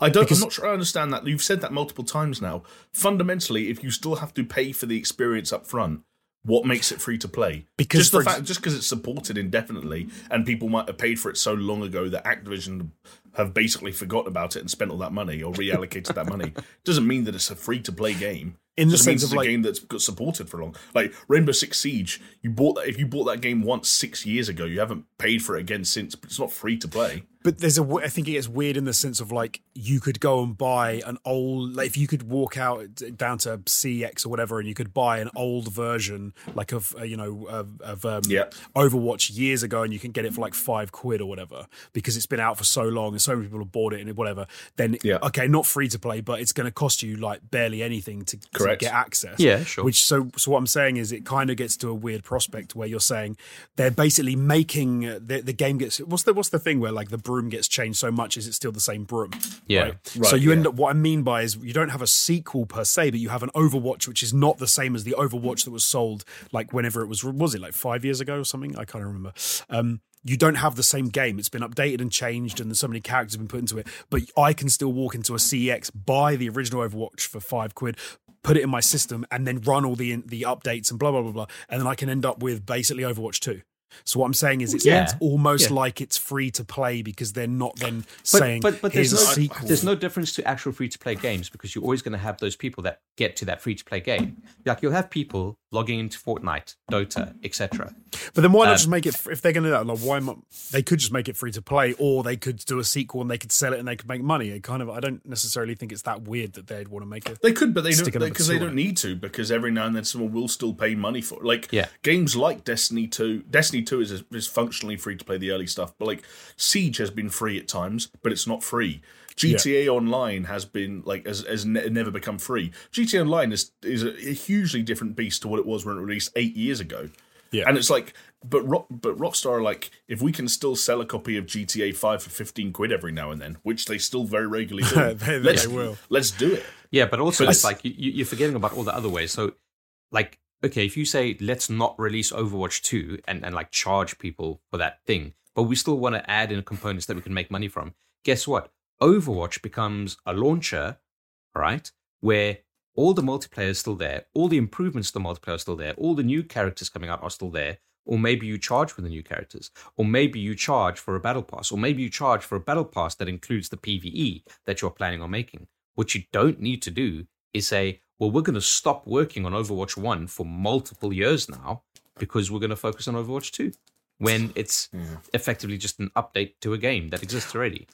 I don't. Because- I'm not sure I understand that. You've said that multiple times now. Fundamentally, if you still have to pay for the experience up front, what makes it free to play? Because just the fact, just because it's supported indefinitely, and people might have paid for it so long ago that Activision have basically forgot about it and spent all that money or reallocated that money, doesn't mean that it's a free to play game. In the Just means sense it's of a like, game that's got supported for long. Like Rainbow Six Siege, you bought that. If you bought that game once six years ago, you haven't paid for it again since. But it's not free to play. But there's a I think it gets weird in the sense of like you could go and buy an old. Like if you could walk out down to CEX or whatever, and you could buy an old version, like of uh, you know of, of um, Yeah. Overwatch years ago, and you can get it for like five quid or whatever because it's been out for so long and so many people have bought it and whatever. Then Yeah. okay, not free to play, but it's going to cost you like barely anything to, to get access. Yeah, sure. Which so so what I'm saying is it kind of gets to a weird prospect where you're saying they're basically making uh, the the game gets what's the what's the thing where like the broom gets changed so much is it still the same broom? Yeah. Right. Right, so you end up what I mean by is you don't have a sequel per se, but you have an Overwatch which is not the same as the Overwatch that was sold like whenever it was was it like five years ago or something? I can't remember. Um you don't have the same game. It's been updated and changed, and so many characters have been put into it. But I can still walk into a CEX, buy the original Overwatch for five quid, put it in my system, and then run all the the updates and blah blah blah blah, and then I can end up with basically Overwatch two. So what I'm saying is, it's, Yeah. it's almost Yeah. like it's free to play because they're not then But, saying, but, but there's, no, sequel." there's no difference to actual free to play games because you're always going to have those people that get to that free to play game. Like you'll have people logging into Fortnite, Dota, etc. But then why not Um, just make it if they're going to do that? Like, why not? They could just make it free to play, or they could do a sequel and they could sell it and they could make money. It kind of I don't necessarily think it's that weird that they'd want to make it. They could, but they don't because they sword. don't need to. Because every now and then someone will still pay money for it. Like Yeah. games like Destiny Two. Destiny Two is is functionally free to play the early stuff, but like Siege has been free at times, but it's not free. GTA Online has been like has, has ne- never become free. GTA Online is is a, a hugely different beast to what it was when it released eight years ago. Yeah. and it's like, but Rock, but Rockstar are like, if we can still sell a copy of GTA Five for fifteen quid every now and then, which they still very regularly do, They- they let's will. let's do it. Yeah, but also But it's it's- like you, you- you're forgetting about all the other ways. So, like, okay, if you say let's not release Overwatch two and and like charge people for that thing, but we still want to add in components that we can make money from. Guess what? Overwatch becomes a launcher, right? Where all the multiplayer is still there, all the improvements to the multiplayer are still there, all the new characters coming out are still there. Or maybe you charge for the new characters, or maybe you charge for a battle pass, or maybe you charge for a battle pass that includes the PVE that you're planning on making. What you don't need to do is say, well, we're going to stop working on Overwatch 1 for multiple years now because we're going to focus on Overwatch 2 when it's effectively just an update to a game that exists already.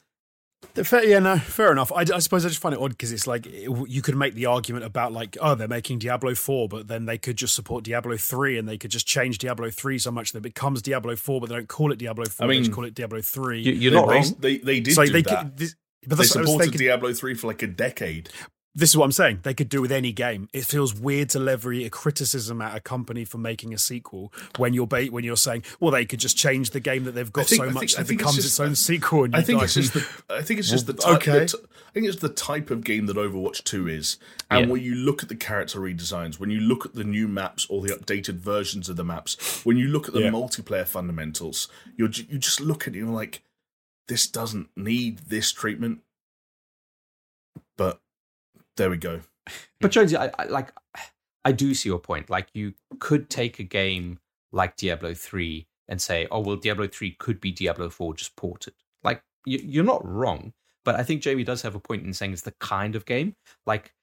Fair, yeah, no, fair enough. I, I suppose I just find it odd because it's like it- you could make the argument about like, oh, they're making Diablo four, but then they could just support Diablo three, and they could just change Diablo three so much that it becomes Diablo four, but they don't call it Diablo four. I they just call it Diablo three. You, you're They not wrong. bas- They they did so do they that. could. This, but they that's what I was supported thinking. Diablo three for like a decade. This is what I'm saying. They could do with any game. It feels weird to levy a criticism at a company for making a sequel when you're ba- when you're saying, well, they could just change the game that they've got think- so I much think- I that it think it's becomes just- its own sequel. And I think it's just the I think it's just the Well, type. okay. the t- I think it's the type of game that Overwatch Two is, and Yeah. when you look at the character redesigns, when you look at the new maps or the updated versions of the maps, when you look at the Yeah. multiplayer fundamentals, you are you just look at it and you're like, this doesn't need this treatment. But there we go. But Jonesy, I, I like I do see your point. Like you could take a game like Diablo 3 and say, oh well, Diablo 3 could be Diablo 4 just ported. Like you, you're not wrong, but I think Jamie does have a point in saying it's the kind of game. Like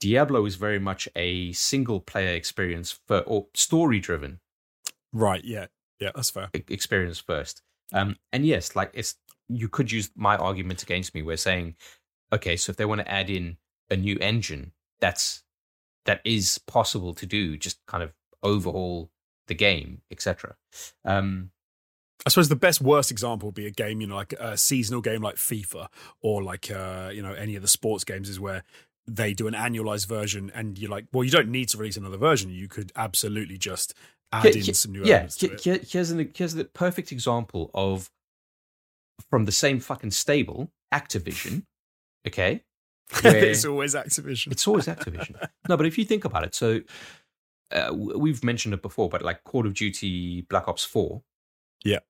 Diablo is very much a single player experience for or story driven right. Yeah, yeah, that's fair. experience first. Um, and yes, like it's you could use my argument against me. We're saying, okay, so if they want to add in a new engine, that's that is possible to do. Just kind of overhaul the game, etc. Um, I suppose the best worst example would be a game, you know, like a seasonal game like FIFA or like uh, you know any of the sports games is where they do an annualized version and you're like, well, you don't need to release another version. You could absolutely just add Here- in here- some new yeah, elements to here- here's an here's the perfect example of from the same fucking stable, Activision. Okay, it's always Activision. It's always Activision. no, but if you think about it, so uh, we've mentioned it before, but like Call of Duty Black Ops 4. Yeah.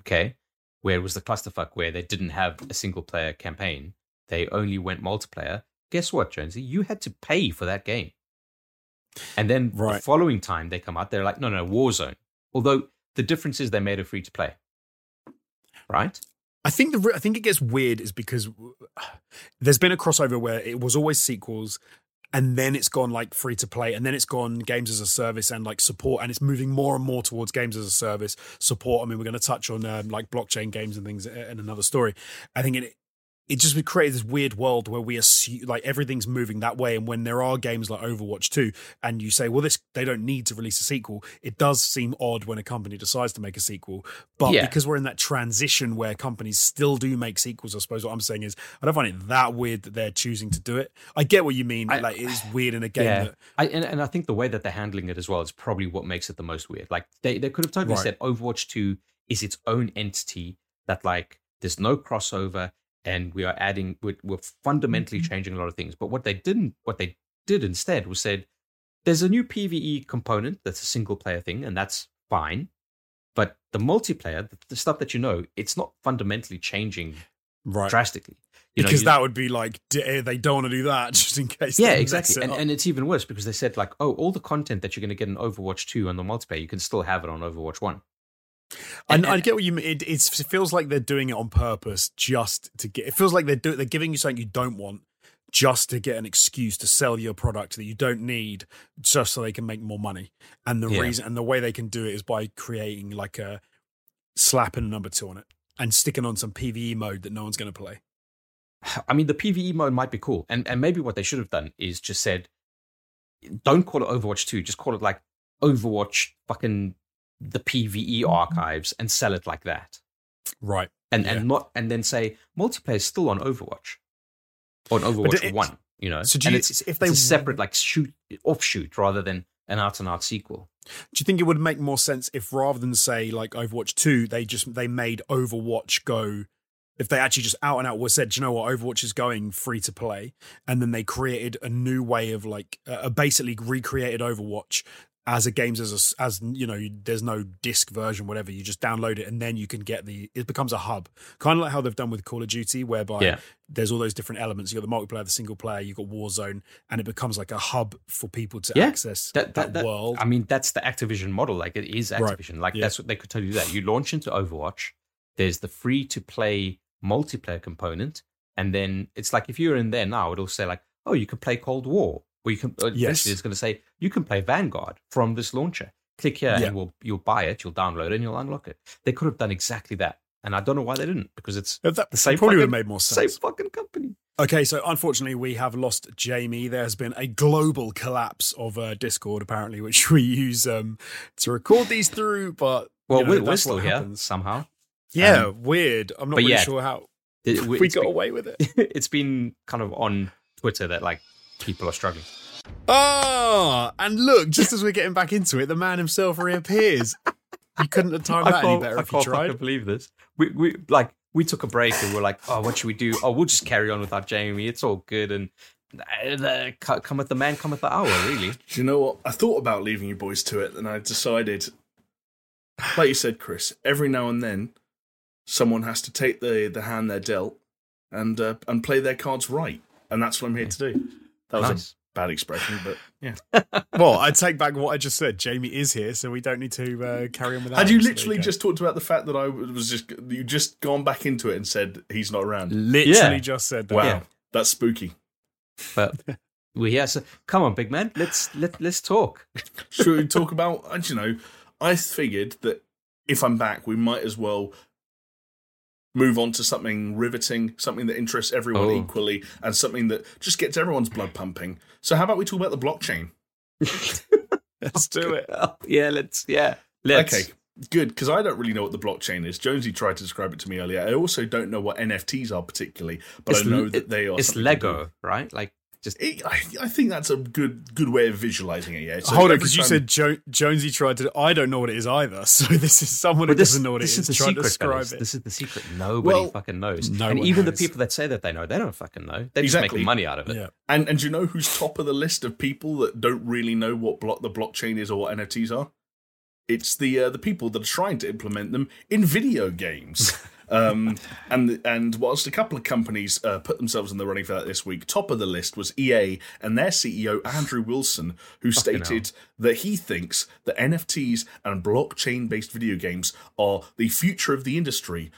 Okay. Where it was the clusterfuck where they didn't have a single player campaign, they only went multiplayer. Guess what, Jonesy? You had to pay for that game. And then the following time they come out, they're like, no, no, Warzone. Although the difference is they made it free to play. Right? I think the I think it gets weird is because there's been a crossover where it was always sequels and then it's gone like free to play and then it's gone games as a service and like support and it's moving more and more towards games as a service support. I mean, we're going to touch on um, like blockchain games and things in another story. I think it it just would create this weird world where we assume like everything's moving that way and when there are games like overwatch 2 and you say well this they don't need to release a sequel it does seem odd when a company decides to make a sequel but Yeah. because we're in that transition where companies still do make sequels i suppose what i'm saying is i don't find it that weird that they're choosing to do it i get what you mean I- like it is weird in a game that I, and, and I think the way that they're handling it as well is probably what makes it the most weird. Like they, they could have totally Right. said Overwatch 2 is its own entity that like there's no crossover and we are adding we're, we're fundamentally Mm-hmm. changing a lot of things. But what they didn't what they did instead was said there's a new PvE component that's a single player thing and that's fine. But the multiplayer, the, the stuff that you know, it's not fundamentally changing right drastically. You know, because you- that would be like they don't want to do that just in case yeah, exactly. And, and it's even worse because they said like, oh, all the content that you're going to get in Overwatch 2 on the multiplayer, you can still have it on Overwatch 1. And, And- I get what you mean. It, it feels like they're doing it on purpose, just to get. It feels like they're do, they're giving you something you don't want, just to get an excuse to sell your product that you don't need, just so they can make more money. And the Yeah. reason and the way they can do it is by creating like a slapping a number two on it and sticking on some PVE mode that no one's going to play. I mean, the PvE mode might be cool. And, and maybe what they should have done is just said, don't call it Overwatch 2, just call it like Overwatch fucking the PvE archives and sell it like that. Right. And Yeah. and not and then say multiplayer is still on Overwatch. On Overwatch it- 1, you know. So you, it's, if they it's a separate like shoot offshoot rather than an out and out sequel. Do you think it would make more sense if rather than say like Overwatch 2, they just they made Overwatch go if they actually just out and out was said, "Do you know what, Overwatch is going free to play, and then they created a new way of like uh, basically recreated Overwatch as a games as a as you know, there's no disc version, whatever. You just download it and then you can get the. It becomes a hub, kind of like how they've done with Call of Duty, whereby Yeah. there's all those different elements. You got the multiplayer, the single player, you got Warzone, and it becomes like a hub for people to Yeah. access that, that, that, world. I mean, that's the Activision model. Like it is Right. Activision. Like Yeah. that's what they could tell you that. You launch into Overwatch, there's the free to play multiplayer component, and then it's like if you're in there now, it'll say like, oh, you can play Cold War, or you can. uh, Yes. it's going to say you can play Vanguard from this launcher. Click here, Yeah. and we'll you'll buy it, you'll download it, and you'll unlock it. They could have done exactly that, and I don't know why they didn't because it's that the same probably would have made more sense. same fucking company. Okay, so unfortunately, we have lost Jamie. There has been a global collapse of uh, Discord, apparently, which we use um, to record these through. But Well, you know, we're, we're still here happens. somehow. Yeah, Um, weird. I'm not really yeah, sure how It- we got been- away with it. it's been kind of on Twitter that like people are struggling. Oh, and look, just as we're getting back into it, the man himself reappears. You couldn't have timed that any better I if you can't believe this. We we like we took a break and we're like, oh, what should we do? Oh, we'll just carry on without Jamie. It's all good. And uh, cometh the man, come with the hour. Really? Do you know what? I thought about leaving you boys to it, and I decided, like you said, Chris, every now and then, someone has to take the, the hand they're dealt and uh, and play their cards right, and that's what I'm here to do. That was Nice. a bad expression, but yeah. Well, I take back what I just said. Jamie is here, so we don't need to uh, carry on with that. Had you So there literally just talked about the fact that I was just you just gone back into it and said he's not around? literally Yeah. just said that? Wow, Yeah. that's spooky. But we're here. So come on, big man. Let's let let's talk. Should we talk about? I don't know. I figured that if I'm back, we might as well move on to something riveting, something that interests everyone Oh. equally, and something that just gets everyone's blood pumping. So, how about we talk about the blockchain? Let's do it. yeah, let's. Yeah, let's. Okay, good, because I don't really know what the blockchain is. Jonesy tried to describe it to me earlier. I also don't know what NFTs are particularly, but It's I know that they are. It's something Lego, right? Like just It, I, I think that's a good good way of visualizing it. Yeah. So Hold on, because you said jo- Jonesy tried to. I don't know what it is either. So this is someone who this, doesn't know what it this is, is the trying to secret, describe fellas. it. This is the secret. Nobody Well, fucking knows. no and even knows. the people that say that they know, they don't fucking know. They're just Exactly. making money out of it. yeah. And and you know who's top of the list of people that don't really know what block the blockchain is or what NFTs are? It's the uh, the people that are trying to implement them in video games. um, and and whilst a couple of companies uh, put themselves in the running for that this week, top of the list was EA and their CEO Andrew Wilson, who Fucking stated that he thinks that NFTs and blockchain based video games are the future of the industry.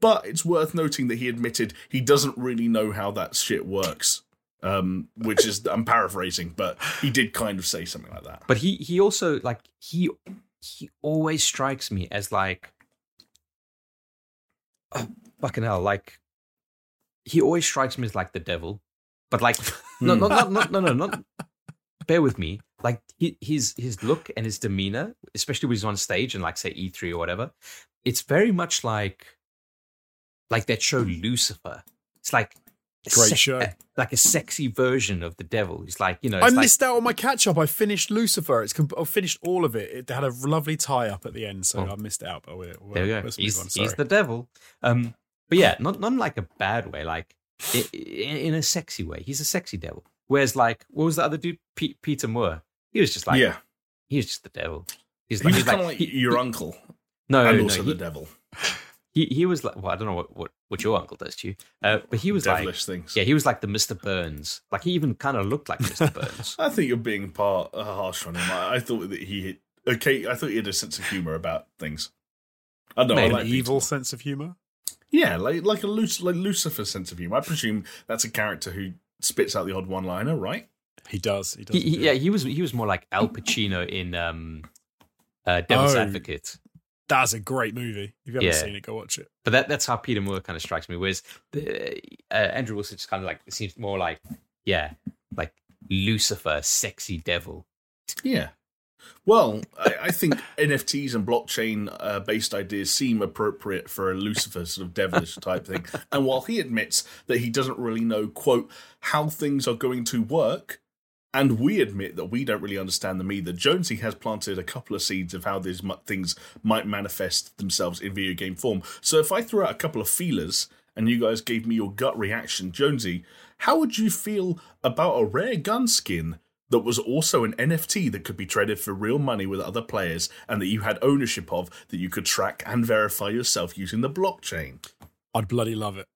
But it's worth noting that he admitted he doesn't really know how that shit works. Um, which is I'm paraphrasing, but he did kind of say something like that. But he he also like he he always strikes me as like oh, fucking hell, like he always strikes me as like the devil. But like no no hmm. no no no no not bear with me. Like he, his his look and his demeanor, especially when he's on stage and like say E3 or whatever, it's very much like like that show Lucifer. It's like a Great show. like a sexy version of the devil. He's like you know, I like, missed out on my catch up. I finished Lucifer. It's com- I finished all of it. It had a lovely tie up at the end, so Oh. I missed it out. But we're, we're, There we go. He's, he's the devil. Um, but yeah, not not in like a bad way, like i- i- in a sexy way. He's a sexy devil. Whereas like, what was the other dude? Pe- Peter Moore. He was just like, yeah, he was just the devil. He's he like, was he's kind like of like he- your he- uncle, no, and no, also he, the devil. he he was like, well, I don't know what what, what your uncle does to you, uh, but he was like, Devilish things. yeah, he was like the Mr. Burns. Like he even kind of looked like Mr. Burns. I think you're being part uh, harsh on him. I, I thought that he had okay. I thought he had a sense of humor about things. I don't know. I like An evil Moore. sense of humor. Yeah, like like a Luc- like Lucifer sense of humor. I presume that's a character who spits out the odd one-liner, right? He does. He does. he, he, indeed. yeah, he was he was more like Al Pacino in um, uh, Devil's Oh. Advocate. That's a great movie. If you haven't Yeah. seen it, go watch it. But that, that's how Peter Moore kind of strikes me. Whereas the, uh, Andrew Wilson just kind of like seems more like, yeah, like Lucifer, sexy devil. Yeah. Well, I, I think NFTs and blockchain uh, based ideas seem appropriate for a Lucifer sort of devilish type thing. And while he admits that he doesn't really know, quote, how things are going to work, and we admit that we don't really understand them either, Jonesy has planted a couple of seeds of how these things might manifest themselves in video game form. So if I threw out a couple of feelers and you guys gave me your gut reaction, Jonesy, how would you feel about a rare gun skin that was also an NFT that could be traded for real money with other players and that you had ownership of that you could track and verify yourself using the blockchain? I'd bloody love it.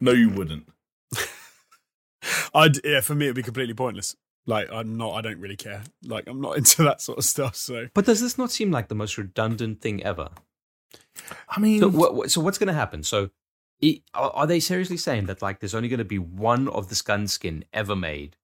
No, you wouldn't. I'd yeah. For me, it'd be completely pointless. Like I'm not. I don't really care. Like I'm not into that sort of stuff. So But does this not seem like the most redundant thing ever? I mean, So, what, what- so what's going to happen? So, i are, are they seriously saying that like there's only going to be one of this gun skin ever made?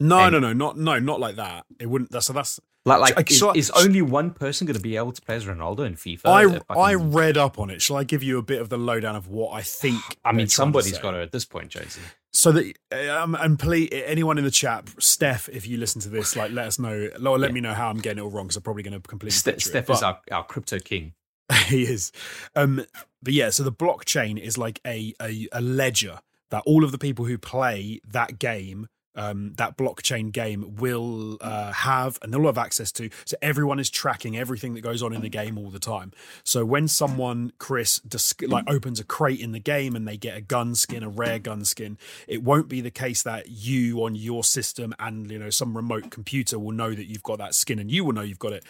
no, And- no, no, not no, not like that. It wouldn't. That's so that's. Like, like Like, is, I- is only one person going to be able to play as Ronaldo in FIFA? I I read up on it. Shall I give you a bit of the lowdown of what I think? I mean, they're trying to got to at this point, Jonesy. So that um, and please, anyone in the chat, Steph, if you listen to this, like, let us know. Or let Yeah. me know how I'm getting it all wrong because I'm probably going to completely. Ste-. Steph But- is our, our crypto king. he is. Um, but yeah, so the blockchain is like a, a a ledger that all of the people who play that game, um, that blockchain game, will uh, have and they'll have access to. So everyone is tracking everything that goes on in the game all the time. So when someone, Chris, dis- like opens a crate in the game and they get a gun skin, a rare gun skin, it won't be the case that you on your system and you know some remote computer will know that you've got that skin and you will know you've got it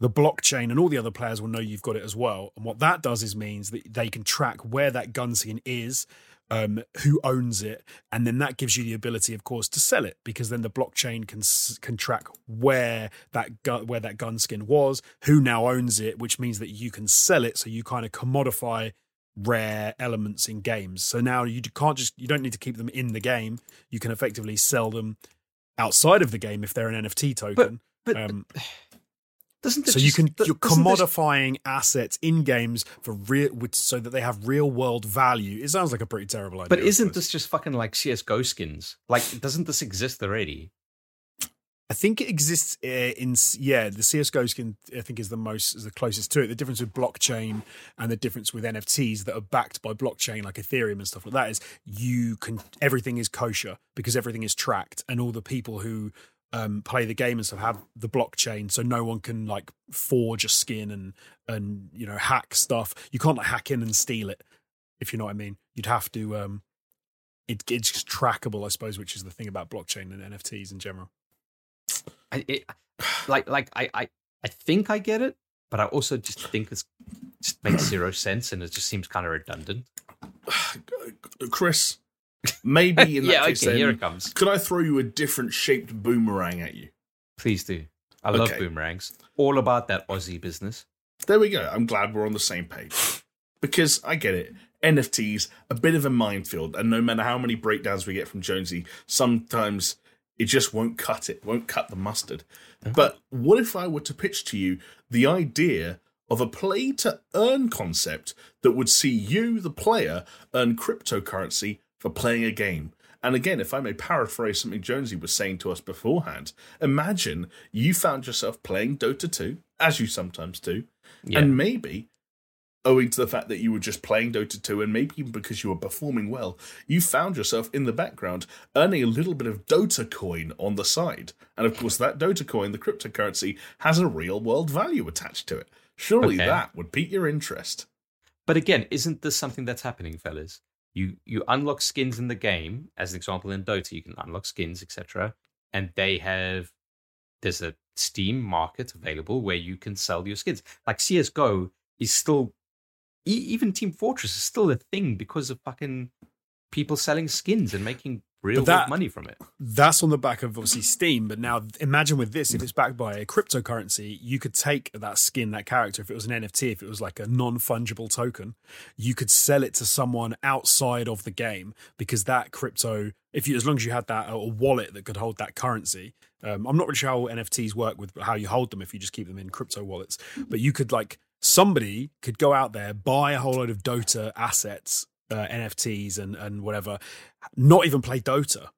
the blockchain and all the other players will know you've got it as well. And what that does is means that they can track where that gun skin is, um, who owns it, and then that gives you the ability, of course, to sell it because then the blockchain can can track where that gun where that gun skin was, who now owns it, which means that you can sell it. So you kind of commodify rare elements in games. So now you can't just you don't need to keep them in the game. You can effectively sell them outside of the game if they're an NFT token. But um, Doesn't it So you can th- you're doesn't this- commodifying assets in games for real, with, so that they have real world value. It sounds like a pretty terrible idea. But isn't this just fucking like CS:GO skins? Like, doesn't this exist already? I think it exists uh, in yeah the CS:GO skin. I think is the most is the closest to it. The difference with blockchain and the difference with NFTs that are backed by blockchain like Ethereum and stuff like that is you can everything is kosher because everything is tracked and all the people who um, play the game and stuff have the blockchain, so no one can like forge a skin and and you know hack stuff. You can't like hack in and steal it if you know what I mean. You'd have to. um it, It's just trackable, I suppose, which is the thing about blockchain and NFTs in general. I, it, like, like I, I, I think I get it, but I also just think it's just makes zero sense, and it just seems kind of redundant. Chris, maybe in that yeah, case, okay, here it comes. could I throw you a different shaped boomerang at you? Please do. I love Okay. boomerangs. All about that Aussie business. There we go. I'm glad we're on the same page. Because I get it. NFTs, a bit of a minefield, and no matter how many breakdowns we get from Jonesy, sometimes it just won't cut it, won't cut the mustard. Uh-huh. But what if I were to pitch to you the idea of a play to earn concept that would see you, the player, earn cryptocurrency for playing a game? And again, if I may paraphrase something Jonesy was saying to us beforehand, imagine you found yourself playing Dota 2, as you sometimes do, Yeah. and maybe, owing to the fact that you were just playing Dota 2, and maybe even because you were performing well, you found yourself in the background earning a little bit of Dota coin on the side. And of course, that Dota coin, the cryptocurrency, has a real world value attached to it. Surely Okay. that would pique your interest. But again, isn't this something that's happening, fellas? You you unlock skins in the game, as an example in Dota, you can unlock skins, etc. And they have there's a Steam market available where you can sell your skins. Like CS:GO is still, even Team Fortress is still a thing because of fucking people selling skins and making real that- money from it. That's on the back of obviously Steam, but now imagine with this, if it's backed by a cryptocurrency, you could take that skin, that character, if it was an NFT, if it was like a non fungible token, you could sell it to someone outside of the game because that crypto, if you as long as you had that a wallet that could hold that currency. Um, I'm not really sure how NFTs work with how you hold them if you just keep them in crypto wallets, but you could like somebody could go out there buy a whole load of Dota assets, uh, NFTs and and whatever, not even play Dota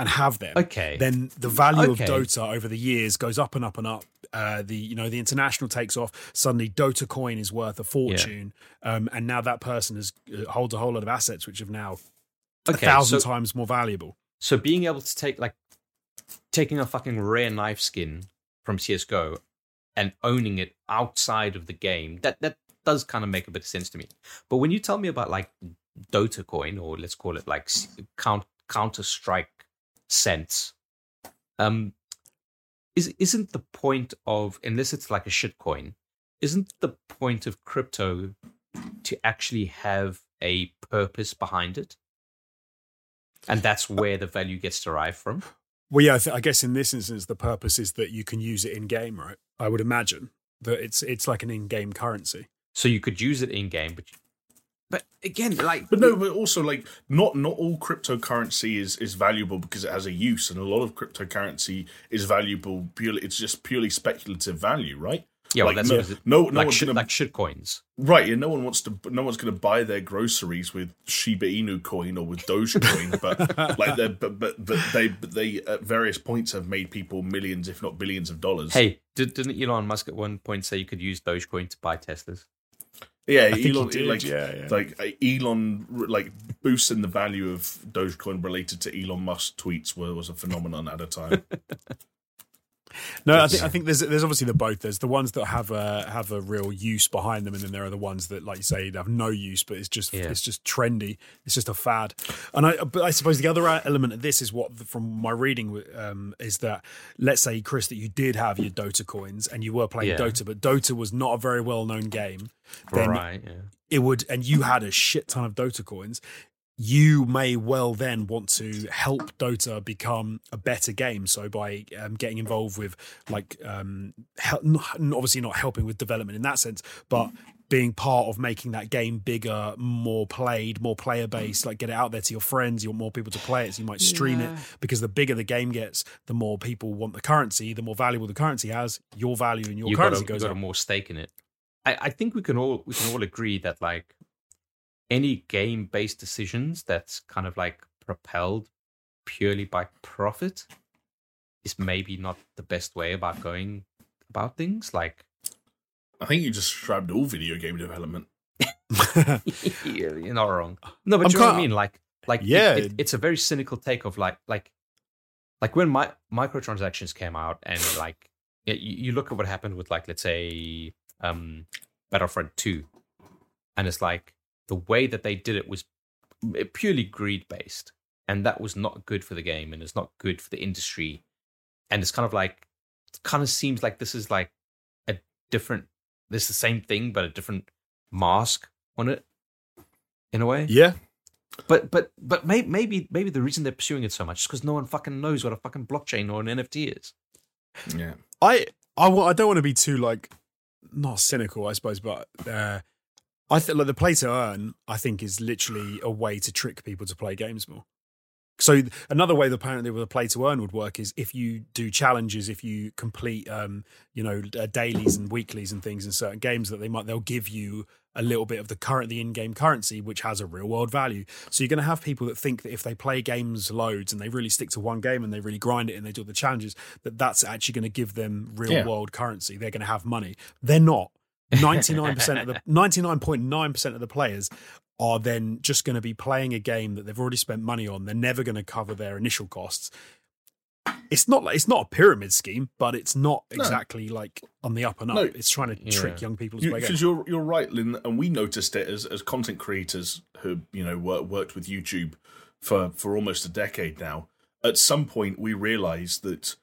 and have them Okay. then the value Okay. of Dota over the years goes up and up and up. Uh, the you know the international takes off. Suddenly, Dota coin is worth a fortune, um, and now that person has uh, holds a whole lot of assets which have now a thousand so- times more valuable. So being able to take like taking a fucking rare knife skin from CS:GO and owning it outside of the game, that that does kind of make a bit of sense to me. But when you tell me about like Dota coin or let's call it like count Counter Strike cents, um, is isn't the point of unless it's like a shit coin, isn't the point of crypto to actually have a purpose behind it? And that's where the value gets derived from. Well, yeah, I, th- I guess in this instance, the purpose is that you can use it in game, right? I would imagine that it's it's like an in game currency. So you could use it in game, but but again, like But no, but also like not not all cryptocurrency is is valuable because it has a use, and a lot of cryptocurrency is valuable purely. It's just purely speculative value, right? yeah, well, like, that's no, what it- no, no like one's shit, gonna like shit coins. right. And no one wants to. No one's going to buy their groceries with Shiba Inu coin or with Dogecoin, but like they but but but they but they at various points have made people millions, if not billions, of dollars. Hey, did, didn't Elon Musk at one point say you could use Dogecoin to buy Teslas? Yeah, I Elon did, like yeah, yeah. like uh, Elon like boosting the value of Dogecoin related to Elon Musk tweets was, was a phenomenon at a time. No, I think I think there's there's obviously the both. There's the ones that have a have a real use behind them, and then there are the ones that, like you say, have no use, but it's just Yeah. it's just trendy. It's just a fad. And I but I suppose the other element of this is what from my reading um, is that let's say Chris that you did have your Dota coins and you were playing Yeah. Dota, but Dota was not a very well known game. Then right. Yeah. it would and you had a shit ton of Dota coins, you may well then want to help Dota become a better game. So by um, getting involved with like um, hel- obviously not helping with development in that sense, but being part of making that game bigger, more played, more player based, like get it out there to your friends. You want more people to play it, so you might stream Yeah. it because the bigger the game gets, the more people want the currency, the more valuable the currency has, your value and your you got, currency a, you goes got a more stake in it. I, I think we can all we can all agree that like any game based decisions that's kind of like propelled purely by profit is maybe not the best way about going about things. Like I think you just described all video game development. you're not wrong. No, but I'm you know what I mean? Like like Yeah. it- it's a very cynical take of like like like when my microtransactions came out and like you, you look at what happened with like let's say um Battlefront 2 and it's like the way that they did it was purely greed based and that was not good for the game and it's not good for the industry and it's kind of like it kind of seems like this is like a different this is the same thing but a different mask on it in a way yeah, but but but may, maybe maybe the reason they're pursuing it so much is because no one fucking knows what a fucking blockchain or an NFT is. Yeah. I I, I don't want to be too like not cynical, I suppose, but uh, I think like the play to earn, I think, is literally a way to trick people to play games more. So another way that apparently with a play to earn would work is if you do challenges, if you complete, um, you know, uh, dailies and weeklies and things in certain games that they might they'll give you a little bit of the current the in-game currency which has a real world value so you're going to have people that think that if they play games loads and they really stick to one game and they really grind it and they do the challenges that that's actually going to give them real Yeah. world currency they're going to have money they're not 99% of the 99.9% of the players are then just going to be playing a game that they've already spent money on they're never going to cover their initial costs it's not like it's not a pyramid scheme but it's not No. exactly like on the up and up No. it's trying to trick young people to play Because you, are you're right, Lynn, and we noticed it as as content creators who you know wor- worked with YouTube for for almost a decade now. At some point, we realized that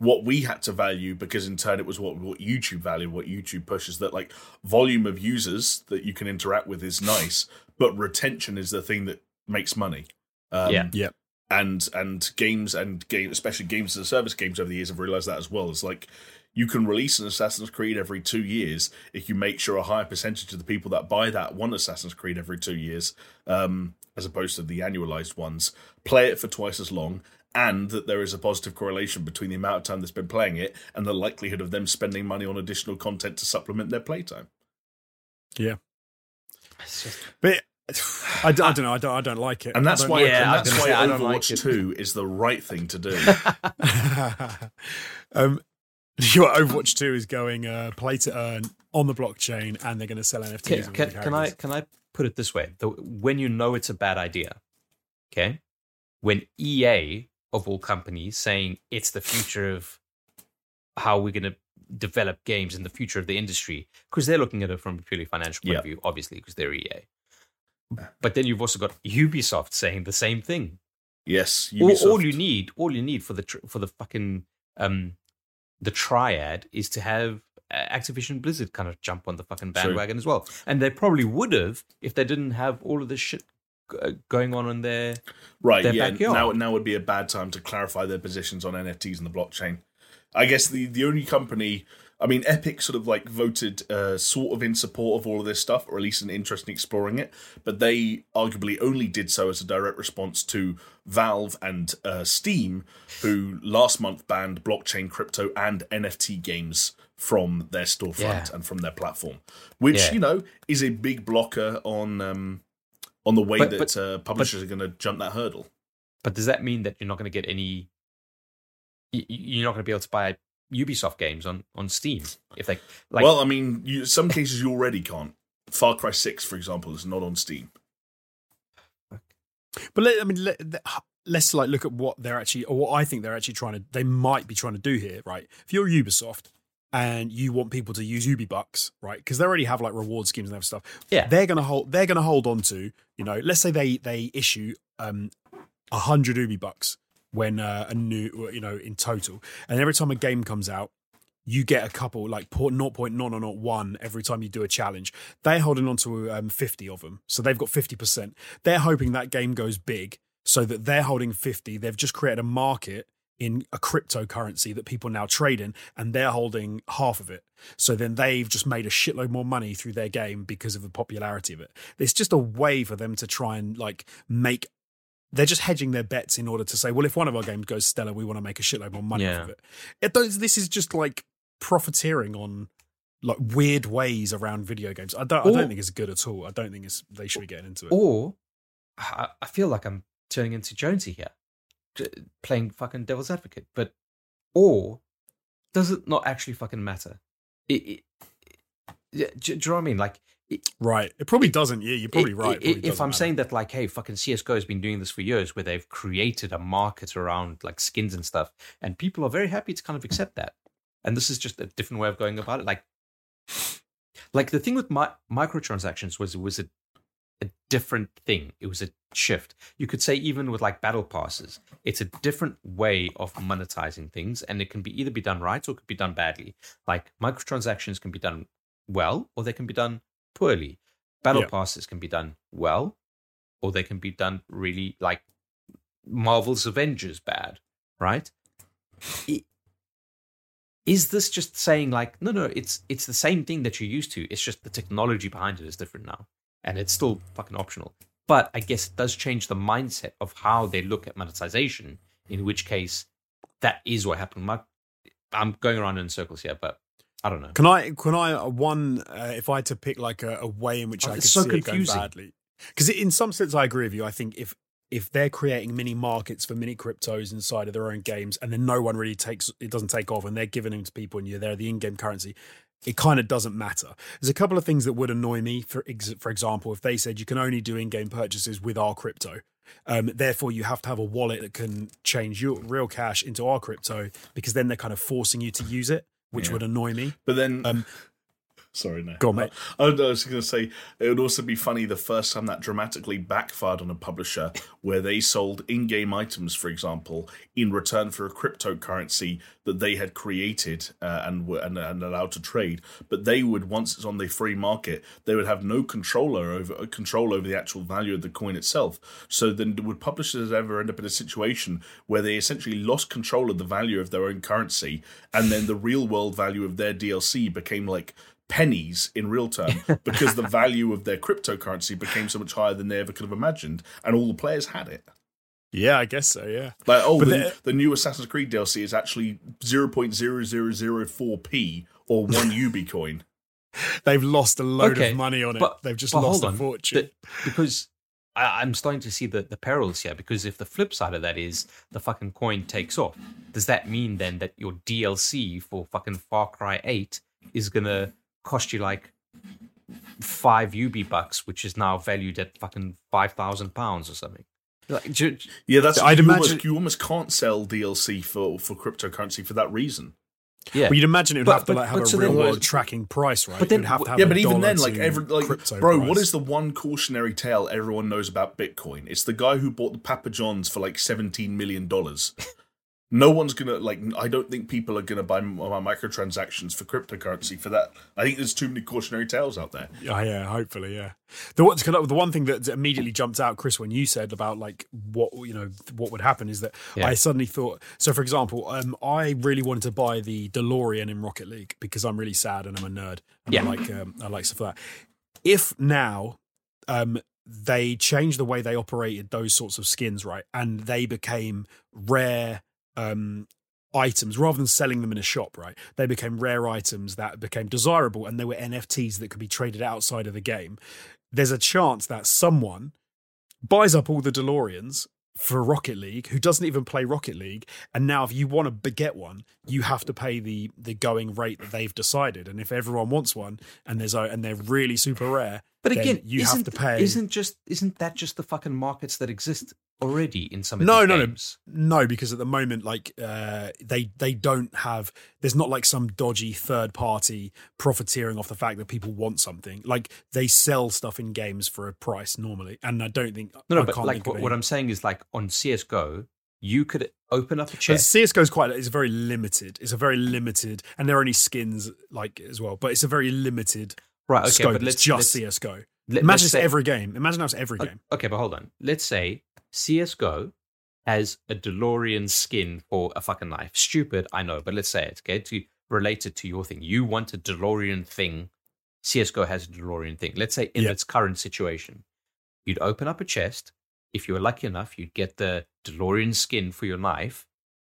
what we had to value, because in turn it was what what YouTube valued, what YouTube pushes, that like volume of users that you can interact with is nice, but retention is the thing that makes money. Um, Yeah. Yeah. and and games and game, especially games as a service games over the years have realized that as well. It's like you can release an Assassin's Creed every two years if you make sure a higher percentage of the people that buy that one Assassin's Creed every two years, um, as opposed to the annualized ones, play it for twice as long. And that there is a positive correlation between the amount of time that's been playing it and the likelihood of them spending money on additional content to supplement their playtime. Yeah, But I, don't- I don't know. I don't. I don't like it. And that's why, like Yeah, I that's why say, I don't like Overwatch 2 is the right thing to do. um, your Overwatch Two is going uh, play to earn on the blockchain, and they're going to sell NFTs. can, of can, can I can I put it this way? The, when you know it's a bad idea, okay, when EA of all companies saying it's the future of how we're going to develop games in the future of the industry, because they're looking at it from a purely financial point of view, obviously, because they're EA. But then you've also got Ubisoft saying the same thing. Yes, all, Ubisoft. all you need, all you need for the tr- for the fucking um the triad is to have uh, Activision Blizzard kind of jump on the fucking True. bandwagon as well, and they probably would have if they didn't have all of this shit going on in there. Right, their yeah. backyard. Now, now would be a bad time to clarify their positions on NFTs and the blockchain. I guess the the only company, I mean, Epic sort of like voted uh, sort of in support of all of this stuff, or at least an interest in exploring it. But they arguably only did so as a direct response to Valve and uh, Steam, who last month banned blockchain, crypto, and NFT games from their storefront Yeah. and from their platform, which Yeah. you know is a big blocker on. Um, on the way But- that but- uh, publishers are going to jump that hurdle. But does that mean that you're not going to get any? You're not going to be able to buy Ubisoft games on on Steam if they like. well, I mean, you, some cases you already can't. Far Cry Six, for example, is not on Steam. But let, I mean, let- let's like look at what they're actually, or what I think they're actually trying to, they might be trying to do here, right? If you're Ubisoft and you want people to use Ubi Bucks, right? Because they already have like reward schemes and other stuff. Yeah. they're gonna hold, they're gonna hold on to, you know, let's say they they issue um a hundred UbiBucks when uh, a new, you know, in total, and every time a game comes out. You get a couple like port 0.001 every time you do a challenge. They're holding on to um, 50 of them. So they've got 50%. They're hoping that game goes big so that they're holding 50. They've just created a market in a cryptocurrency that people now trade in, and they're holding half of it. So then they've just made a shitload more money through their game because of the popularity of it. It's just a way for them to try and like make. They're just hedging their bets in order to say, well, if one of our games goes stellar, we want to make a shitload more money Yeah. off of it. it. This is just like profiteering on like weird ways around video games. I don't. I don't think it's good at all. I don't think it's they should be getting into it. Or I, feel like I'm turning into Jonesy here, playing fucking devil's advocate. But or does it not actually fucking matter? It, it, yeah, do, do you know what I mean? Like, it, Right. It probably doesn't. Yeah, you're probably right. if I'm matter. saying that, like, hey, fucking CS:GO has been doing this for years, where they've created a market around like skins and stuff, and people are very happy to kind of accept that. And this is just a different way of going about it. Like, like the thing with mi- microtransactions was it was a a different thing. It was a shift. You could say even with like battle passes, it's a different way of monetizing things, and it can be either be done right or it could be done badly. Like microtransactions can be done well or they can be done poorly. Battle Yeah. passes can be done well or they can be done really like Marvel's Avengers bad, right? Is this just saying like no no it's it's the same thing that you're used to it's just the technology behind it is different now and it's still fucking optional but I guess it does change the mindset of how they look at monetization in which case that is what happened My, I'm going around in circles here but I don't know Can I? Can I? uh, One, uh, if I had to pick like a, a way in which Oh, I could so see it going badly, because in some sense I agree with you. I think if if they're creating mini markets for mini cryptos inside of their own games, and then no one really takes it doesn't take off, and they're giving them to people, and you're there the in-game currency. It kind of doesn't matter. There's a couple of things that would annoy me. For ex- for example, if they said you can only do in-game purchases with our crypto, um, therefore you have to have a wallet that can change your real cash into our crypto, because then they're kind of forcing you to use it, which Yeah. would annoy me. But then, Um, sorry, no. Go on, mate. I, I was going to say it would also be funny the first time that dramatically backfired on a publisher where they sold in-game items, for example, in return for a cryptocurrency that they had created uh, and were and, and allowed to trade. But they would once it's on the free market, they would have no controller over uh, control over the actual value of the coin itself. So then, would publishers ever end up in a situation where they essentially lost control of the value of their own currency, and then the real world value of their DLC became like pennies in real term because the value of their cryptocurrency became so much higher than they ever could have imagined, and all the players had it. Yeah, I guess so. Yeah. Like, oh, the, the- the new Assassin's Creed DLC is actually 0.0004p or one UB coin. They've lost a load Okay, of money on it. but- They've just but lost a fortune. The- because I, I'm starting to see the, the perils here. Because if the flip side of that is the fucking coin takes off, does that mean then that your DLC for fucking Far Cry 8 is gonna cost you like five UB bucks, which is now valued at fucking five thousand pounds or something? Like, do, Yeah, that's I'd you imagine- almost, you almost can't sell DLC for for cryptocurrency for that reason. yeah, well, you'd imagine it would But- have to but- like have a so real then- world tracking price, right? But then- You'd have to have yeah, but even then, like every like, bro, price. what is the one cautionary tale everyone knows about Bitcoin? It's the guy who bought the Papa Johns for like seventeen million dollars. No one's gonna like. I don't think people are gonna buy m- my microtransactions for cryptocurrency for that. I think there's too many cautionary tales out there. Yeah, yeah, hopefully, yeah. The what the one thing that immediately jumped out, Chris, when you said about like what you know what would happen is that Yeah. I suddenly thought. So, for example, um, I really wanted to buy the DeLorean in Rocket League because I'm really sad and I'm a nerd. And Yeah. I like um, I like stuff like that. If now um, they changed the way they operated those sorts of skins, right, and they became rare um, items rather than selling them in a shop, right? They became rare items that became desirable and they were NFTs that could be traded outside of the game. There's a chance that someone buys up all the DeLoreans for Rocket League who doesn't even play Rocket League and now if you want to get one you have to pay the the going rate that they've decided and if everyone wants one and there's and they're really super rare but again, you isn't, have to pay Isn't just isn't that just the fucking markets that exist already in some of No, no, no. games? No, because at the moment, like uh, they they don't have. There's not like some dodgy third party profiteering off the fact that people want something. Like they sell stuff in games for a price normally, and I don't think. No, no, I but like what, what. I'm saying is like on CS:GO, you could open up a But chest. CS:GO is quite. It's very limited. It's a very limited, and there are only skins like as well. But it's a very limited Right, okay, scope. but let's it's just let's, CS:GO. let, Imagine it's say, every game. Imagine it's every game. Okay, but hold on. Let's say CS:GO has a DeLorean skin for a fucking knife. Stupid, I know, but let's say it. Okay, to relate it to your thing. You want a DeLorean thing. CS:GO has a DeLorean thing. Let's say in Yeah. its current situation, you'd open up a chest. If you were lucky enough, you'd get the DeLorean skin for your knife,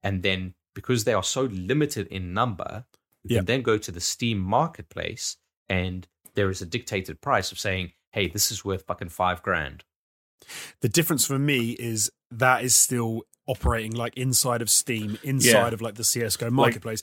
and then because they are so limited in number, you Yeah. can then go to the Steam marketplace, and there is a dictated price of saying, "Hey, this is worth fucking five grand." The difference for me is that is still operating like inside of Steam, inside Yeah. of like the CS:GO marketplace.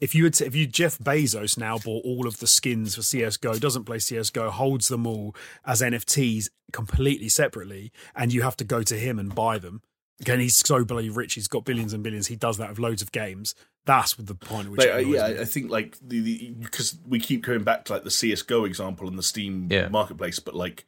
if you had to, if you Jeff Bezos now bought all of the skins for CS:GO, doesn't play CS:GO, holds them all as NFTs completely separately, and you have to go to him and buy them. Again, he's so bloody rich; he's got billions and billions. He does that with loads of games. That's the point which Like, uh, yeah, me. I think like the, the because we keep going back to like the CS:GO example and the Steam Yeah. marketplace, but like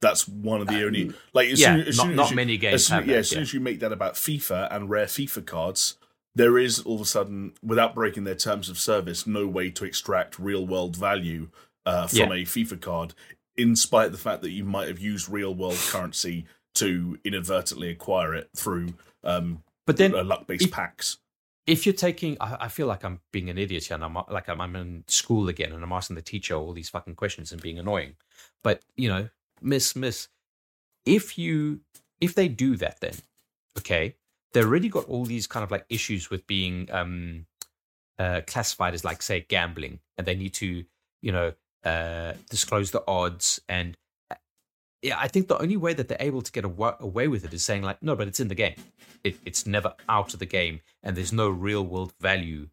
that's one of the only like as yeah, soon, as not, soon not as you, many games as soon, have yeah, that, as soon yeah. as you make that about FIFA and rare FIFA cards, there is all of a sudden, without breaking their terms of service, no way to extract real world value uh, from Yeah. a FIFA card, in spite of the fact that you might have used real world currency to inadvertently acquire it through um, But then, luck based packs. if you're taking, I, I feel like I'm being an idiot here, and I'm like I'm, I'm in school again, and I'm asking the teacher all these fucking questions and being annoying. But you know, miss, miss, if you if they do that, then okay, they've already got all these kind of like issues with being um uh classified as like say gambling, and they need to you know uh disclose the odds and. Yeah, I think the only way that they're able to get awa- away with it is saying like, no, but it's in the game. It, it's never out of the game, and there's no real world value,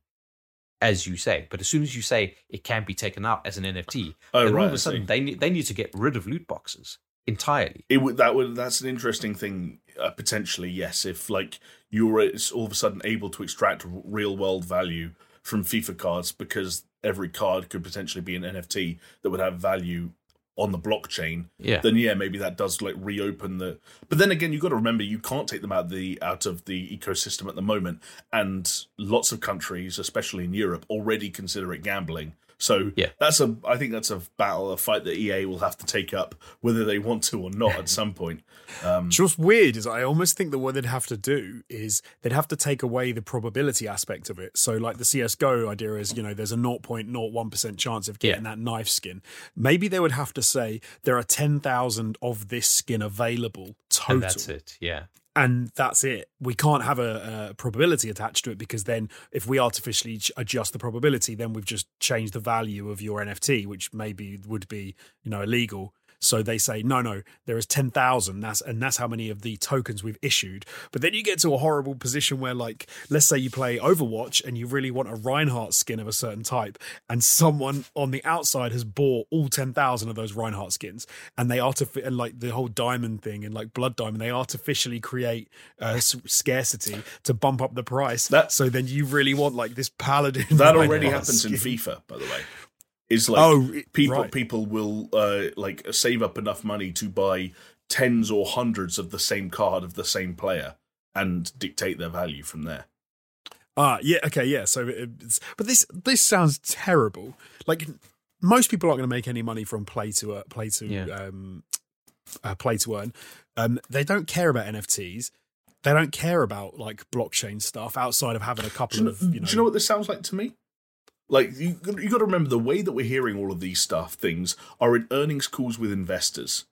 as you say. But as soon as you say it can be taken out as an NFT, Oh, then all right, of a sudden they need they need to get rid of loot boxes entirely. it would that would that's an interesting thing uh, potentially yes if like you're all of a sudden able to extract real world value from FIFA cards because every card could potentially be an NFT that would have value on the blockchain Yeah, then yeah maybe that does like reopen the but then again you've got to remember you can't take them out of the out of the ecosystem at the moment. And lots of countries especially in Europe already consider it gambling so Yeah. that's a I think that's a battle a fight that EA will have to take up whether they want to or not at some point um Do what's weird is I almost think that what they'd have to do is they'd have to take away the probability aspect of it. So like the CS:GO idea is, you know, there's a 0.01% chance of getting that knife skin. Maybe they would have to say there are 10,000 of this skin available total. and that's it. Yeah, and that's it. We can't have a, a probability attached to it because then, if we artificially adjust the probability, then we've just changed the value of your NFT, which maybe would be you know illegal. So they say no, no, there is ten thousand. That's and that's how many of the tokens we've issued. But then you get to a horrible position where, like, let's say you play Overwatch and you really want a Reinhardt skin of a certain type, and someone on the outside has bought all ten thousand of those Reinhardt skins, and they artificially and like the whole diamond thing and like blood diamond, they artificially create uh, s- scarcity to bump up the price. That- so then you really want like this paladin. that already happens in. FIFA by the way is like oh, people right. people will uh like save up enough money to buy tens or hundreds of the same card of the same player and dictate their value from there Ah, yeah, okay, yeah. So, it's, but this this sounds terrible. Like most people aren't going to make any money from play to uh, play to Yeah. um, uh, play to earn. Um, they don't care about NFTs. They don't care about like blockchain stuff outside of having a couple you, know, of you know. do you know what this sounds like to me like you, you got to remember the way that we're hearing all of these stuff things are in earnings calls with investors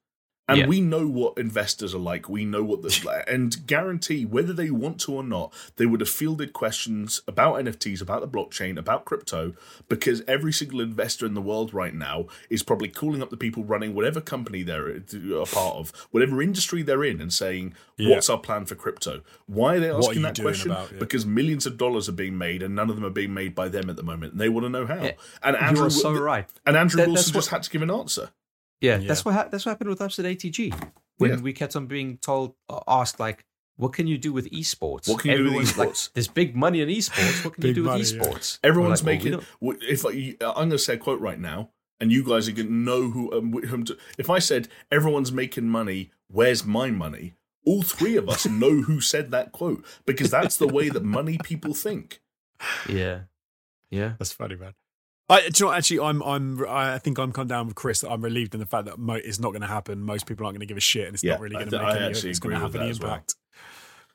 and Yeah. we know what investors are like. We know what this like, and guarantee whether they want to or not, they would have fielded questions about NFTs, about the blockchain, about crypto, because every single investor in the world right now is probably calling up the people running whatever company they're a part of, whatever industry they're in, and saying, Yeah. "What's our plan for crypto?" Why are they What are asking that question? about it? Because millions of dollars are being made, and none of them are being made by them at the moment. And they want to know how. Yeah. And Andrew, you are so right. and Andrew That- Wilson just had to give an answer. Yeah, Yeah. that's what ha- that's what happened with us at ATG when Yeah. we kept on being told, uh, asked like, "What can you do with esports?" What can you do with Everyone's like, esports? There's big money in esports. What can you Big do with money, yeah. esports? Everyone's We're like, well, we making. If I, I'm going to say a quote right now, and you guys are going to know who. Um, wh- whom to, if I said everyone's making money, where's my money? All three of us know who said that quote because that's the way that money people think. Yeah, yeah. That's funny, man. I, do you know, actually, I'm, I'm, I think I'm come down with Chris. That I'm relieved in the fact that mo- it's not going to happen. Most people aren't going to give a shit, and it's Yeah, not really going to make I any. It's going to have any that as well. impact.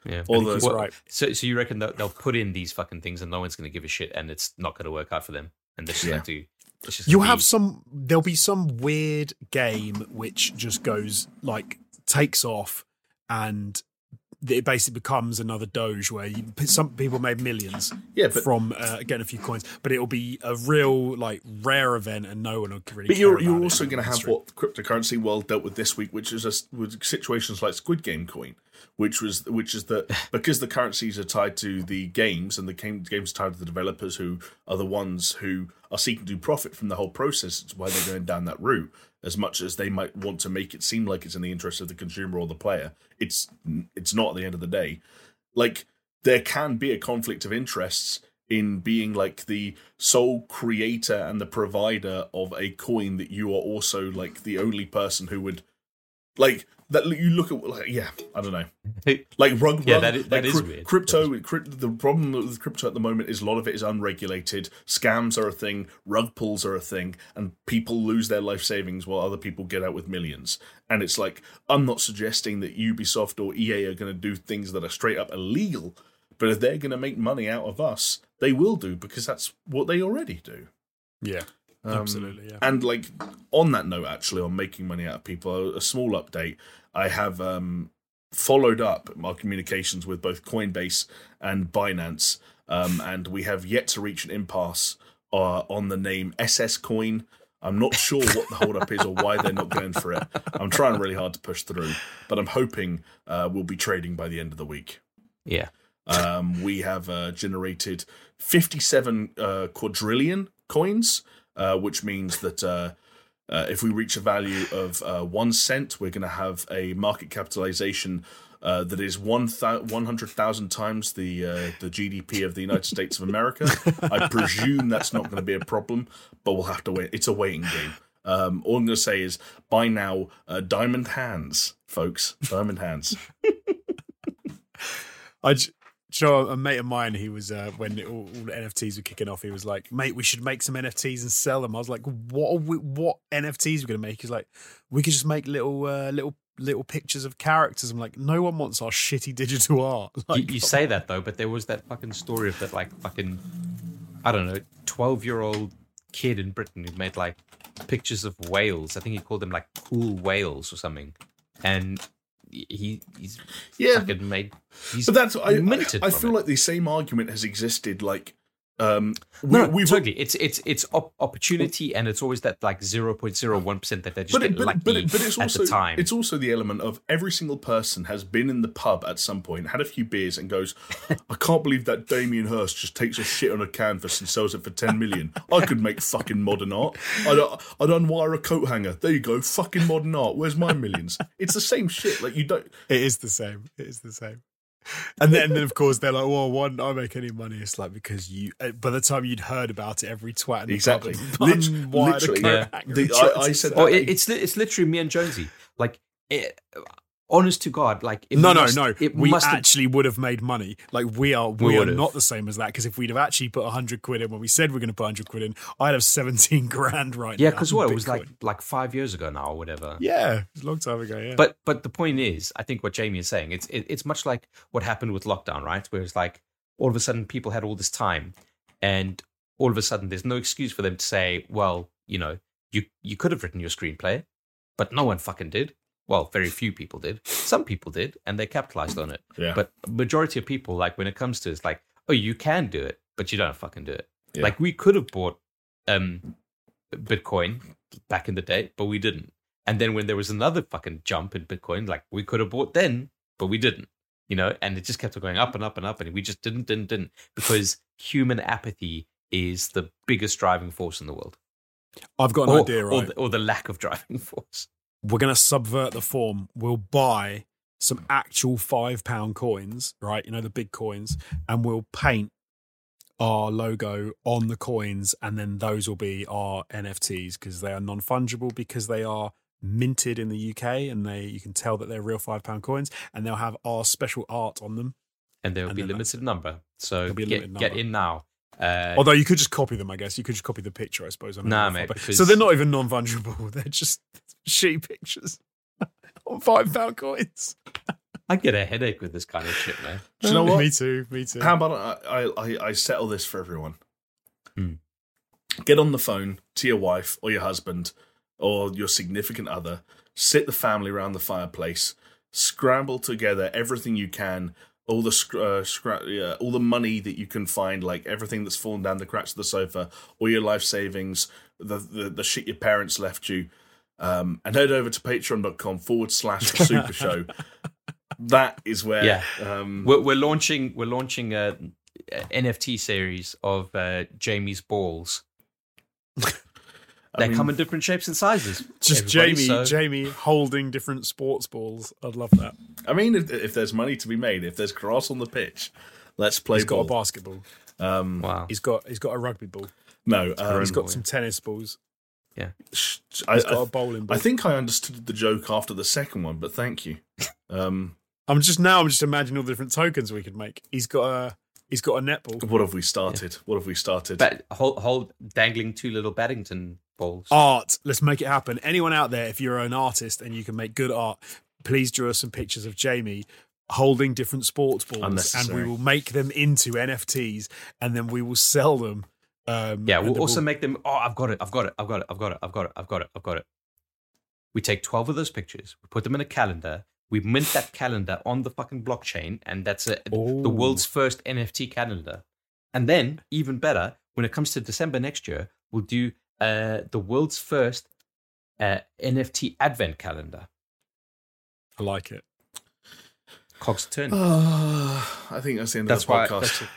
Yeah. Or I think the- he's Well, right. So, so you reckon that they'll put in these fucking things and no one's going to give a shit and it's not going to work out for them and they just Yeah. have to. It's just You'll gonna have some. There'll be some weird game which just goes like takes off, and it basically becomes another Doge where you, some people made millions Yeah, but from uh, getting a few coins, but it'll be a real like rare event, and no one will really. But you're you're also going to have what cryptocurrency world dealt with this week, which is a, with situations like Squid Game coin, which was which is that because the currencies are tied to the games and the game, games are tied to the developers who are the ones who are seeking to profit from the whole process. It's why they're going down that route. As much as they might want to make it seem like it's in the interest of the consumer or the player, it's it's not at the end of the day. Like there can be a conflict of interests in being like the sole creator and the provider of a coin that you are also like the only person who would like that you look at like yeah i don't know. Like rug, Yeah, that is- that like is cryp- weird. crypto crypt, the problem with crypto at the moment is a lot of it is unregulated scams are a thing rug pulls are a thing and people lose their life savings while other people get out with millions. And it's like i'm not suggesting that ubisoft or ea are going to do things that are straight up illegal but if they're going to make money out of us they will do because that's what they already do. Yeah, Um, absolutely. Yeah. and like on that note, actually, on making money out of people, a, a small update. I have um, followed up my communications with both Coinbase and Binance, um, and we have yet to reach an impasse uh, on the name SS Coin. I'm not sure what the holdup is or why they're not going for it. I'm trying really hard to push through, but I'm hoping uh, we'll be trading by the end of the week. Yeah. Um, we have uh, generated 57 uh, quadrillion coins, uh, which means that uh, uh, if we reach a value of uh, one cent, we're going to have a market capitalization uh, that is one thou- 100,000 times the the GDP of the United States of America. I presume that's not going to be a problem, but we'll have to wait. It's a waiting game. Um, all I'm going to say is buy now, diamond hands, folks. Diamond hands. I j- know, a mate of mine, he was uh, when it, all, all the NFTs were kicking off. He was like, "Mate, we should make some NFTs and sell them." I was like, "What? Are we, what NFTs are we going to make?" He's like, "We could just make little, uh, little, little pictures of characters." I'm like, "No one wants our shitty digital art." Like, you, you say that though, but there was that fucking story of that like fucking I don't know, twelve year old kid in Britain who made like pictures of whales. I think he called them like cool whales or something, and he he's Yeah, fucking made. He's But that's I. I, I feel it. like the same argument has existed. Like, um, we, no, we've totally. It's it's it's op- opportunity, and it's always that like zero point zero one percent that they just but, get it, but, lucky but, it- but it's at the time. it's also the element of every single person has been in the pub at some point, had a few beers, and goes, "I can't believe that Damien Hirst just takes a shit on a canvas and sells it for ten million. I could make fucking modern art. I'd, I'd unwire a coat hanger. There you go, fucking modern art. Where's my millions? It's the same shit. Like you don't. It is the same. It is the same. And then, and then of course, they're like, "Well, why don't I make any money?" It's like because you. uh, By the time you'd heard about it, every twat in the Exactly. pub Lit- literally, yeah. The- I- I said sell oh, it. it, it's it's literally me and Jonesy. Like, it, honest to God, like it no, must, no, no. It we must have- actually would have made money. Like we are, we, We are not the same as that. Because if we'd have actually put hundred quid in when we said we are going to put hundred quid in, I'd have seventeen grand right yeah, now. because what it was like like five years ago now or whatever. yeah, it was a long time ago. Yeah, But but the point is, I think what Jamie is saying, it's it, it's much like what happened with lockdown, right? Where it's like all of a sudden people had all this time, and all of a sudden there's no excuse for them to say, well, you know, you you could have written your screenplay, but no one fucking did. Well, very few people did. Some people did, and they capitalized on it. Yeah. But majority of people, like when it comes to, it's like, oh, you can do it, but you don't fucking do it. Yeah. Like we could have bought um Bitcoin back in the day, but we didn't. And then when there was another fucking jump in Bitcoin, like we could have bought then, but we didn't. You know, and it just kept going up and up and up, and we just didn't, didn't, didn't, because human apathy is the biggest driving force in the world, I've got an or, idea. or, Right, the, or the lack of driving force. We're going to subvert the form. We'll buy some actual five pound coins, right? You know, the big coins, and we'll paint our logo on the coins, and then those will be our NFTs because they are non fungible because they are minted in the UK and they you can tell that they're real five pound coins and they'll have our special art on them. And there will And be limited number. So get, limited get in now. Uh, Although you could just copy them, I guess. You could just copy the picture, I suppose. a Nah, mate, because- So they're not even non fungible. They're just shitty pictures on five pound coins. I get a headache with this kind of shit, man. Do you know what? me too. Me too. How about I, I, I settle this for everyone? Hmm. Get on the phone to your wife or your husband or your significant other, sit the family around the fireplace, scramble together everything you can, all the sc- uh, scra- yeah, all the money that you can find, like everything that's fallen down the cracks of the sofa, all your life savings, the the, the shit your parents left you, um, and head over to patreon.com forward slash super show. that is where Yeah. um, We're, we're launching. We're launching a, a NFT series of uh, Jamie's balls. They mean- come in different shapes and sizes. Just Jamie, so- Jamie holding different sports balls. I'd love that. I mean, if, if there's money to be made, if there's grass on the pitch, let's play He's got a basketball. Um, Wow. He's got he's got a rugby ball. no, um, He's ball, got some yeah. tennis balls. Sh- I, He's got I- a bowling ball. I think I understood the joke after the second one, but thank you. Um, I'm just now. I'm just imagining all the different tokens we could make. He's got a he's got a netball. what have we started? What have we started? But hold, hold dangling two little Baddington balls. Art. Let's make it happen. Anyone out there, if you're an artist and you can make good art, please draw us some pictures of Jamie holding different sports balls, and we will make them into NFTs, and then we will sell them. Um, Yeah, we'll then also make them. Oh, I've got it. I've got it. I've got it. I've got it. I've got it. I've got it. I've got it. We take twelve of those pictures. We put them in a calendar. We mint that calendar on the fucking blockchain, and that's a, the world's first NFT calendar. And then, even better, when it comes to December next year, we'll do uh, the world's first uh, NFT advent calendar. I like it. Cogs turn. Ah, I think that's the end that's of the why. podcast.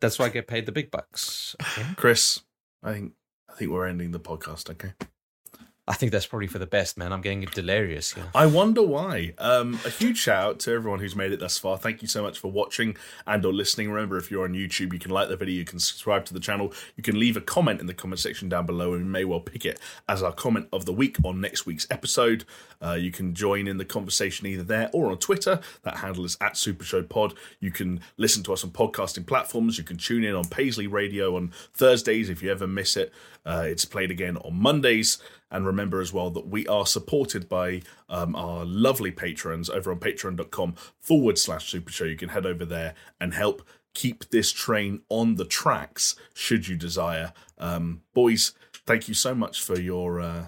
That's, why I get paid the big bucks. Chris, I think I think we're ending the podcast. Okay. I think that's probably for the best, man. I'm getting delirious. I wonder why. Um, a huge shout out to everyone who's made it thus far. Thank you so much for watching and or listening. Remember, if you're on YouTube, you can like the video, you can subscribe to the channel, you can leave a comment in the comment section down below, and we may well pick it as our comment of the week on next week's episode. Uh, you can join in the conversation either there or on Twitter. That handle is at Super Show Pod. You can listen to us on podcasting platforms. You can tune in on Paisley Radio on Thursdays if you ever miss it. Uh, it's played again on Mondays. And remember as well that we are supported by um, our lovely patrons over on patreon.com forward slash super show. You can head over there and help keep this train on the tracks should you desire. Um, boys, thank you so much for your uh,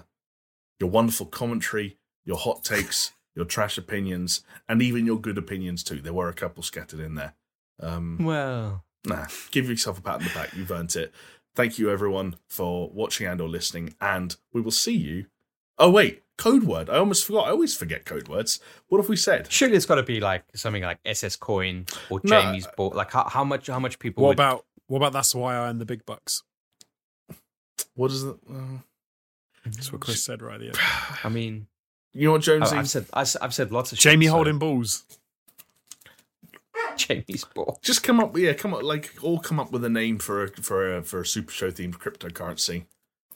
your wonderful commentary, your hot takes, your trash opinions, and even your good opinions too. There were a couple scattered in there. Um, Well, Nah, give yourself a pat on the back. You've earned it. Thank you, everyone, for watching and or listening. And we will see you. Oh wait, code word. I almost forgot. I always forget code words. What have we said? surely it's got to be like something like SS Coin or No. Jamie's ball. Like how, how much? How much people? What would, about what about that's why I earn the big bucks? What is it? Uh, That's what Chris said right there. I mean, you know what, I, Jonesy? I've said I, have said lots of shit, Jamie so- holding balls. Jamie's ball. Just come up. Yeah, come up. Like all come up with a name for a for a for a super show themed cryptocurrency.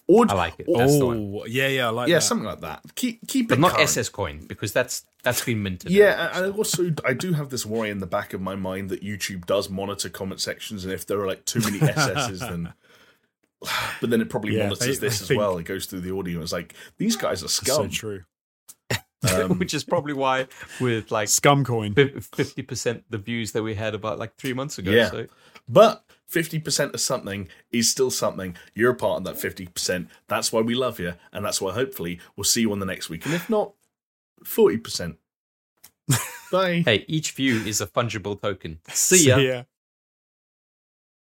Or I like it. or- That's the oh, one. Oh, yeah, yeah, I like yeah, that. something like that. Keep keep But it not current. SS Coin because that's that's been minted. Yeah, and I also I do have this worry in the back of my mind that YouTube does monitor comment sections, and if there are like too many SSs, then but then it probably Yeah, monitors I- this I as think- well. It goes through the audio. And it's like these guys are so scum. true. Um, which is probably why with like Scum coin. fifty percent the views that we had about like three months ago. Yeah. So but fifty percent of something is still something. You're a part of that fifty percent. That's why we love you, and that's why hopefully we'll see you on the next week. And if not, forty percent. Bye. hey, each view is a fungible token. See ya. Yeah.